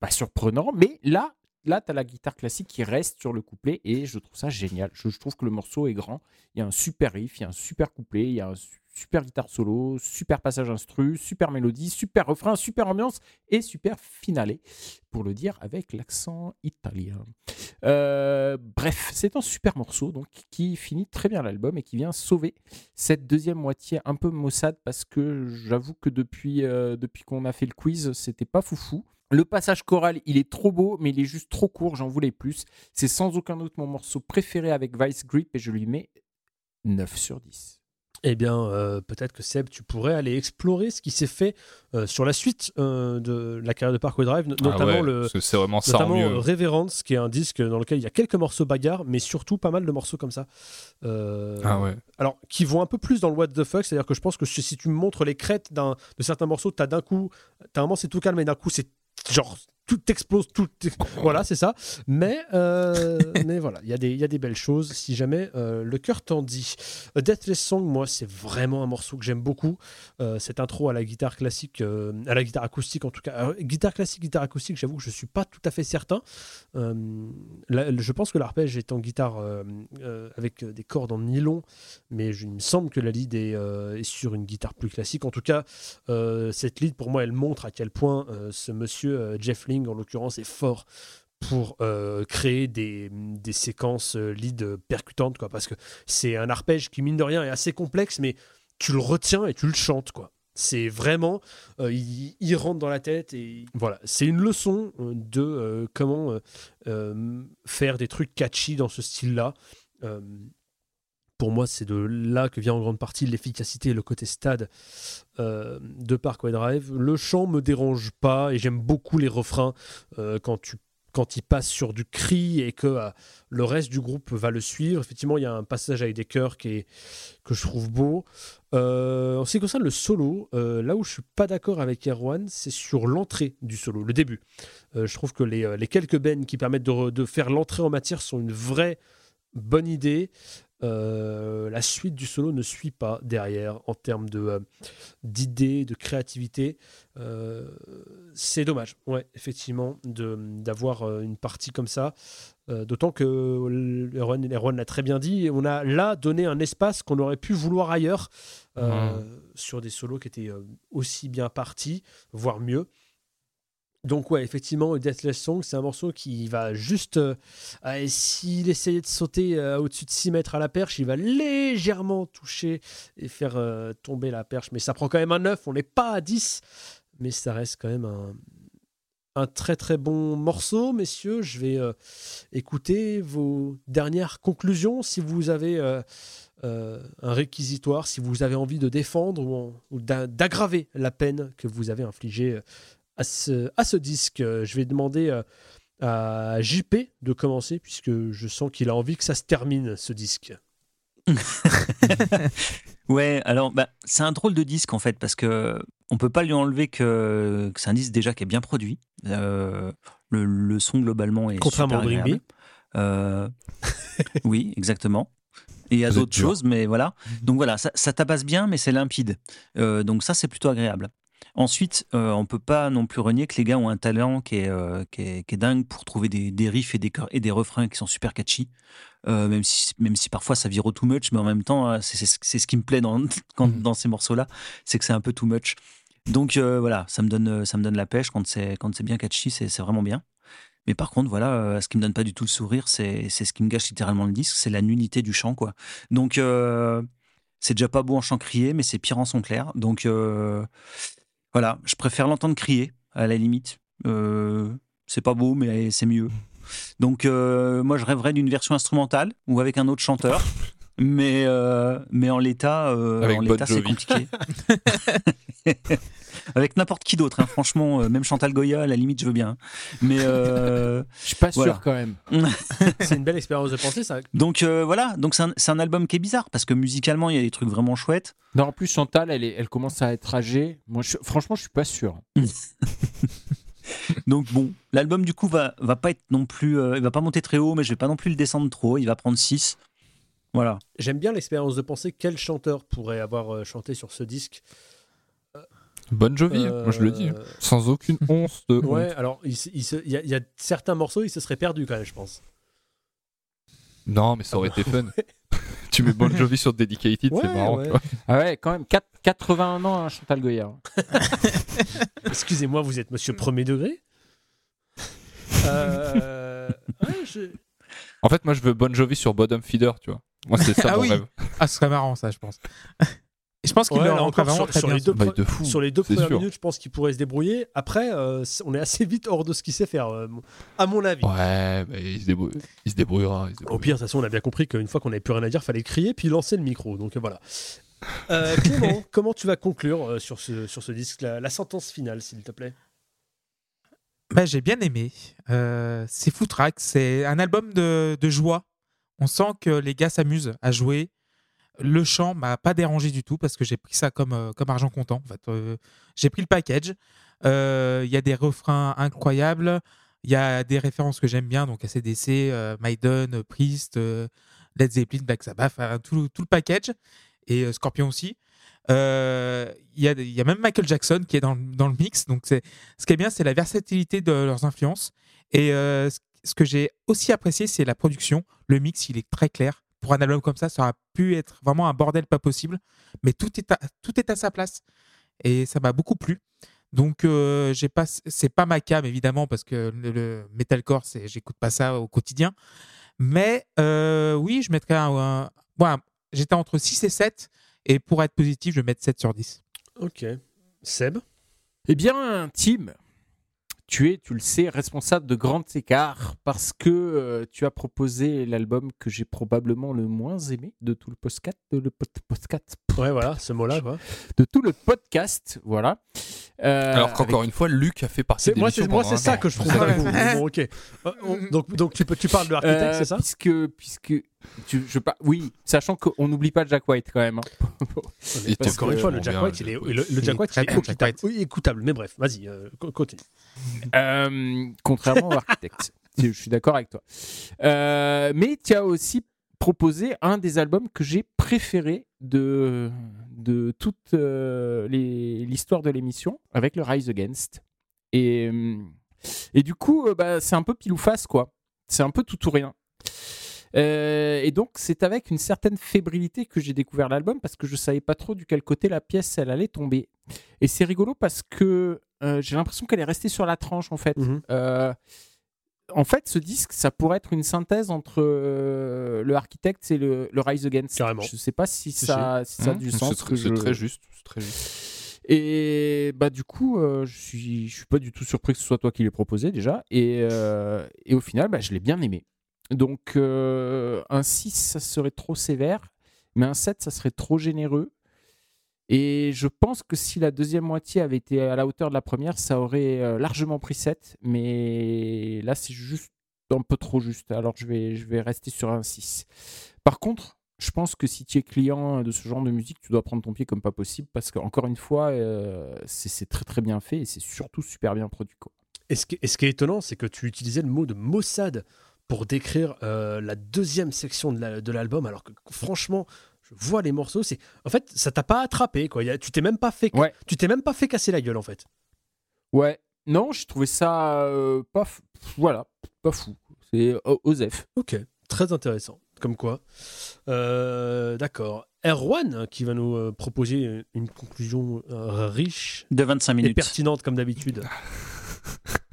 pas surprenant. Mais là, là tu as la guitare classique qui reste sur le couplet et je trouve ça génial. Je, trouve que le morceau est grand. Il y a un super riff, il y a un super couplet, il y a un su- super guitare solo, super passage instru, super mélodie, super refrain, super ambiance et super finale, pour le dire avec l'accent italien. Euh, bref, c'est un super morceau donc qui finit très bien l'album et qui vient sauver cette deuxième moitié un peu maussade parce que j'avoue que depuis, euh, depuis qu'on a fait le quiz, c'était pas foufou. Le passage choral, il est trop beau, mais il est juste trop court, j'en voulais plus. C'est sans aucun doute mon morceau préféré avec Vice Grip et je lui mets 9 sur 10. Eh bien, euh, peut-être que Seb, tu pourrais aller explorer ce qui s'est fait euh, sur la suite euh, de la carrière de Parkway Drive, Ah notamment ouais, le. parce que c'est vraiment ça en Notamment mieux. Reverence, qui est un disque dans lequel il y a quelques morceaux bagarres, mais surtout pas mal de morceaux comme ça. Euh, Ah ouais. alors qui vont un peu plus dans le what the fuck, c'est-à-dire que je pense que si tu me montres les crêtes d'un- de certains morceaux, t'as d'un coup, t'as un moment c'est tout calme et d'un coup c'est genre tout explose, tout voilà c'est ça. Mais euh, mais voilà, il y a des il y a des belles choses si jamais euh, le cœur t'en dit. A Deathless Song, moi c'est vraiment un morceau que j'aime beaucoup. Euh, cette intro à la guitare classique, à la guitare acoustique en tout cas, Alors, guitare classique, guitare acoustique, j'avoue que je suis pas tout à fait certain. Là, je pense que l'arpège est en guitare avec des cordes en nylon mais je- il me semble que la lead est, est sur une guitare plus classique. En tout cas, cette lead, pour moi, elle montre à quel point ce monsieur, Jeff En l'occurrence, est fort pour euh, créer des, séquences euh, lead percutantes, quoi, parce que c'est un arpège qui, mine de rien, est assez complexe, mais tu le retiens et tu le chantes, quoi. C'est vraiment, euh, il, rentre dans la tête et voilà, c'est une leçon de comment faire des trucs catchy dans ce style-là. Pour moi, c'est de là que vient en grande partie l'efficacité et le côté stade euh, de Parkway Drive. Le chant me dérange pas et j'aime beaucoup les refrains euh, quand tu quand sur du cri et que euh, le reste du groupe va le suivre. Effectivement, il y a un passage avec des chœurs qui que je trouve beau. En ce qui concerne le solo, là où je suis pas d'accord avec Erwan, c'est sur l'entrée du solo, le début. Je trouve que les, quelques bennes qui permettent de faire l'entrée en matière sont une vraie bonne idée. Euh, la suite du solo ne suit pas derrière en termes de euh, d'idées, de créativité. Euh, c'est dommage, ouais, effectivement, d'avoir une partie comme ça. D'autant que Erwan l'a très bien dit, on a là donné un espace qu'on aurait pu vouloir ailleurs euh, sur des solos qui étaient aussi bien partis, voire mieux. Donc ouais, effectivement, Deathless Song, c'est un morceau qui va juste... euh, ah, S'il essayait de sauter euh, au-dessus de 6 mètres à la perche, il va légèrement toucher et faire euh, tomber la perche. Mais ça prend quand même un 9, on n'est pas à 10. Mais ça reste quand même un, très très bon morceau, messieurs. Je vais euh, écouter vos dernières conclusions. Si vous avez euh, euh, un réquisitoire si vous avez envie de défendre ou, d'aggraver la peine que vous avez infligée euh, à ce, à ce disque. Euh, Je vais demander euh, à JP de commencer puisque je sens qu'il a envie que ça se termine ce disque. Ouais, alors bah, c'est un drôle de disque en fait parce que on peut pas lui enlever que, que c'est un disque déjà qui est bien produit. Euh, le, le son globalement est Contrairement super au agréable. Euh, oui, exactement. Et il y a Vous êtes d'autres choses, mais voilà. Donc voilà, ça, ça tabasse bien, mais c'est limpide. Euh, donc ça, c'est plutôt agréable. Ensuite, euh, on peut pas non plus renier que les gars ont un talent qui est, euh, qui est, qui est dingue pour trouver des, des riffs et des, et des refrains qui sont super catchy. Euh, même, si, même si parfois ça vire au too much, mais en même temps, euh, c'est ce qui me plaît dans, quand, Mhm. dans ces morceaux-là, c'est que c'est un peu too much. Donc voilà, ça me donne, ça me donne la pêche quand c'est bien catchy, c'est vraiment bien. Mais par contre, voilà, ce qui me donne pas du tout le sourire, c'est c'est ce qui me gâche littéralement le disque, c'est la nullité du chant, quoi. Donc c'est déjà pas beau en chant crié, mais c'est pire en son clair. Donc voilà, je préfère l'entendre crier à la limite. Euh, c'est pas beau, mais c'est mieux. Donc euh, moi, je rêverais d'une version instrumentale ou avec un autre chanteur. Mais, euh, mais en l'état, euh, c'est compliqué. avec n'importe qui d'autre, hein. franchement, euh, même Chantal Goya, à la limite, je veux bien. Mais euh, Je suis pas Voilà. sûr quand même. C'est une belle expérience de pensée, ça. donc euh, voilà, donc c'est un, album qui est bizarre parce que musicalement, il y a des trucs vraiment chouettes. Non, en plus, Chantal, elle, est- elle commence à être âgée. Moi, je- franchement, je suis pas sûr. Donc bon, l'album du coup va, va pas être non plus, euh, il va pas monter très haut, mais je vais pas non plus le descendre trop. Il va prendre 6 Voilà. J'aime bien l'expérience de penser quel chanteur pourrait avoir euh, chanté sur ce disque? Bon Jovi, Euh, moi je le dis. hein. Sans aucune once de Ouais, honte. alors il, se- y, a- il y a certains morceaux, il se serait perdu quand même, je pense. Non, mais ça aurait été fun. tu mets Bon Jovi sur Dedicated, Ouais, c'est marrant. ouais. Ah ouais, quand même, quatre- 81 ans, hein, Chantal Goya. Excusez-moi, vous êtes monsieur premier degré? Euh, ouais, je- En fait, moi je veux Bon Jovi sur Bottom Feeder, tu vois. Moi c'est ça Ah mon oui. rêve. Ah, ce serait marrant, ça, je pense. Et je pense qu'il Ouais, encore, sur, les deux, Bah, pre- de fou, sur les deux c'est premières sûr. minutes, je pense qu'il pourrait se débrouiller. Après, euh, on est assez vite hors de ce qu'il sait faire, euh, à mon avis. Ouais, mais il se, débrouille- il se débrouillera. il se Au pire, de toute façon, on a bien compris qu'une fois qu'on n'avait plus rien à dire, fallait crier puis lancer le micro. Donc euh, voilà. Euh, Clément, comment tu vas conclure euh, sur ce, sur ce disque la, la sentence finale, s'il te plaît? Bah, j'ai bien aimé. Euh, c'est foutraque, c'est un album de, de joie. On sent que les gars s'amusent à jouer. Le chant m'a pas dérangé du tout parce que j'ai pris ça comme, euh, comme argent comptant. En fait. Euh, j'ai pris le package. Euh, Il y a des refrains incroyables. Il y a des références que j'aime bien, donc ACDC, Maiden, Priest, Led Zeppelin, Black Sabbath, tout, le package. Et Scorpion aussi. Il y, a, même Michael Jackson qui est dans, le- mix. Donc ce qui est bien, c'est la versatilité de leurs influences. Et ce que j'ai aussi apprécié, c'est la production. Le mix, il est très clair. Pour un album comme ça, ça aurait pu être vraiment un bordel pas possible. Mais tout est à, tout est à sa place. Et ça m'a beaucoup plu. Donc, euh, j'ai pas, c'est pas ma cam, évidemment, parce que le, metalcore, c'est, j'écoute pas ça au quotidien. Mais euh, oui, je mettrais un. ouais, j'étais entre 6 et 7. Et pour être positif, je vais mettre 7 sur 10. Ok. Seb? Eh bien, Tim, tu es, tu le sais, responsable de grands écarts parce que euh, tu as proposé l'album que j'ai probablement le moins aimé de tout le podcast, le pod- podcast, Ouais, voilà, ce mot-là, quoi. de tout le podcast, voilà. Euh, Alors qu'encore une fois, Luc a fait partie C'est, de moi, c'est, ça que je trouve bon, ok. Euh, on- donc, donc tu, peux, tu parles de l'architecte, Euh, c'est ça Puisque, puisque tu, je pas, oui, sachant qu'on n'oublie pas Jack White quand même. hein. Il parce Encore une fois, le Jack White, il est, le, le Jack White, très il est bon, Jack écoutable. White. Oui, écoutable. Mais bref, vas-y, euh, co- continue. Euh, contrairement à l'architecte. Je suis d'accord avec toi. Euh, mais tu as aussi proposé un des albums que j'ai préféré de, de toute euh, l'histoire de l'émission, avec le Rise Against. Et, euh, et du coup, euh, bah, c'est un peu pile ou face, quoi. C'est un peu tout ou rien. Euh, et donc, c'est avec une certaine fébrilité que j'ai découvert l'album parce que je savais pas trop du quel côté la pièce elle allait tomber. Et c'est rigolo parce que j'ai l'impression qu'elle est restée sur la tranche en fait. Mhm. En fait, ce disque, ça pourrait être une synthèse entre euh, le Architect et le, le Rise Against. Carrément. Je sais pas si ça, si ça a Mmh, du sens. C'est je- très juste. c'est très juste. Et bah du coup, euh, je suis, je suis pas du tout surpris que ce soit toi qui l'aies proposé déjà. Et, euh, et au final, bah, je l'ai bien aimé. Donc euh, un 6, ça serait trop sévère. Mais un 7, ça serait trop généreux. Et je pense que si la deuxième moitié avait été à la hauteur de la première, ça aurait euh, largement pris 7. Mais là, c'est juste un peu trop juste. Alors je vais, je vais rester sur un 6. Par contre, je pense que si tu es client de ce genre de musique, tu dois prendre ton pied comme pas possible parce qu'encore une fois, euh, c'est très très bien fait et c'est surtout super bien produit. Et ce, qui, est étonnant, c'est que tu utilisais le mot de Mossad pour décrire euh, la deuxième section de l'album, alors que franchement, je vois les morceaux, c'est en fait, ça t'a pas attrapé, quoi. Il y a- tu t'es même pas fait, Ouais. tu t'es même pas fait casser la gueule, en fait. Ouais, non, j'ai trouvé ça euh, pas, f- voilà, pas fou. C'est Osef. Ok, très intéressant. Comme quoi. Euh, D'accord. Erwan qui va nous euh, proposer une conclusion euh, riche De 25 et minutes. pertinente comme d'habitude.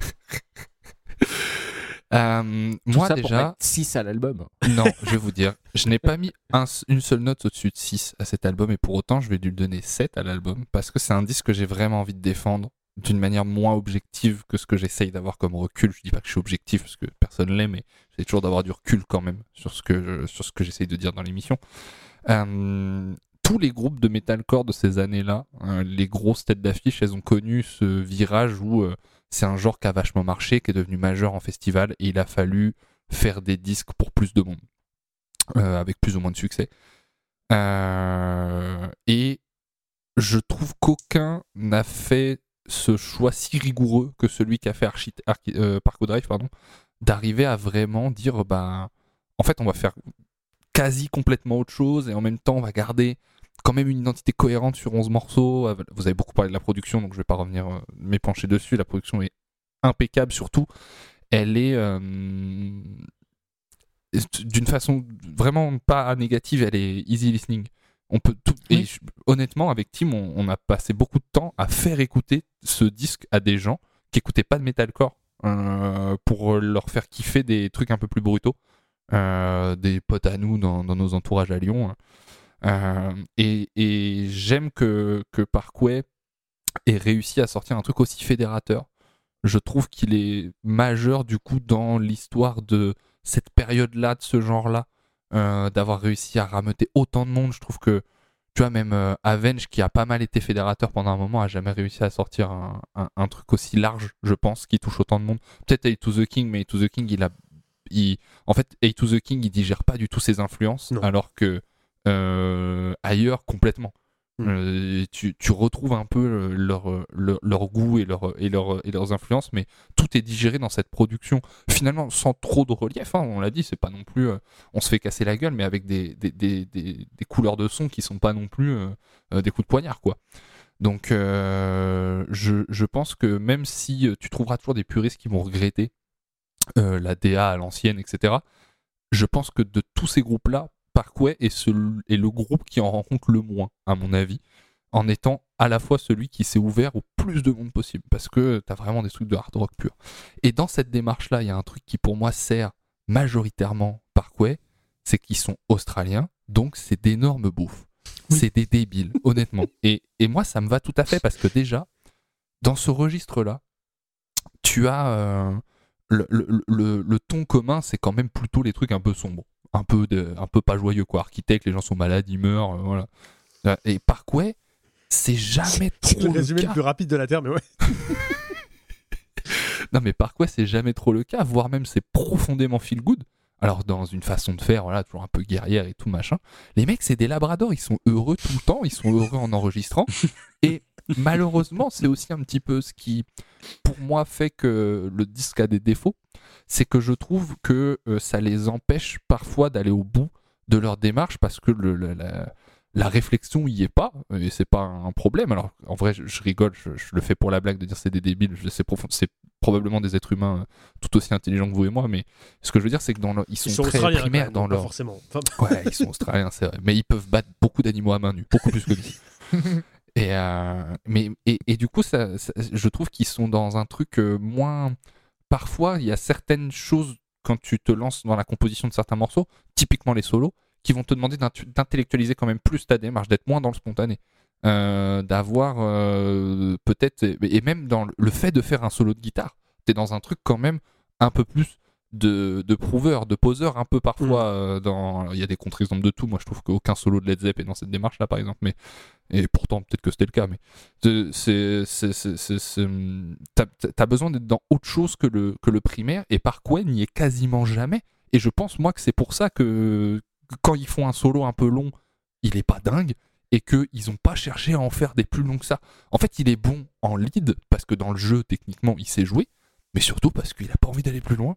Euh, moi ça déjà, mettre 6 à l'album. non, je vais vous dire, je n'ai pas mis un- une seule note au-dessus de 6 à cet album et pour autant je vais lui donner 7 à l'album parce que c'est un disque que j'ai vraiment envie de défendre d'une manière moins objective que ce que j'essaye d'avoir comme recul. Je dis pas que je suis objectif parce que personne l'est, mais j'essaie toujours d'avoir du recul quand même sur ce que, sur ce que j'essaye de dire dans l'émission. Euh, tous les groupes de metalcore de ces années-là, euh, les grosses têtes d'affiche, elles ont connu ce virage où euh, c'est un genre qui a vachement marché, qui est devenu majeur en festival, et il a fallu faire des disques pour plus de monde, euh, avec plus ou moins de succès. Euh, et je trouve qu'aucun n'a fait ce choix si rigoureux que celui qu'a fait Archi- Archi- euh, Parco Drive, pardon, d'arriver à vraiment dire, bah, en fait, on va faire quasi complètement autre chose et en même temps, on va garder quand même une identité cohérente sur 11 morceaux. Euh, Vous avez beaucoup parlé de la production, donc je vais pas revenir euh, m'épancher dessus. La production est impeccable, surtout. Elle est euh, d'une façon vraiment pas négative, elle est easy listening. On peut tout, et Oui. je- honnêtement, avec Tim, on, on a passé beaucoup de temps à faire écouter ce disque à des gens qui écoutaient pas de metalcore euh, pour leur faire kiffer des trucs un peu plus brutaux. Euh, des potes à nous dans, dans nos entourages à Lyon. Euh, et et j'aime que, que Parkway ait réussi à sortir un truc aussi fédérateur. Je trouve qu'il est majeur du coup dans l'histoire de cette période-là, de ce genre-là, euh, d'avoir réussi à rameuter autant de monde. Je trouve que, tu vois, même euh, Avenge, qui a pas mal été fédérateur pendant un moment, a jamais réussi à sortir un, un- un truc aussi large, je pense, qui touche autant de monde. Peut-être A to the King, mais A to the King, il a. il- En fait, A to the King, il digère pas du tout ses influences, Non. alors que euh, ailleurs, complètement. Mm. Euh, tu, tu retrouves un peu euh, leur, euh, leur, leur goût et, leur, et, leur, et leurs influences, mais tout est digéré dans cette production, finalement sans trop de relief. hein, on l'a dit, c'est pas non plus. euh, on se fait casser la gueule, mais avec des, des, des, des, des couleurs de son qui sont pas non plus euh, euh, des coups de poignard, quoi. Donc, euh, je, je pense que même si euh, tu trouveras toujours des puristes qui vont regretter euh, la DA à l'ancienne, etc., je pense que de tous ces groupes-là, Parkway est, ce- est le groupe qui en rencontre le moins, à mon avis, en étant à la fois celui qui s'est ouvert au plus de monde possible, parce que t'as vraiment des trucs de hard rock pur. Et dans cette démarche-là, il y a un truc qui pour moi sert majoritairement Parkway, c'est qu'ils sont australiens, donc c'est d'énormes bouffes. C'est des débiles, honnêtement. Et, et moi, ça me va tout à fait, parce que déjà, dans ce registre-là, tu as... euh, le, le- le- le ton commun, c'est quand même plutôt les trucs un peu sombres, un peu, de, un peu pas joyeux, quoi. Architecte, les gens sont malades, ils meurent, euh, voilà. Euh, Et Parkway, c'est jamais trop le le résumé cas. le plus rapide de la Terre, mais ouais. Non, mais Parkway, c'est jamais trop le cas, voire même c'est profondément feel good. Alors, dans une façon de faire, voilà, toujours un peu guerrière et tout machin. Les mecs, c'est des labradors, ils sont heureux tout le temps, ils sont heureux en enregistrant. Et malheureusement, c'est aussi un petit peu ce qui, pour moi, fait que le disque a des défauts. C'est que je trouve que euh, ça les empêche parfois d'aller au bout de leur démarche parce que le, la, la réflexion y est pas et c'est pas un problème. Alors, en vrai, je, je rigole, je, je le fais pour la blague de dire c'est des débiles, c'est profond- c'est probablement des êtres humains euh, tout aussi intelligents que vous et moi, mais ce que je veux dire, c'est que dans leur- ils sont, Ils sont très australiens, primaires dans leur. forcément. Enfin, Ouais, ils sont australiens, c'est vrai. Mais ils peuvent battre beaucoup d'animaux à main nue, beaucoup plus que nous. et, euh, mais, et, et du coup, ça, je trouve qu'ils sont dans un truc euh, moins. Parfois, il y a certaines choses quand tu te lances dans la composition de certains morceaux, typiquement les solos, qui vont te demander d'intellectualiser quand même plus ta démarche, d'être moins dans le spontané. Euh, d'avoir peut-être. Et même dans le fait de faire un solo de guitare, t'es dans un truc quand même un peu plus de, de prouveur, de poseur un peu parfois. Mm. euh, dans, il y a des contre-exemples de tout. Moi, je trouve qu'aucun solo de Led Zepp est dans cette démarche-là, par exemple. Mais et pourtant, peut-être que c'était le cas. Mais c'est, c'est- t'as, besoin d'être dans autre chose que le, que le primaire. Et Parkway n'y est quasiment jamais. Et je pense moi que c'est pour ça que, quand ils font un solo un peu long, il est pas dingue. Et qu'ils n'ont pas cherché à en faire des plus longs que ça. En fait, il est bon en lead parce que dans le jeu, techniquement, il sait jouer. Mais surtout parce qu'il a pas envie d'aller plus loin.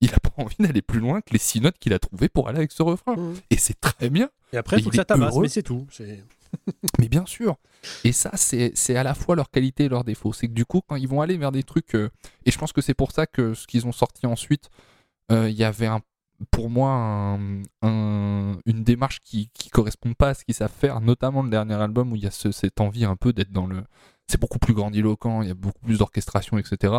Il a pas envie d'aller plus loin que les six notes qu'il a trouvées pour aller avec ce refrain. Mhm. Et c'est très bien. Et après, il faut que ça tabasse, heureux. mais c'est tout. Mais bien sûr. Et ça, c'est à la fois leur qualité et leur défaut. C'est que du coup, quand ils vont aller vers des trucs. euh, et je pense que c'est pour ça que ce qu'ils ont sorti ensuite, euh, il y avait un, pour moi un- un- une démarche qui, qui correspond pas à ce qu'ils savent faire, notamment le dernier album où il y a ce- cette envie un peu d'être dans le. C'est beaucoup plus grandiloquent, il y a beaucoup plus d'orchestration, etc.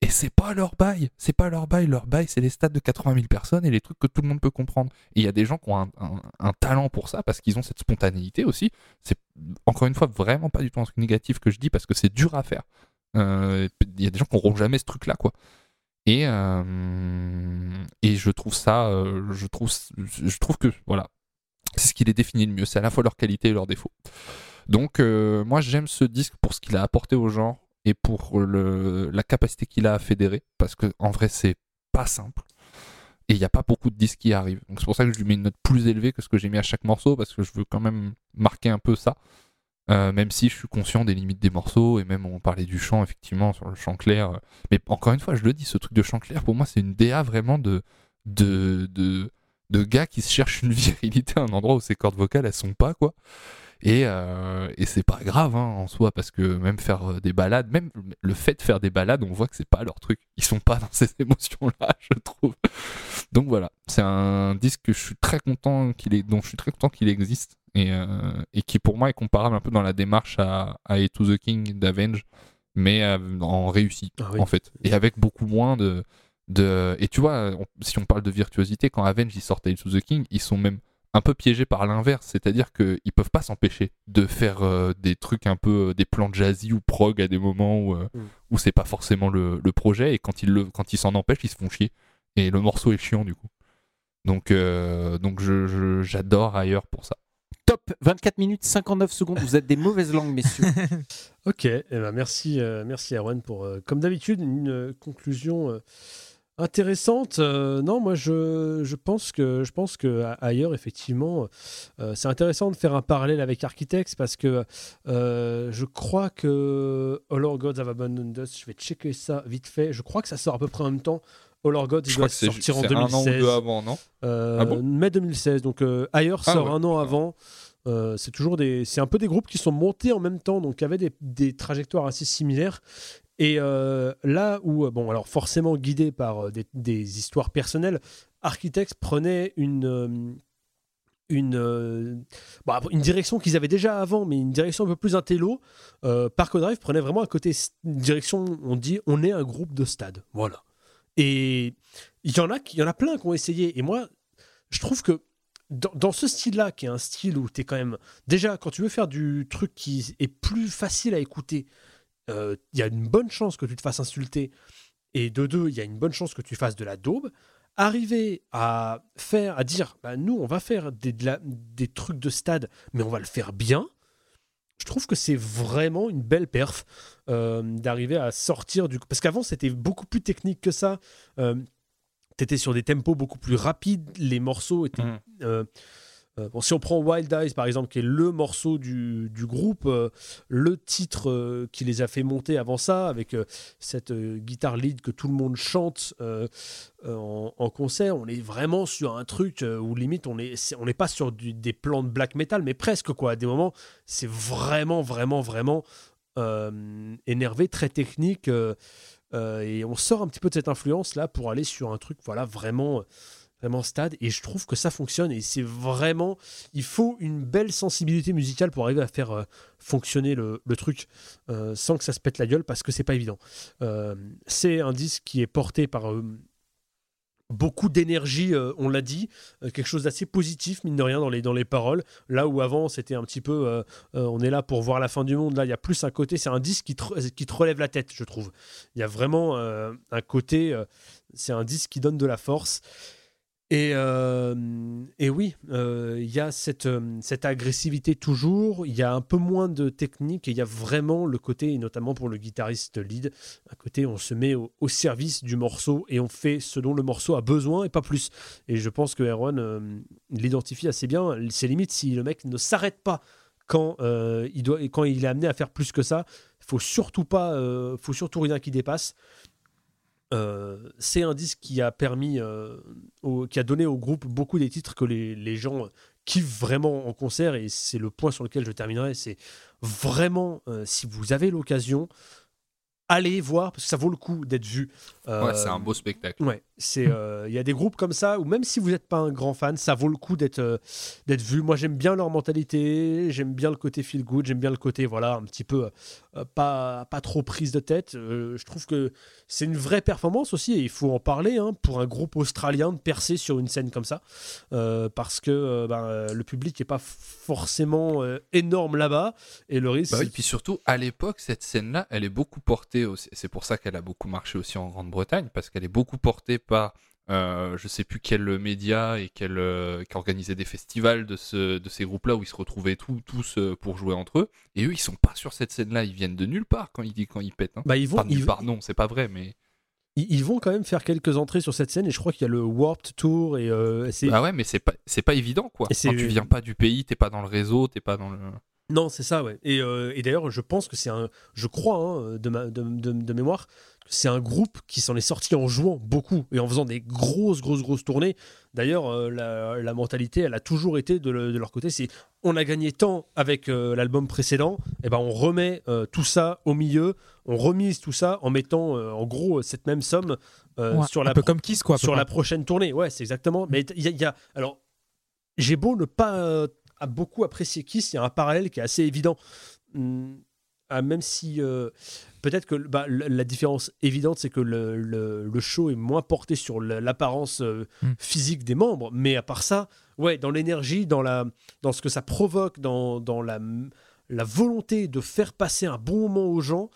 Et c'est pas leur bail, c'est pas leur bail. Leur bail, c'est les stades de 80 000 personnes et les trucs que tout le monde peut comprendre. Et il y a des gens qui ont un, talent pour ça parce qu'ils ont cette spontanéité aussi. C'est encore une fois vraiment pas du tout un truc négatif que je dis parce que c'est dur à faire. Euh, Il y a des gens qui n'auront jamais ce truc-là, quoi. Et, euh, et je trouve ça, euh, je trouve, que voilà, c'est ce qui les définit le mieux. C'est à la fois leur qualité et leurs défauts. Donc moi j'aime ce disque pour ce qu'il a apporté au genre et pour la capacité qu'il a à fédérer parce que en vrai c'est pas simple et il n'y a pas beaucoup de disques qui arrivent. Donc c'est pour ça que je lui mets une note plus élevée que ce que j'ai mis à chaque morceau parce que je veux quand même marquer un peu ça. Euh, même si je suis conscient des limites des morceaux et même on parlait du chant effectivement sur le chant clair mais encore une fois je le dis ce truc de chant clair pour moi c'est une DA vraiment de de, de gars qui se cherchent une virilité à un endroit où ces cordes vocales elles sont pas quoi et, euh, et c'est pas grave hein, en soi parce que même faire euh, des balades même le fait de faire des balades on voit que c'est pas leur truc. Ils sont pas dans ces émotions là je trouve. Donc voilà c'est un disque que je suis très content qu'il est dont je suis très content qu'il existe et, euh, et qui pour moi est comparable un peu dans la démarche à, à A to the King d'Avenge mais en réussi Ah oui. en fait. Et avec beaucoup moins de de et tu vois on- si on parle de virtuosité quand Avenge ils sortent A to the King ils sont même un peu piégés par l'inverse c'est-à-dire qu'ils peuvent pas s'empêcher de faire euh, des trucs un peu euh, des plans jazzy ou prog à des moments où euh, Mm. où c'est pas forcément le, le projet et quand ils le quand ils s'en empêchent ils se font chier et le morceau est chiant du coup donc euh, donc je- je- j'adore ailleurs pour ça Top 24 minutes 59 secondes. Vous êtes des mauvaises langues, messieurs. Ok, eh ben merci, euh, merci Erwan pour, euh, comme d'habitude, une euh, conclusion euh, intéressante. Euh, non, moi je, je pense que je pense que ailleurs effectivement, euh, c'est intéressant de faire un parallèle avec Architects parce que euh, je crois que All Our Gods Have Abandoned Us. Je vais checker ça vite fait. Je crois que ça sort à peu près en même temps. All Our Gods il doit sortir en 2016. avant non? Euh, Ah bon? mai 2016. Donc euh, ailleurs Ah sort ouais, un an putain. avant. Euh, c'est toujours des, c'est un peu des groupes qui sont montés en même temps, donc qui avaient des, des trajectoires assez similaires. Et euh, là où, euh, bon, alors forcément guidé par euh, des, histoires personnelles, Architects prenait une une, après, une direction qu'ils avaient déjà avant, mais une direction un peu plus intello. Euh, Parco Drive prenait vraiment un côté, une direction, on dit, on est un groupe de stade. Voilà. Et il y en a, y en a plein qui ont essayé. Et moi, je trouve que dans, dans ce style-là, qui est un style où tu es quand même. Déjà, quand tu veux faire du truc qui est plus facile à écouter, euh, il y a une bonne chance que tu te fasses insulter. Et de deux, il y a une bonne chance que tu fasses de la daube. Arriver à faire, à dire, bah, nous, on va faire des, de la- des trucs de stade, mais on va le faire bien. Je trouve que c'est vraiment une belle perf euh, d'arriver à sortir du. Parce qu'avant, c'était beaucoup plus technique que ça. Euh, T'étais sur des tempos beaucoup plus rapides. Les morceaux étaient. Mhm. Euh, si on prend Wild Eyes, par exemple, qui est le morceau du, du groupe, euh, le titre euh, qui les a fait monter avant ça, avec cette guitare lead que tout le monde chante en, concert, on est vraiment sur un truc où limite on est, c'est- on n'est pas sur des plans de black metal, mais presque quoi. À des moments, c'est vraiment, vraiment, vraiment énervé, très technique. et on sort un petit peu de cette influence là pour aller sur un truc voilà vraiment vraiment stade et je trouve que ça fonctionne et c'est vraiment il faut une belle sensibilité musicale pour arriver à faire euh, fonctionner le, truc euh, sans que ça se pète la gueule parce que c'est pas évident Euh, c'est un disque qui est porté par beaucoup d'énergie, on l'a dit, quelque chose d'assez positif, mine de rien, dans les, dans les paroles. Là où avant, c'était un petit peu, on est là pour voir la fin du monde. Là, il y a plus un côté, c'est un disque qui te, qui te relève la tête, je trouve. Il y a vraiment un côté, c'est un disque qui donne de la force. Et, euh, et oui, euh, il y a cette, euh, cette agressivité toujours, il y a un peu moins de technique, et il y a vraiment le côté, et notamment pour le guitariste lead, un côté on se met au, service du morceau et on fait ce dont le morceau a besoin et pas plus. Et je pense que Erwan l'identifie assez bien, c'est limite si le mec ne s'arrête pas quand, il est amené à faire plus que ça, faut surtout faut surtout rien qui dépasse. Euh, c'est un disque qui a permis, euh, qui a donné au groupe beaucoup des titres que les, les gens kiffent vraiment en concert et c'est le point sur lequel je terminerai. C'est vraiment, euh, si vous avez l'occasion, allez voir parce que ça vaut le coup d'être vu. Euh, Ouais, c'est un beau spectacle. Ouais, c'est euh, il y a des groupes comme ça où même si vous n'êtes pas un grand fan, ça vaut le coup d'être euh, d'être vu. Moi, j'aime bien leur mentalité, j'aime bien le côté feel good, j'aime bien le côté voilà un petit peu euh, pas pas trop prise de tête. Euh, je trouve que c'est une vraie performance aussi et il faut en parler hein, pour un groupe australien de percer sur une scène comme ça Euh, parce que euh, ben, euh, le public est pas forcément euh, énorme là-bas et le risque Bah oui, puis surtout, à l'époque, cette scène-là, elle est beaucoup portée, aussi- c'est pour ça qu'elle a beaucoup marché aussi en Grande-Bretagne, parce qu'elle est beaucoup portée par, euh, je sais plus quel média et quel, euh, qui organisait des festivals de, ce, de ces groupes-là où ils se retrouvaient tous, tous euh, pour jouer entre eux. Et eux, ils sont pas sur cette scène-là, ils viennent de nulle part quand ils, quand ils pètent. Hein. bah, ils vont nulle ils- part, non, c'est pas vrai, mais. ils, vont quand même faire quelques entrées sur cette scène et je crois qu'il y a le Warped Tour et euh, c'est Bah ouais, mais c'est pas, c'est pas évident, quoi. Quand tu viens pas du pays, t'es pas dans le réseau, t'es pas dans le. Non, c'est ça, ouais. Et, euh, et d'ailleurs, je pense que c'est un. Je crois, hein, de, ma, de, de- de mémoire, que c'est un groupe qui s'en est sorti en jouant beaucoup et en faisant des grosses, grosses, grosses tournées. D'ailleurs, euh, la, la mentalité, elle a toujours été de, le- de leur côté c'est on a gagné tant avec euh, l'album précédent, et ben on remet tout ça au milieu, on remise tout ça en mettant en gros cette même somme Ouais, sur un la peu comme Kiss, quoi. sur la prochaine tournée. Ouais, c'est exactement. Mais il y, a- il y a. Alors, j'ai beau ne pas à beaucoup apprécier Kiss, il y a un parallèle qui est assez évident. Hum, ah, même si euh, peut-être que bah, la, différence évidente, c'est que le, le- le show est moins porté sur la- l'apparence euh, Mm. physique des membres, mais à part ça, ouais, dans l'énergie, dans, la, dans ce que ça provoque, dans, dans la, la volonté de faire passer un bon moment aux gens,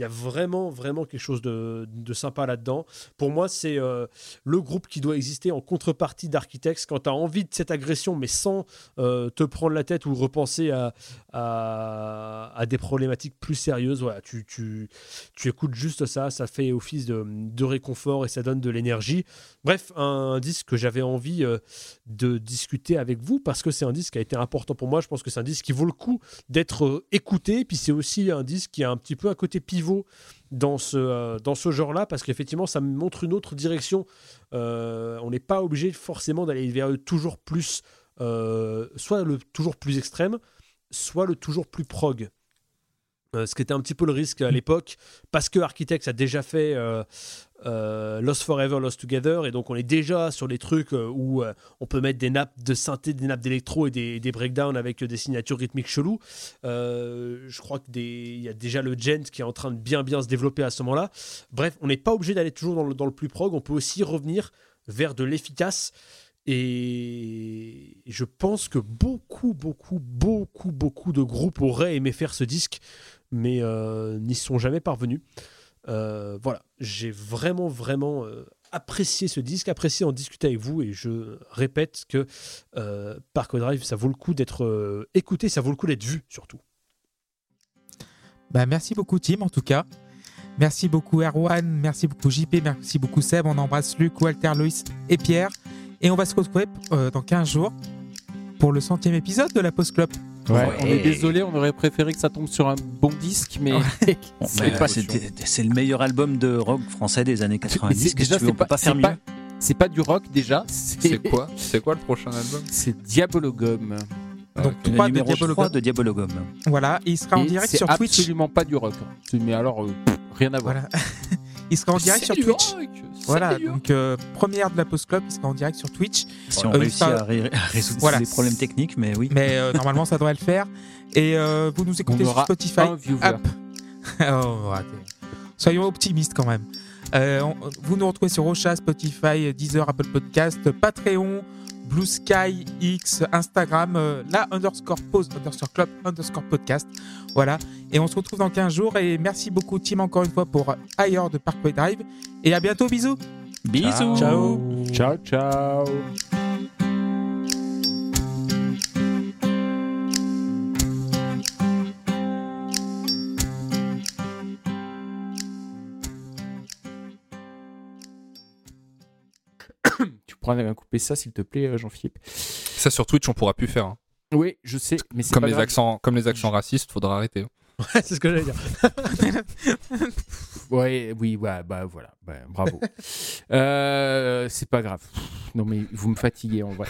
il y a vraiment, vraiment quelque chose de, sympa là-dedans. Pour moi, c'est euh, le groupe qui doit exister en contrepartie d'Architects quand tu as envie de cette agression, mais sans euh, te prendre la tête ou repenser à, à, des problématiques plus sérieuses. Voilà, tu, tu, tu écoutes juste ça, ça fait office de, réconfort et ça donne de l'énergie. Bref, un, disque que j'avais envie euh, de discuter avec vous parce que c'est un disque qui a été important pour moi. Je pense que c'est un disque qui vaut le coup d'être écouté. Puis c'est aussi un disque qui a un petit peu un côté pivot dans ce, euh, dans ce genre-là parce qu'effectivement, ça montre une autre direction. Euh, on n'est pas obligé forcément d'aller vers le toujours plus, euh, soit le toujours plus extrême, soit le toujours plus prog. Ce qui était un petit peu le risque à l'époque, parce que Architects a déjà fait euh, Lost Forever, Lost Together, et donc on est déjà sur des trucs euh, où euh, on peut mettre des nappes de synthé, des nappes d'électro et des, breakdowns avec des signatures rythmiques cheloues. Je crois qu'il y a déjà le gent qui est en train de bien bien se développer à ce moment-là. Bref, on n'est pas obligé d'aller toujours dans le, dans le plus prog, on peut aussi revenir vers de l'efficace. Et je pense que beaucoup, beaucoup, beaucoup, beaucoup de groupes auraient aimé faire ce disque, mais n'y sont jamais parvenus. Euh, voilà, j'ai vraiment, vraiment euh, apprécié ce disque, apprécié en discuter avec vous, et je répète que euh, Park Drive, ça vaut le coup d'être euh, écouté, ça vaut le coup d'être vu surtout. Bah, merci beaucoup, Tim, en tout cas. Merci beaucoup, Erwan. Merci beaucoup, JP. Merci beaucoup, Seb. On embrasse Luc, Walter, Loïs et Pierre. Et on va se retrouver dans 15 jours pour le centième épisode de la Post Club. Ouais, on est désolé, on aurait préféré que ça tombe sur un bon disque, mais c'est pas, c'était- c'est le meilleur album de rock français des années 90. c'est- Qu'est-ce que déjà, tu veux, on c'est peut pas- pas faire c'est mieux. pas- c'est pas du rock déjà, C'est quoi? C'est quoi le prochain album? C'est Diabologum. Donc, Le trois de Diabologum. 3 de Diabologum. Voilà, et il sera en Et direct sur Twitch. absolument pas du rock. hein. Mais alors, euh, rien à voir. Voilà. il sera en direct sur Twitch. rock, Voilà, rock. donc euh, première de la Post Club, il sera en direct sur Twitch. Si on Euh, réussit ça- à, ré- à résoudre Voilà. les problèmes techniques, mais oui. Mais euh, normalement, ça devrait le faire. Et euh, vous nous écoutez On sur Spotify. App. Oh. Soyons optimistes quand même. Euh, on- vous nous retrouvez sur Rocha, Spotify, Deezer, Apple Podcast, Patreon, Blue Sky, X, Instagram, euh, la underscore pause, underscore club, underscore podcast. Voilà. Et on se retrouve dans 15 jours. Et merci beaucoup, Tim, encore une fois, pour Ailleurs de Parkway Drive. Et à bientôt. Bisous. Bisous. Ciao. Ciao, ciao. Pourras couper ça, s'il te plaît, euh, Jean-Philippe. Ça sur Twitch, on pourra plus faire. hein. Oui, je sais, mais c'est Comme pas les grave. accents, comme les accents racistes, faudra arrêter. Ouais, c'est ce que j'allais dire. Ouais, oui, ouais, bah voilà, bah, bravo. Euh, c'est pas grave. Non mais vous me fatiguez en vrai.